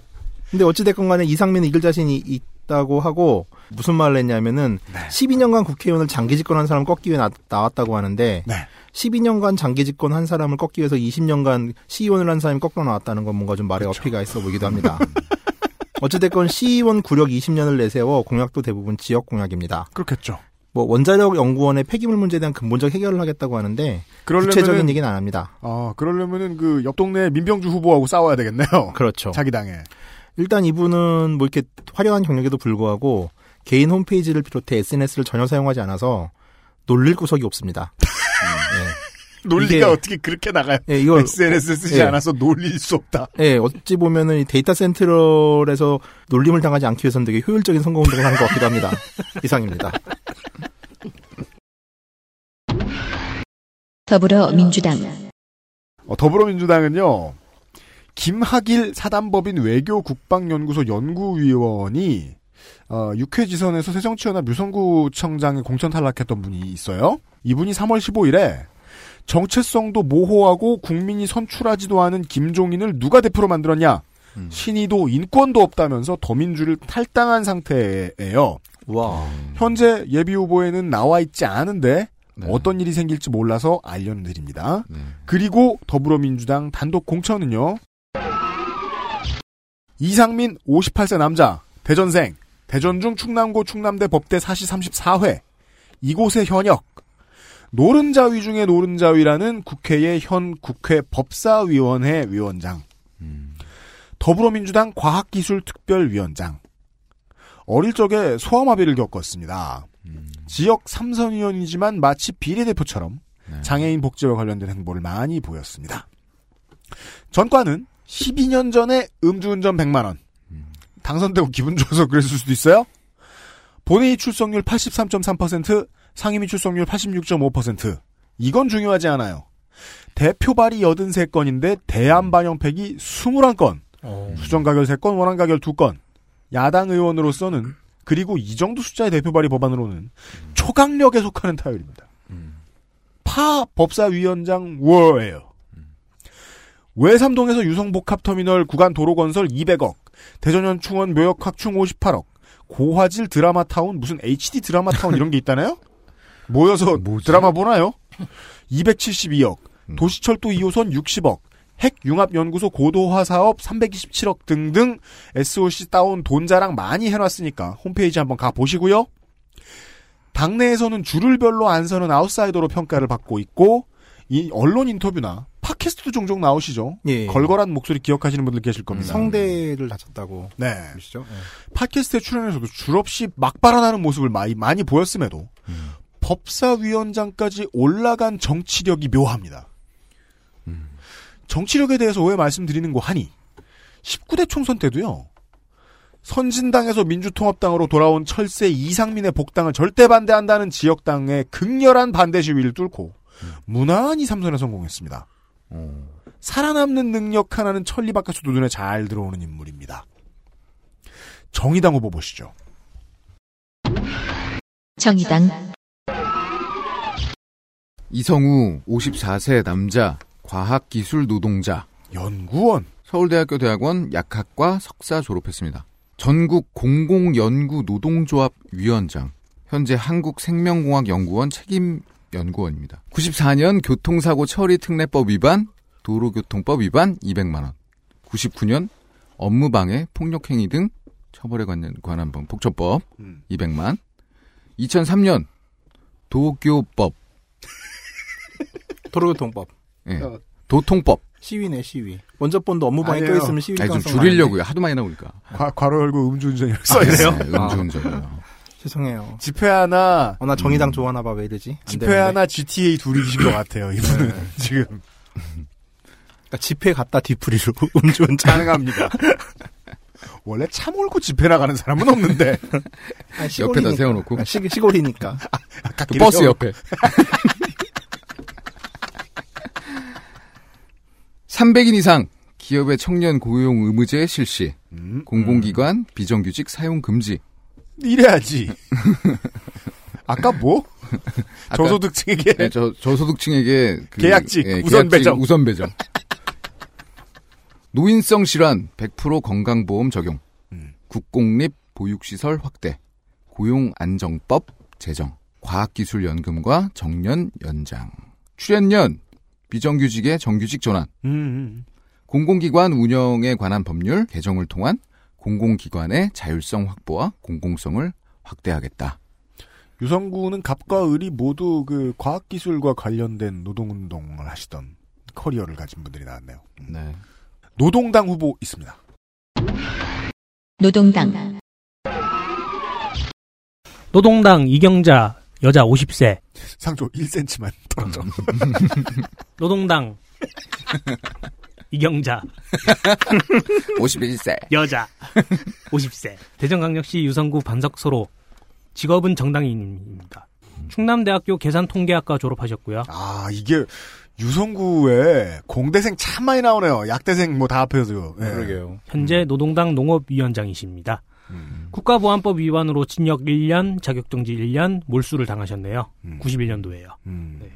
근데 어찌됐건 간에 이상민은 이길 자신이 있다고 하고 무슨 말을 했냐면은 네. 12년간 국회의원을 장기 집권한 사람을 꺾기 위해 나, 나왔다고 하는데 네. 12년간 장기 집권한 사람을 꺾기 위해서 20년간 시의원을 한 사람이 꺾으러 나왔다는 건 뭔가 좀 말의 그렇죠. 어폐가 있어 보이기도 합니다. *laughs* 어찌됐건 시의원 구력 20년을 내세워 공약도 대부분 지역 공약입니다. 그렇겠죠. 뭐 원자력 연구원의 폐기물 문제에 대한 근본적 해결을 하겠다고 하는데 구체적인 얘기는 안 합니다. 아, 그러려면은 그 옆 동네 민병주 후보하고 싸워야 되겠네요. 그렇죠. 자기 당에. 일단 이분은 뭐 이렇게 화려한 경력에도 불구하고 개인 홈페이지를 비롯해 SNS를 전혀 사용하지 않아서 놀릴 구석이 없습니다. *laughs* 논리가 이게- 어떻게 그렇게 나가요? 예, 이걸- SNS 쓰지 예. 않아서 놀릴 수 없다. 예, 어찌 보면은 이 데이터 센트럴에서 놀림을 당하지 않기 위해서는 되게 효율적인 선거 운동을 하는 것 같기도 합니다. 이상입니다. 더불어민주당 어, 더불어민주당은요, 김학일 사단법인 외교 국방연구소 연구위원이 어, 6회 지선에서 새정치연합 유성구청장에 공천 탈락했던 분이 있어요. 이분이 3월 15일에 정체성도 모호하고 국민이 선출하지도 않은 김종인을 누가 대표로 만들었냐? 신의도 인권도 없다면서 더민주를 탈당한 상태예요. 와. 현재 예비 후보에는 나와 있지 않은데 네. 어떤 일이 생길지 몰라서 알려드립니다. 그리고 더불어민주당 단독 공천은요. 이상민 58세 남자 대전생 대전중 충남고 충남대 법대 사시 34회 이곳의 현역 노른자위 중에 노른자위라는 국회의 현 국회 법사위원회 위원장 더불어민주당 과학기술특별위원장 어릴 적에 소아마비를 겪었습니다. 지역 삼선위원이지만 마치 비례대표처럼 장애인 복지와 관련된 행보를 많이 보였습니다. 전과는 12년 전에 음주운전 100만 원. 당선되고 기분 좋아서 그랬을 수도 있어요. 본회의 출석률 83.3%, 상임위 출석률 86.5%. 이건 중요하지 않아요. 대표 발의 83건인데 대안 반영팩이 21건. 수정 가결 3건, 원안 가결 2건. 야당 의원으로서는 그리고 이 정도 숫자의 대표 발의 법안으로는 초강력에 속하는 타율입니다. 파 법사위원장 워예요. 외삼동에서 유성복합터미널 구간 도로건설 200억, 대전현 충원 묘역 확충 58억, 고화질 드라마타운 무슨 HD 드라마타운 이런 게 있다나요? *laughs* 모여서 드라마 보나요? *laughs* 272억, 도시철도 2호선 60억, 핵융합연구소 고도화 사업 327억 등등 SOC 따온 돈 자랑 많이 해놨으니까 홈페이지 한번 가보시고요. 당내에서는 줄을 별로 안 서는 아웃사이더로 평가를 받고 있고 이 언론 인터뷰나 팟캐스트도 종종 나오시죠. 예. 걸걸한 목소리 기억하시는 분들 계실 겁니다. 성대를 다쳤다고. 네. 그러시죠? 팟캐스트에 출연해서도 줄없이 막 발언하는 모습을 많이, 많이 보였음에도 법사위원장까지 올라간 정치력이 묘합니다. 정치력에 대해서 왜 말씀드리는 거 하니 19대 총선 때도요. 선진당에서 민주통합당으로 돌아온 철새 이상민의 복당을 절대 반대한다는 지역당의 극렬한 반대 시위를 뚫고 무난히 삼선에 성공했습니다. 살아남는 능력 하나는 천리 바깥으로 눈에 잘 들어오는 인물입니다. 정의당 후보 보시죠. 정의당 이성우 54세 남자 과학기술 노동자 연구원 서울대학교 대학원 약학과 석사 졸업했습니다. 전국 공공연구 노동조합 위원장 현재 한국생명공학연구원 책임 연구원입니다. 94년 교통사고 처리 특례법 위반, 도로교통법 위반 200만 원. 99년 업무방해, 폭력행위 등 처벌에 관한, 관한 법, 폭처법 음. 200만. 2003년 도교법, *laughs* 도로교통법. 예. 어. 도통법. 시위네, 시위. 먼저 본도 업무방해 아니에요. 껴있으면 시위 아니 좀 줄이려고요. 하도 많이 나오니까. 과, 괄호 열고 음주운전이라고 써있어요. 네, 음주운전이요. 죄송해요. 집회 하나, 어, 나 정의당 좋아하나 봐, 왜 이러지? 안 집회 되는데. 하나 GTA 둘이신 것 같아요, 이분은. 네. *laughs* 지금. 그러니까 집회 갔다 뒤풀이로 *laughs* 음주운전. 가능합니다. 원래 차 몰고 집회 나가는 사람은 없는데. 아, 옆에다. 세워놓고. 아, 시, 시골이니까. 그 버스 옆에. *laughs* 300인 이상 기업의 청년 고용 의무제 실시. 음, 공공기관 비정규직 사용 금지. 이래야지. *laughs* 아까 뭐? *laughs* 아까- 저소득층에게 네, 저 저소득층에게 그, 계약직, 예, 우선 계약직 배정. 우선 배정. *laughs* 노인성 질환 100% 건강보험 적용. 음. 국공립 보육시설 확대. 고용안정법 제정. 과학기술연금과 정년 연장. 출연년 비정규직의 정규직 전환. 음, 음. 공공기관 운영에 관한 법률 개정을 통한 공공기관의 자율성 확보와 공공성을 확대하겠다. 유성구는 갑과 을이 모두 그 과학기술과 관련된 노동운동을 하시던 커리어를 가진 분들이 나왔네요. 음. 네. 노동당 후보 있습니다. 노동당, 노동당 이경자 여자 50세. 상조 1cm만 떨어져. *laughs* 노동당 이경자 *laughs* 51세. 여자 50세. 대전광역시 유성구 반석소로 직업은 정당인입니다. 충남대학교 계산통계학과 졸업하셨고요. 아, 이게 유성구에 공대생 참 많이 나오네요. 약대생 뭐 다 합해서. 예. 그러게요. 현재 노동당 농업위원장이십니다. 음. 국가보안법 위반으로 징역 1년, 자격정지 1년, 몰수를 당하셨네요. 음. 91년도에요. 음. 네.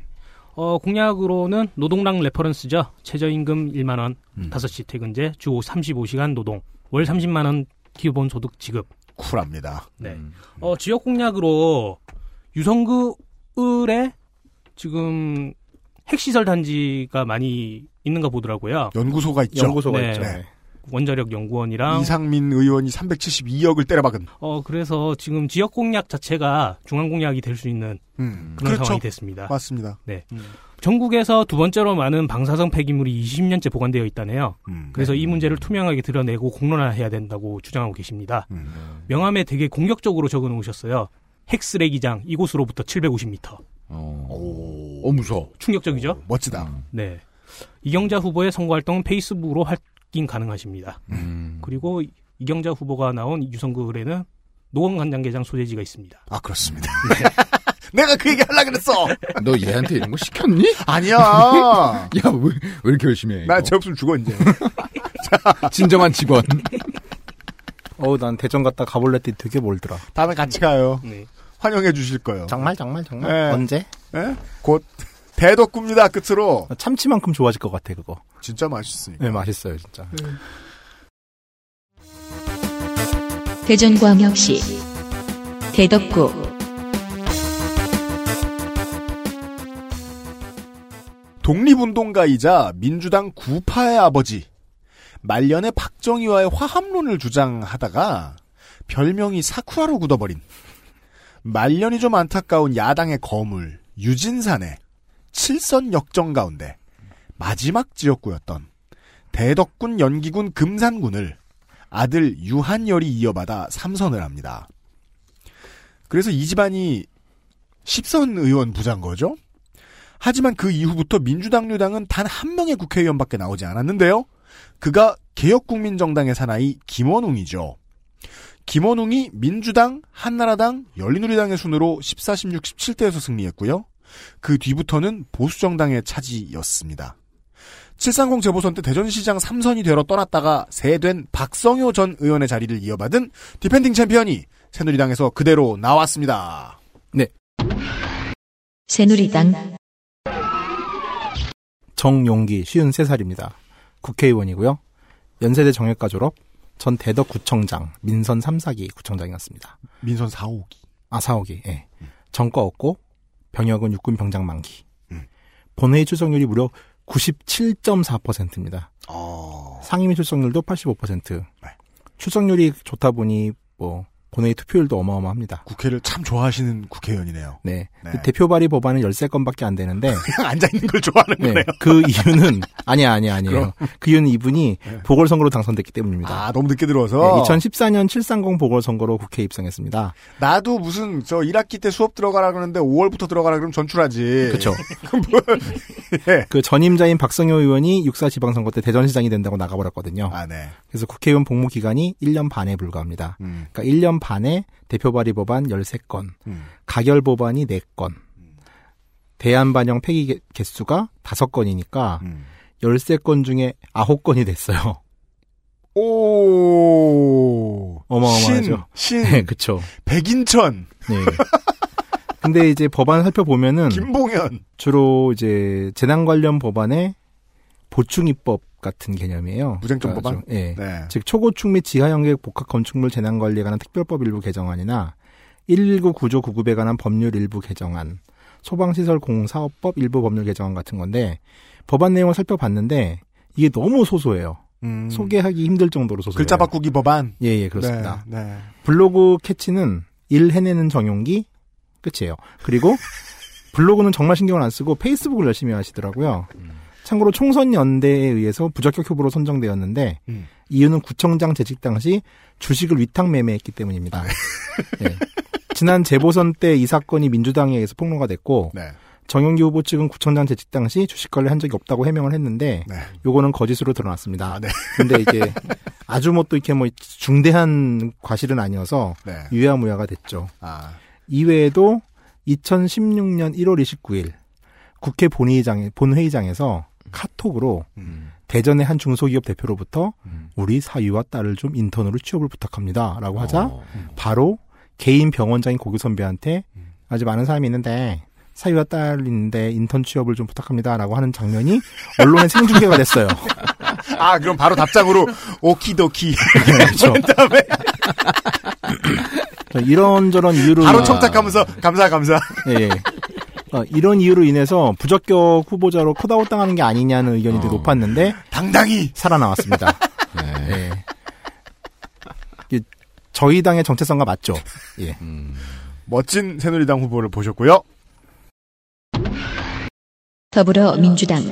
어, 공약으로는 노동당 reference죠. 최저임금 1만원, 음. 5시 퇴근제, 주 35시간 노동, 월 30만원 기본소득 지급. cool합니다. 네. 어, 지역 공약으로 유성구 을에 지금 핵시설 단지가 많이 있는가 보더라고요. 연구소가 있죠. 연구소가 네. 있죠. 네. 원자력 연구원이랑 이상민 의원이 372억을 때려박은. 어 그래서 지금 지역 공약 자체가 중앙 공약이 될 수 있는 음. 그런 그렇죠. 상황이 됐습니다. 맞습니다. 네. 전국에서 두 번째로 많은 방사성 폐기물이 20년째 보관되어 있다네요. 음. 그래서 이 문제를 투명하게 드러내고 공론화해야 된다고 주장하고 계십니다. 음. 명함에 되게 공격적으로 적어 놓으셨어요. 핵 쓰레기장 이곳으로부터 750m. 어, 오. 어 무서워. 충격적이죠? 멋지다. 네. 이경자 후보의 선거 활동은 페이스북으로 확인 가능하십니다. 음. 그리고 이경자 후보가 나온 유성구 의뢰는 노원 간장게장 소재지가 있습니다. 아, 그렇습니다. *laughs* 내가 그 얘기 하려고 그랬어! 너 얘한테 이런 거 시켰니? 아니야! *laughs* 야, 왜, 왜 이렇게 열심히 해? 나 이거? 제 없으면 죽어, 이제. *laughs* 진정한 직원. 어우, 난 대전 갔다 가볼래 때 되게 멀더라. 다음에 같이 가요. 네. 환영해 주실 거예요. 정말, 정말, 정말. 네. 언제? 예? 곧, 대덕구입니다, 끝으로. 참치만큼 좋아질 것 같아, 그거. 진짜 맛있으니까. 네, 맛있어요, 진짜. 대전광역시 대덕구 독립운동가이자 민주당 구파의 아버지 말년에 박정희와의 화합론을 주장하다가 별명이 사쿠라로 굳어버린 말년이 좀 안타까운 야당의 거물 유진산의 칠선 역정 가운데 마지막 지역구였던 대덕군 연기군 금산군을 아들 유한열이 이어받아 삼선을 합니다. 그래서 이 집안이 10선 의원 부자인 거죠? 하지만 그 이후부터 민주당류당은 단 한 명의 국회의원밖에 나오지 않았는데요. 그가 개혁국민정당의 사나이 김원웅이죠. 김원웅이 민주당, 한나라당, 열린우리당의 순으로 14, 16, 17대에서 승리했고요. 그 뒤부터는 보수정당의 차지였습니다. 730 재보선 때 대전시장 3선이 되러 떠났다가 새된 박성효 전 의원의 자리를 이어받은 defending 챔피언이 새누리당에서 그대로 나왔습니다. 새누리당 정용기, 53살입니다. 국회의원이고요. 연세대 정외과 졸업, 전 대덕구청장, 민선 3, 4기 구청장이었습니다. 민선 4, 5기. 아, 4, 5기, 예. 전과 없고, 병역은 육군 병장 만기. 음. 본회의 추정률이 무려 97.4%입니다. 어... 상임위 출석률도 85%. 출석률이 좋다 보니 뭐 본회의 투표율도 어마어마합니다. 국회를 참 좋아하시는 국회의원이네요. 네. 네. 그 대표 발의 법안은 13건밖에 안 되는데 그냥 *laughs* 앉아있는 걸 좋아하는 네. 거네요. 그 이유는 아니야 아니야 아니에요. 그 이유는 이분이 보궐선거로 당선됐기 때문입니다. 아, 너무 늦게 들어와서. 2014년 730 보궐선거로 국회에 입성했습니다. 나도 무슨 저 1학기 때 수업 들어가라 그러는데 5월부터 들어가라 그러면 전출하지. 그렇죠. *laughs* 뭐, 예. 그 전임자인 박성효 의원이 육사 지방선거 때 대전시장이 된다고 나가버렸거든요. 아, 네. 그래서 국회의원 복무 기간이 1년 반에 불과합니다. 음. 그러니까 1년 반에 대표 발의 법안 13건, 음. 가결 법안이 4건, 대안 반영 폐기 개- 개수가 5건이니까 음. 13건 중에 9건이 됐어요. 오. 어마어마하죠. 신. 신. 네, 그쵸. 백인천. 네. 근데 이제 법안 살펴보면은 *laughs* 김봉현. 주로 이제 재난 관련 법안의 보충 입법 같은 개념이에요. 무쟁점 그러니까 예. 네. 즉 초고축 및 지하형객 복합 건축물 재난 관리에 관한 특별법 일부 개정안이나 119 구조 구급에 관한 법률 일부 개정안, 소방시설 공사업법 일부 법률 개정안 같은 건데 법안 내용을 살펴봤는데 이게 너무 소소해요. 음. 소개하기 힘들 정도로 소소해요. 글자 바꾸기 법안. 예, 예, 그렇습니다. 네. 네. 블로그 캐치는 일 해내는 정용기 끝이에요. 그리고 블로그는 정말 신경을 안 쓰고 페이스북을 열심히 하시더라고요. 참고로 총선 연대에 의해서 부적격 후보로 선정되었는데 음. 이유는 구청장 재직 당시 주식을 위탁 매매했기 때문입니다. 예. 지난 재보선 때 이 사건이 민주당에 의해서 폭로가 됐고 네. 정용기 후보 측은 구청장 재직 당시 주식 관리 한 적이 없다고 해명을 했는데 네. 요거는 거짓으로 드러났습니다. 아, 네. 근데 이게 아주 뭐 또 이렇게 뭐 중대한 과실은 아니어서 네. 유야무야가 됐죠. 아. 이외에도 2016년 1월 29일 국회 본회의장에 본회의장에서 카톡으로 음. 대전의 한 중소기업 대표로부터 우리 사위와 딸을 좀 인턴으로 취업을 부탁합니다라고 하자 어. 바로 개인 병원장인 고교 선배한테 아주 많은 사람이 있는데 사위와 딸 있는데 인턴 취업을 좀 부탁합니다라고 하는 장면이 *laughs* 언론에 생중계가 됐어요. 아, 그럼 바로 답장으로 오키도키. *laughs* 그렇죠. 다음에 이런저런 이유로 바로 인해- 청탁하면서 감사 감사. 예. 예. 어, 이런 이유로 인해서 부적격 후보자로 컷아웃 당하는 게 아니냐는 의견이 되게 높았는데 당당히 살아나왔습니다. 예. *laughs* 이게 저희 당의 정체성과 맞죠. 예. 멋진 새누리당 후보를 보셨고요. 더불어민주당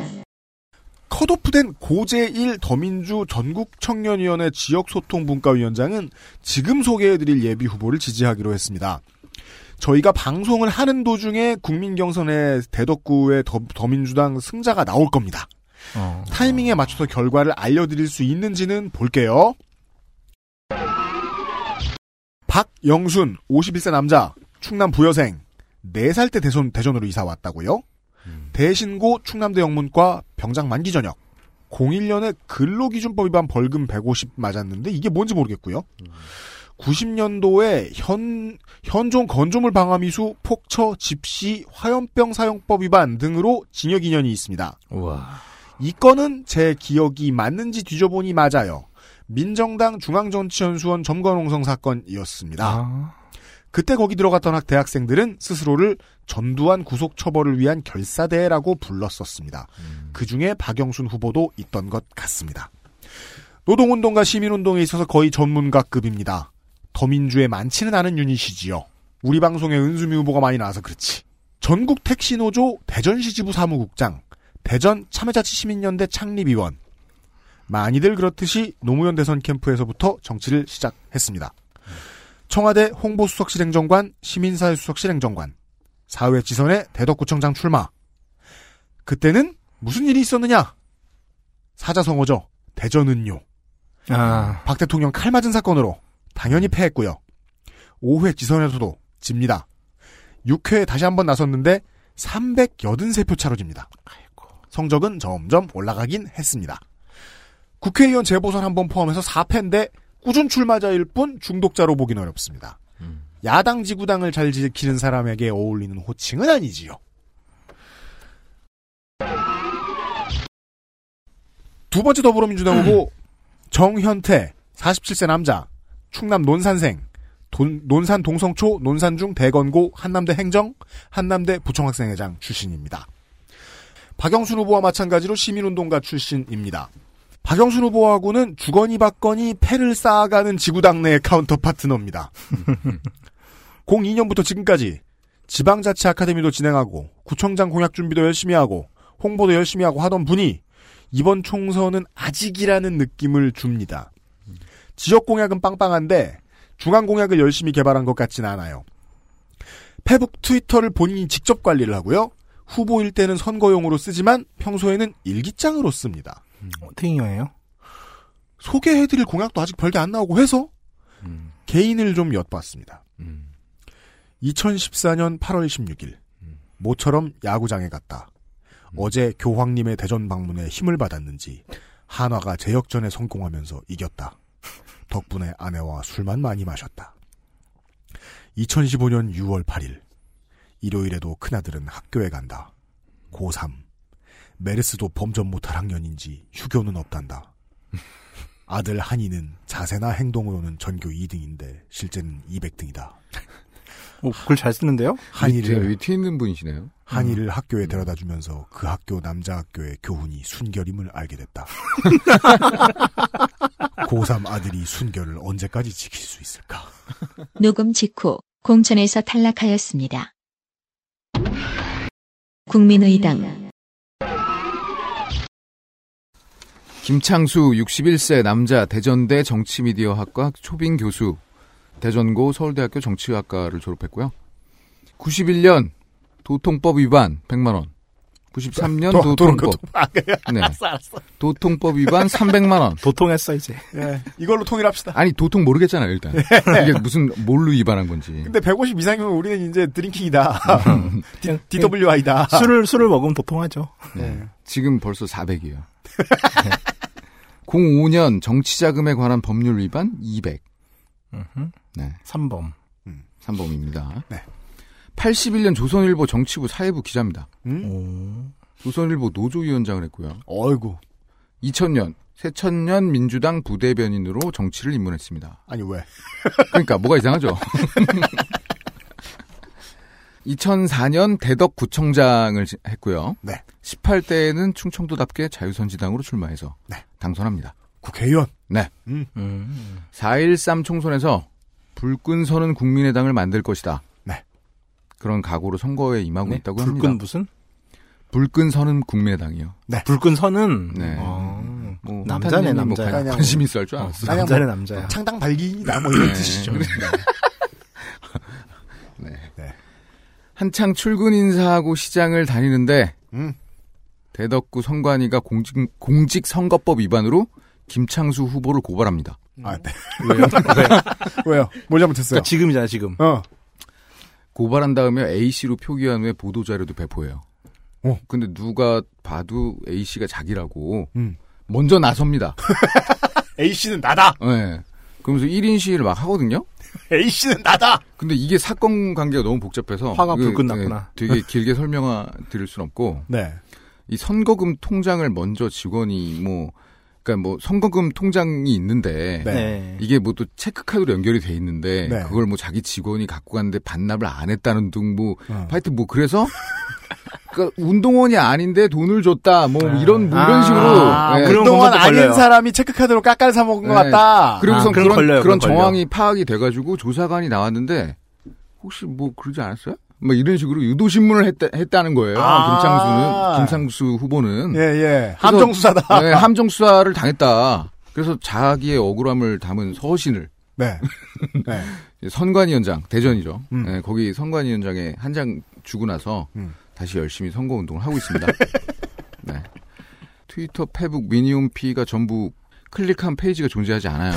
컷오프된 고제1 더민주 전국청년위원회 지역소통분과위원장은 지금 소개해드릴 예비 후보를 지지하기로 했습니다. 저희가 방송을 하는 도중에 국민경선의 대덕구의 더, 더민주당 승자가 나올 겁니다. 어. 타이밍에 맞춰서 결과를 알려드릴 수 있는지는 볼게요. 박영순, 51세 남자, 충남 부여생, 4살 때 대선, 대전으로 이사 왔다고요? 대신고 충남대 영문과 병장 만기 전역. 01년에 근로기준법 위반 벌금 150 맞았는데 이게 뭔지 모르겠고요. 90년도에 현, 현종 건조물 방화미수, 폭처, 집시, 화염병 사용법 위반 등으로 징역 2년이 있습니다. 우와. 이 건은 제 기억이 맞는지 뒤져보니 맞아요. 민정당 중앙정치연수원 점거농성 사건이었습니다. 아. 그때 거기 들어갔던 학 대학생들은 스스로를 전두환 구속 처벌을 위한 결사대라고 불렀었습니다. 그 중에 박영순 후보도 있던 것 같습니다. 노동운동과 시민운동에 있어서 거의 전문가급입니다. 더민주에 많지는 않은 유닛이지요. 우리 방송에 은수미 후보가 많이 나와서 그렇지. 전국 택시노조 대전시 지부 사무국장, 대전 참여자치시민연대 창립위원. 많이들 그렇듯이 노무현 대선 캠프에서부터 정치를 시작했습니다. 청와대 홍보수석실행정관, 시민사회수석실행정관, 사회 지선의 대덕구청장 출마. 그때는 무슨 일이 있었느냐? 사자성어죠. 대전은요. 아. 박 대통령 칼 맞은 사건으로 당연히 패했고요. 5회 지선에서도 집니다. 6회에 다시 한번 나섰는데 383표 차로 집니다. 성적은 점점 올라가긴 했습니다. 국회의원 재보선 한 번 포함해서 4패인데 꾸준 출마자일 뿐 중독자로 보긴 어렵습니다. 야당 지구당을 잘 지키는 사람에게 어울리는 호칭은 아니지요. 두 번째 더불어민주당 후보 *clears throat* 정현태 47세 남자 충남 논산생 돈- 논산 동성초 논산중 대건고 한남대 행정 한남대 부총학생회장 출신입니다. 박영순 후보와 마찬가지로 시민운동가 출신입니다. 박영순 후보하고는 주거니 받거니 패를 쌓아가는 지구당 내 counter partner입니다. 02년부터 *laughs* 지금까지 지방자치 아카데미도 진행하고 구청장 공약 준비도 열심히 하고 홍보도 열심히 하고 하던 분이 이번 총선은 아직이라는 느낌을 줍니다. 지역 공약은 빵빵한데 중앙 공약을 열심히 개발한 것 같진 않아요. 페북 트위터를 본인이 직접 관리를 하고요. 후보일 때는 선거용으로 쓰지만 평소에는 일기장으로 씁니다. 어떻게 이용해요? 소개해드릴 공약도 아직 별게 안 나오고 해서 개인을 좀 엿봤습니다. 2014년 8월 16일 모처럼 야구장에 갔다. 어제 교황님의 대전 방문에 힘을 받았는지 한화가 재역전에 성공하면서 이겼다. 덕분에 아내와 술만 많이 마셨다. 2015년 6월 8일 일요일에도 큰아들은 학교에 간다. 고3 메르스도 범접 못할 학년인지 휴교는 없단다. 아들 한이는 자세나 행동으로는 전교 2등인데 실제는 200등이다. 어, 글잘 쓰는데요? 한이를 위에 있는 분이시네요. 한이를 학교에 데려다 주면서 그 학교 남자 학교의 교훈이 순결임을 알게 됐다. *laughs* 고3 아들이 순결을 언제까지 지킬 수 있을까? 녹음 직후 공천에서 탈락하였습니다. 국민의당 김창수 61세 남자 대전대 정치미디어학과 초빙 교수 대전고 서울대학교 정치학과를 졸업했고요. 91년 도통법 위반 100만 원. 93년 도- 도통법. 도통- 아. 네. *laughs* 알았어, 알았어. 도통법 위반 300만 원. 도통했어 이제. 예, 이걸로 통일합시다. 아니 도통 모르겠잖아요 일단. 이게 무슨 뭘로 위반한 건지. 근데 150 이상이면 우리는 이제 드링킹이다. *laughs* D- DWI다. 술을 술을 먹으면 도통하죠. 네. 지금 벌써 400이에요. 05년 정치자금에 관한 법률 위반 200. 네. 3범. 3범입니다. 네. 81년 조선일보 정치부 사회부 기자입니다. 음? 조선일보 노조위원장을 했고요. 어이구. 2000년 새천년 민주당 부대변인으로 정치를 입문했습니다. 아니 왜? 그러니까 뭐가 이상하죠. *laughs* 2004년 대덕구청장을 지- 했고요. 네. 18대에는 충청도답게 자유선지당으로 출마해서 네. 당선합니다. 국회의원. 네. 음. 4.13 총선에서 불끈 서는 국민의당을 만들 것이다. 네. 그런 각오로 선거에 임하고 네? 있다고 불끈 합니다. 무슨? 불끈 서는 국민의당이요. 네. 불끈 선은 네. 어, 뭐 남자네 한탄님이 뭐 남자야. 관- 관심 있어 할 줄 알았어. 남자네 뭐 남자야. 창당 발기나 뭐 이런 네. 뜻이죠. *laughs* 네. 네. 한창 출근 인사하고 시장을 다니는데 음. 대덕구 선관위가 공직, 공직 선거법 위반으로 김창수 후보를 고발합니다. 아, 네. 왜요? 왜? *laughs* 왜요? 뭘 잘못했어요? 그러니까 지금이잖아 지금. 어. 고발한 다음에 A씨로 표기한 후에 보도자료도 배포해요. 어. 근데 누가 봐도 A씨가 자기라고 음. 먼저 나섭니다. *laughs* A씨는 나다! 네. 그러면서 1인 시위를 막 하거든요? *laughs* A씨는 나다! 근데 이게 사건 관계가 너무 복잡해서 화가 났구나. 네, 되게 *laughs* 길게 설명을 드릴 순 없고 네. 이 선거금 통장을 먼저 직원이 뭐 그러니까 뭐 선거금 통장이 있는데 네. 네. 이게 뭐 또 체크카드로 연결이 돼 있는데 네. 그걸 뭐 자기 직원이 갖고 갔는데 반납을 안 했다는 등뭐 어. 하여튼 뭐 그래서 *laughs* 그러니까 운동원이 아닌데 돈을 줬다 뭐 이런 뭐 아. 이런 식으로 아, 예. 그런 그동안 것도 아닌 걸려요. 사람이 체크카드로 깎아를 사 먹은 것 네. 같다. 그리고선 아, 그런 걸려요, 그런 걸려. 정황이 파악이 돼가지고 조사관이 나왔는데 혹시 뭐 그러지 않았어요? 뭐 이런 식으로 유도 신문을 했다, 는 거예요. 아. 김창수는 김창수 후보는 예, 예. 함정 수사다. *laughs* 네, 함정 수사를 당했다. 그래서 자기의 억울함을 담은 서신을 네. *laughs* 네. 선관위원장 대전이죠. 음. 네, 거기 선관위원장에 한 장 주고 나서 음. 다시 열심히 선거 운동을 하고 있습니다. *laughs* 네. 트위터, 페북, 미니홈피가 전부 클릭한 페이지가 존재하지 않아요.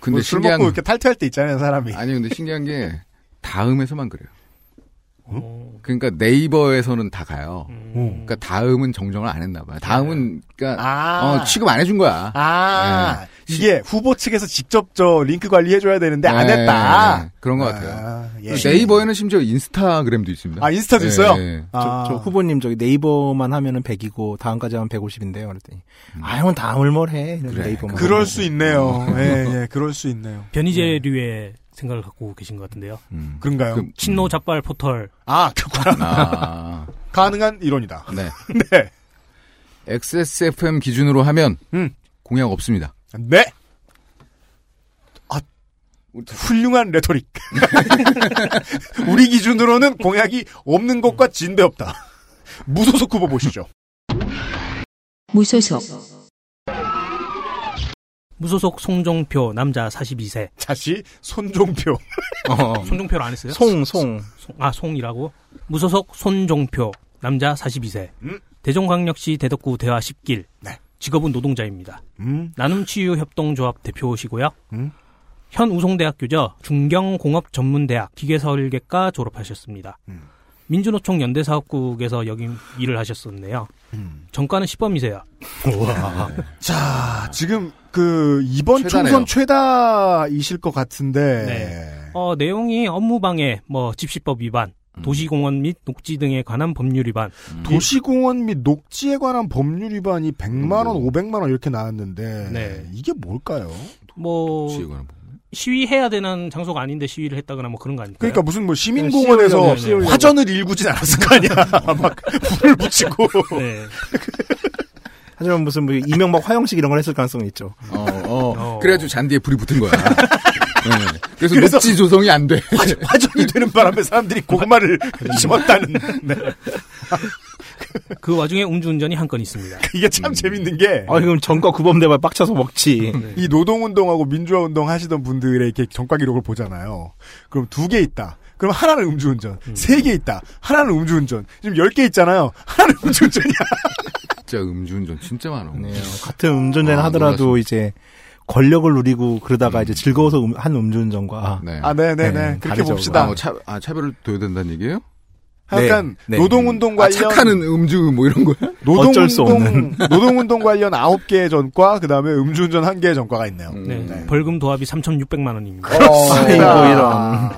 근데 뭐술 신기한 먹고 이렇게 탈퇴할 때 있잖아요, 사람이. 아니 근데 신기한 게 다음에서만 그래요. 어, 그러니까 네이버에서는 다 가요. 음. 그러니까 다음은 정정을 안 했나 봐요. 다음은 그러니까 아. 어, 취급 안 해준 거야. 아, 이게 후보 측에서 직접 저 링크 관리해줘야 되는데 안 네, 했다. 네, 그런 것 같아요. 아, 예. 네이버에는 심지어 인스타그램도 있습니다. 아, 인스타도 네, 있어요? 네. 아. 저, 저 후보님 저기 네이버만 하면은 100이고 다음까지 하면 150인데요. 그랬더니 아 형은 다음을 뭘 해? 그래. 네이버만. 그럴 수 있네요. 예, 예, 그럴 수 있네요. 변희재류의 생각을 갖고 계신 것 같은데요. 음. 그런가요? 그- 친노 작발 포털 아, 그렇구나. 아, *laughs* 가능한 이론이다. 네. *laughs* 네. XSFM 기준으로 하면 음. 공약 없습니다. 네. 아, 훌륭한 rhetoric. *laughs* 우리 기준으로는 공약이 없는 것과 진배없다. 무소속 후보 보시죠. 무소속 무소속 송종표 남자 42세. 다시 손종표. *laughs* 손종표를 안 했어요? 송, 송. 아, 송이라고? 무소속 손종표 남자 42세. 음. 대종광역시 대덕구 대화 10길. 네. 직업은 노동자입니다. 음. 나눔치유협동조합 대표시고요. 음. 현 우송대학교죠. 중경공업전문대학 기계설계과 졸업하셨습니다. 음. 민주노총 연대사업국에서 여기 일을 하셨었네요. 음. 정가는 시범이세요. *laughs* 자, 지금 그 이번 최다네요. 총선 최다이실 것 같은데. 네. 어, 내용이 업무방해, 뭐 집시법 위반, 음. 도시공원 및 녹지 등에 관한 법률 위반. 도시공원 및 녹지에 관한 법률 위반이 100만 원, 500만 원 이렇게 나왔는데 네. 이게 뭘까요? 뭐 시위해야 되는 장소가 아닌데 시위를 했다거나 뭐 그런 거 아닐까요? 그러니까 무슨 뭐 시민공원에서 네, 시위하려고. 화전을 일구진 않았을 거 아니야. *laughs* 막 불을 붙이고. 네. *laughs* 하지만 무슨 뭐 이명박 화형식 이런 걸 했을 가능성이 있죠. 어, 어. 그래가지고 잔디에 불이 붙은 거야. *laughs* 네. 그래서, 그래서 녹지 조성이 안 돼. 화 전이 되는 바람에 사람들이 고구마를 *laughs* 심었다는. 네. *laughs* 그 와중에 음주운전이 한 건 있습니다. 이게 참 재밌는 게. 아, 그럼 전과 구범대발 빡쳐서 먹지. 이 노동운동하고 민주화운동 하시던 분들의 이렇게 전과 기록을 보잖아요. 그럼 두 개 있다. 그럼 하나는 음주운전. 세개 있다. 하나는 음주운전. 지금 열 개 있잖아요. 하나는 음주운전이야. 진짜 음주운전 진짜 많아. 같은 음주운전 아, 하더라도 놀랐습니다. 이제 권력을 누리고 그러다가 이제 즐거워서 음- 한 음주운전과 네. 아, 네 네 네. 그렇게 다르죠. 봅시다. 아, 뭐 차, 아, 차별을 둬야 된다는 얘기예요? 약간 네, 네. 노동운동 아, 관련 착하는 음주 뭐 이런 거야? *laughs* 어쩔 수 노동운동 노동운동 관련 9개의 전과 그다음에 음주운전 1개의 전과가 있네요. 네. 벌금 도합이 3,600만 원입니다. 어, *laughs* 아이고, 이런.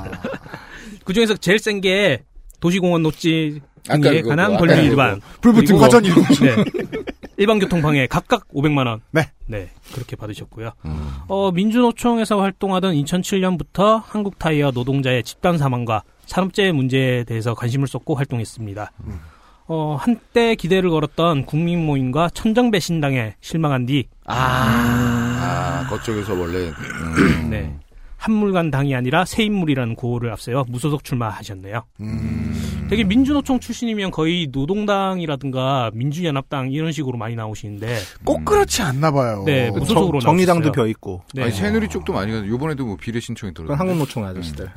그 중에서 제일 센 게 도시공원 녹지 아까 등에 관한 아까 법률 그거. 위반. 불 붙은 그리고 거. 화전 일구. 네. *laughs* 일반 교통 방해 각각 500만 원. 네. 네. 그렇게 받으셨고요. 음. 어, 민주노총에서 활동하던 2007년부터 한국 타이어 노동자의 집단 사망과 산업재해 문제에 대해서 관심을 쏟고 활동했습니다. 음. 어, 한때 기대를 걸었던 국민 모임과 천정 배 신당에 실망한 뒤 아, 그쪽에서 원래. 음. 네. 한물간 당이 아니라 새 인물이라는 구호를 앞세워 무소속 출마하셨네요. 음. 되게 민주노총 출신이면 거의 노동당이라든가 민주연합당 이런 식으로 많이 나오시는데 꼭 그렇지 않나 봐요. 네, 뭐 무소속으로 정, 정의당도. 벼 있고. 네. 아니, 새누리 쪽도 많이 가요. 요번에도 뭐 비례 신청이. 그건 한국노총 아저씨들.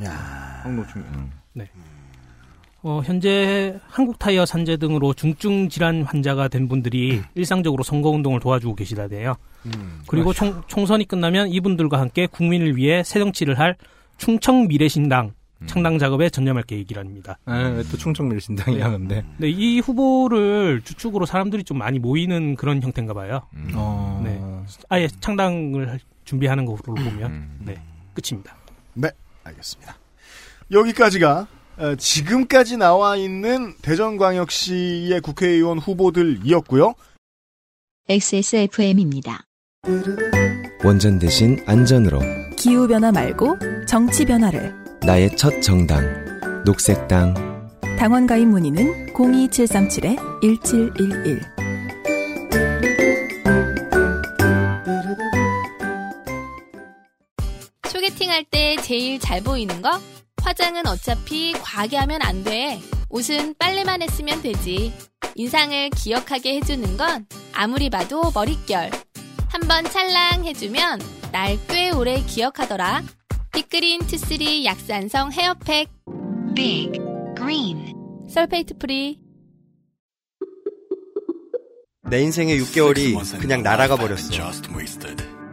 한국노총. 음. 어, 현재 한국타이어 산재 등으로 중증 질환 환자가 된 분들이 일상적으로 선거 운동을 도와주고 계시다네요. 음. 그리고 총, 총선이 끝나면 이분들과 함께 국민을 위해 새 정치를 할 충청 미래신당 창당 작업에 전념할 계획이랍니다. 아, 왜또 충청밀신당이 네. 하는데. 네, 이 후보를 주축으로 사람들이 좀 많이 모이는 그런 형태인가 봐요. 어. 네. 아예 창당을 할- 준비하는 것으로 보면 네, 끝입니다. 네, 알겠습니다. 여기까지가 어, 지금까지 나와 있는 대전광역시의 국회의원 후보들이었고요. XSFM입니다. 원전 대신 안전으로 기후 변화 말고 정치 변화를 나의 첫 정당 녹색당 당원 가입 문의는 02737-1711 소개팅 할 때 제일 잘 보이는 거? 화장은 어차피 과하게 하면 안 돼. 옷은 빨래만 했으면 되지. 인상을 기억하게 해주는 건 아무리 봐도 머릿결. 한번 찰랑 해주면 날 꽤 오래 기억하더라. 빅그린 two three 약산성 헤어팩. Big Green. sulfate free. 내 인생의 6개월이 그냥 날아가 버렸어.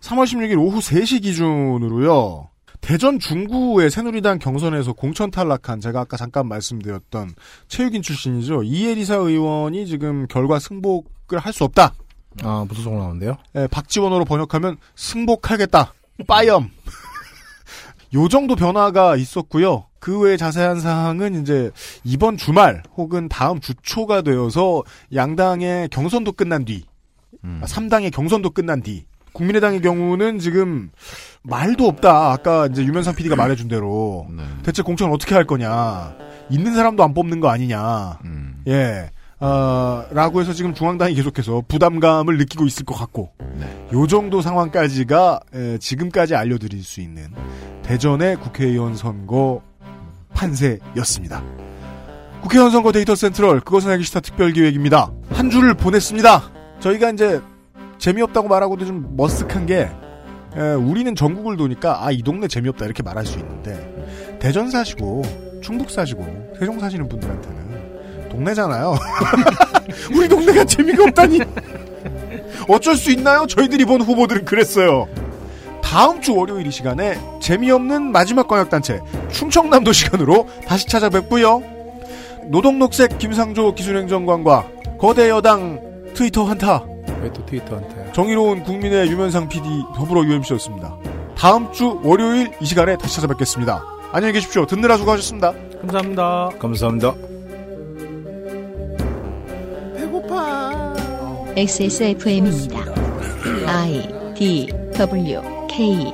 3월 16일 오후 3시 기준으로요. 대전 중구의 새누리당 경선에서 공천 탈락한 제가 아까 잠깐 말씀드렸던 체육인 출신이죠. 이혜리사 의원이 지금 결과 승복을 할 수 없다. 아, 무소속 나오는데요? 예, 박지원어로 번역하면 승복하겠다. 빠염. *laughs* 요 정도 변화가 있었고요. 그 외에 자세한 사항은 이제 이번 주말 혹은 다음 주 초가 되어서 양당의 경선도 끝난 뒤, 음. 아, 3당의 경선도 끝난 뒤, 국민의당의 경우는 지금 말도 없다. 아까 이제 유면상 PD가 말해준 대로 네. 대체 공천을 어떻게 할 거냐. 있는 사람도 안 뽑는 거 아니냐. 음. 예. 어, 라고 해서 지금 중앙당이 계속해서 부담감을 느끼고 있을 것 같고, 네. 요 정도 상황까지가 에, 지금까지 알려드릴 수 있는 대전의 국회의원 선거 판세였습니다. 국회의원 선거 데이터 센트럴 그것은 알기 싫다 특별 기획입니다. 한 주를 보냈습니다. 저희가 이제 재미없다고 말하고도 좀 머쓱한 게 에, 우리는 전국을 도니까 아 이 동네 재미없다 이렇게 말할 수 있는데 대전 사시고 충북 사시고 세종 사시는 분들한테는 동네잖아요. *laughs* 우리 동네가 재미가 없다니. 어쩔 수 있나요? 저희들이 본 후보들은 그랬어요. 다음 주 월요일 이 시간에 재미없는 마지막 광역단체 충청남도 시간으로 다시 찾아뵙고요. 노동녹색 김상조 기술행정관과 거대 여당 트위터 한타 왜 또 트위터한테. 정의로운 국민의 유면상 PD 더불어 UMC였습니다. 다음 주 월요일 이 시간에 다시 찾아뵙겠습니다. 안녕히 계십시오. 듣느라 수고하셨습니다. 감사합니다. 감사합니다. XSFM입니다. I D W K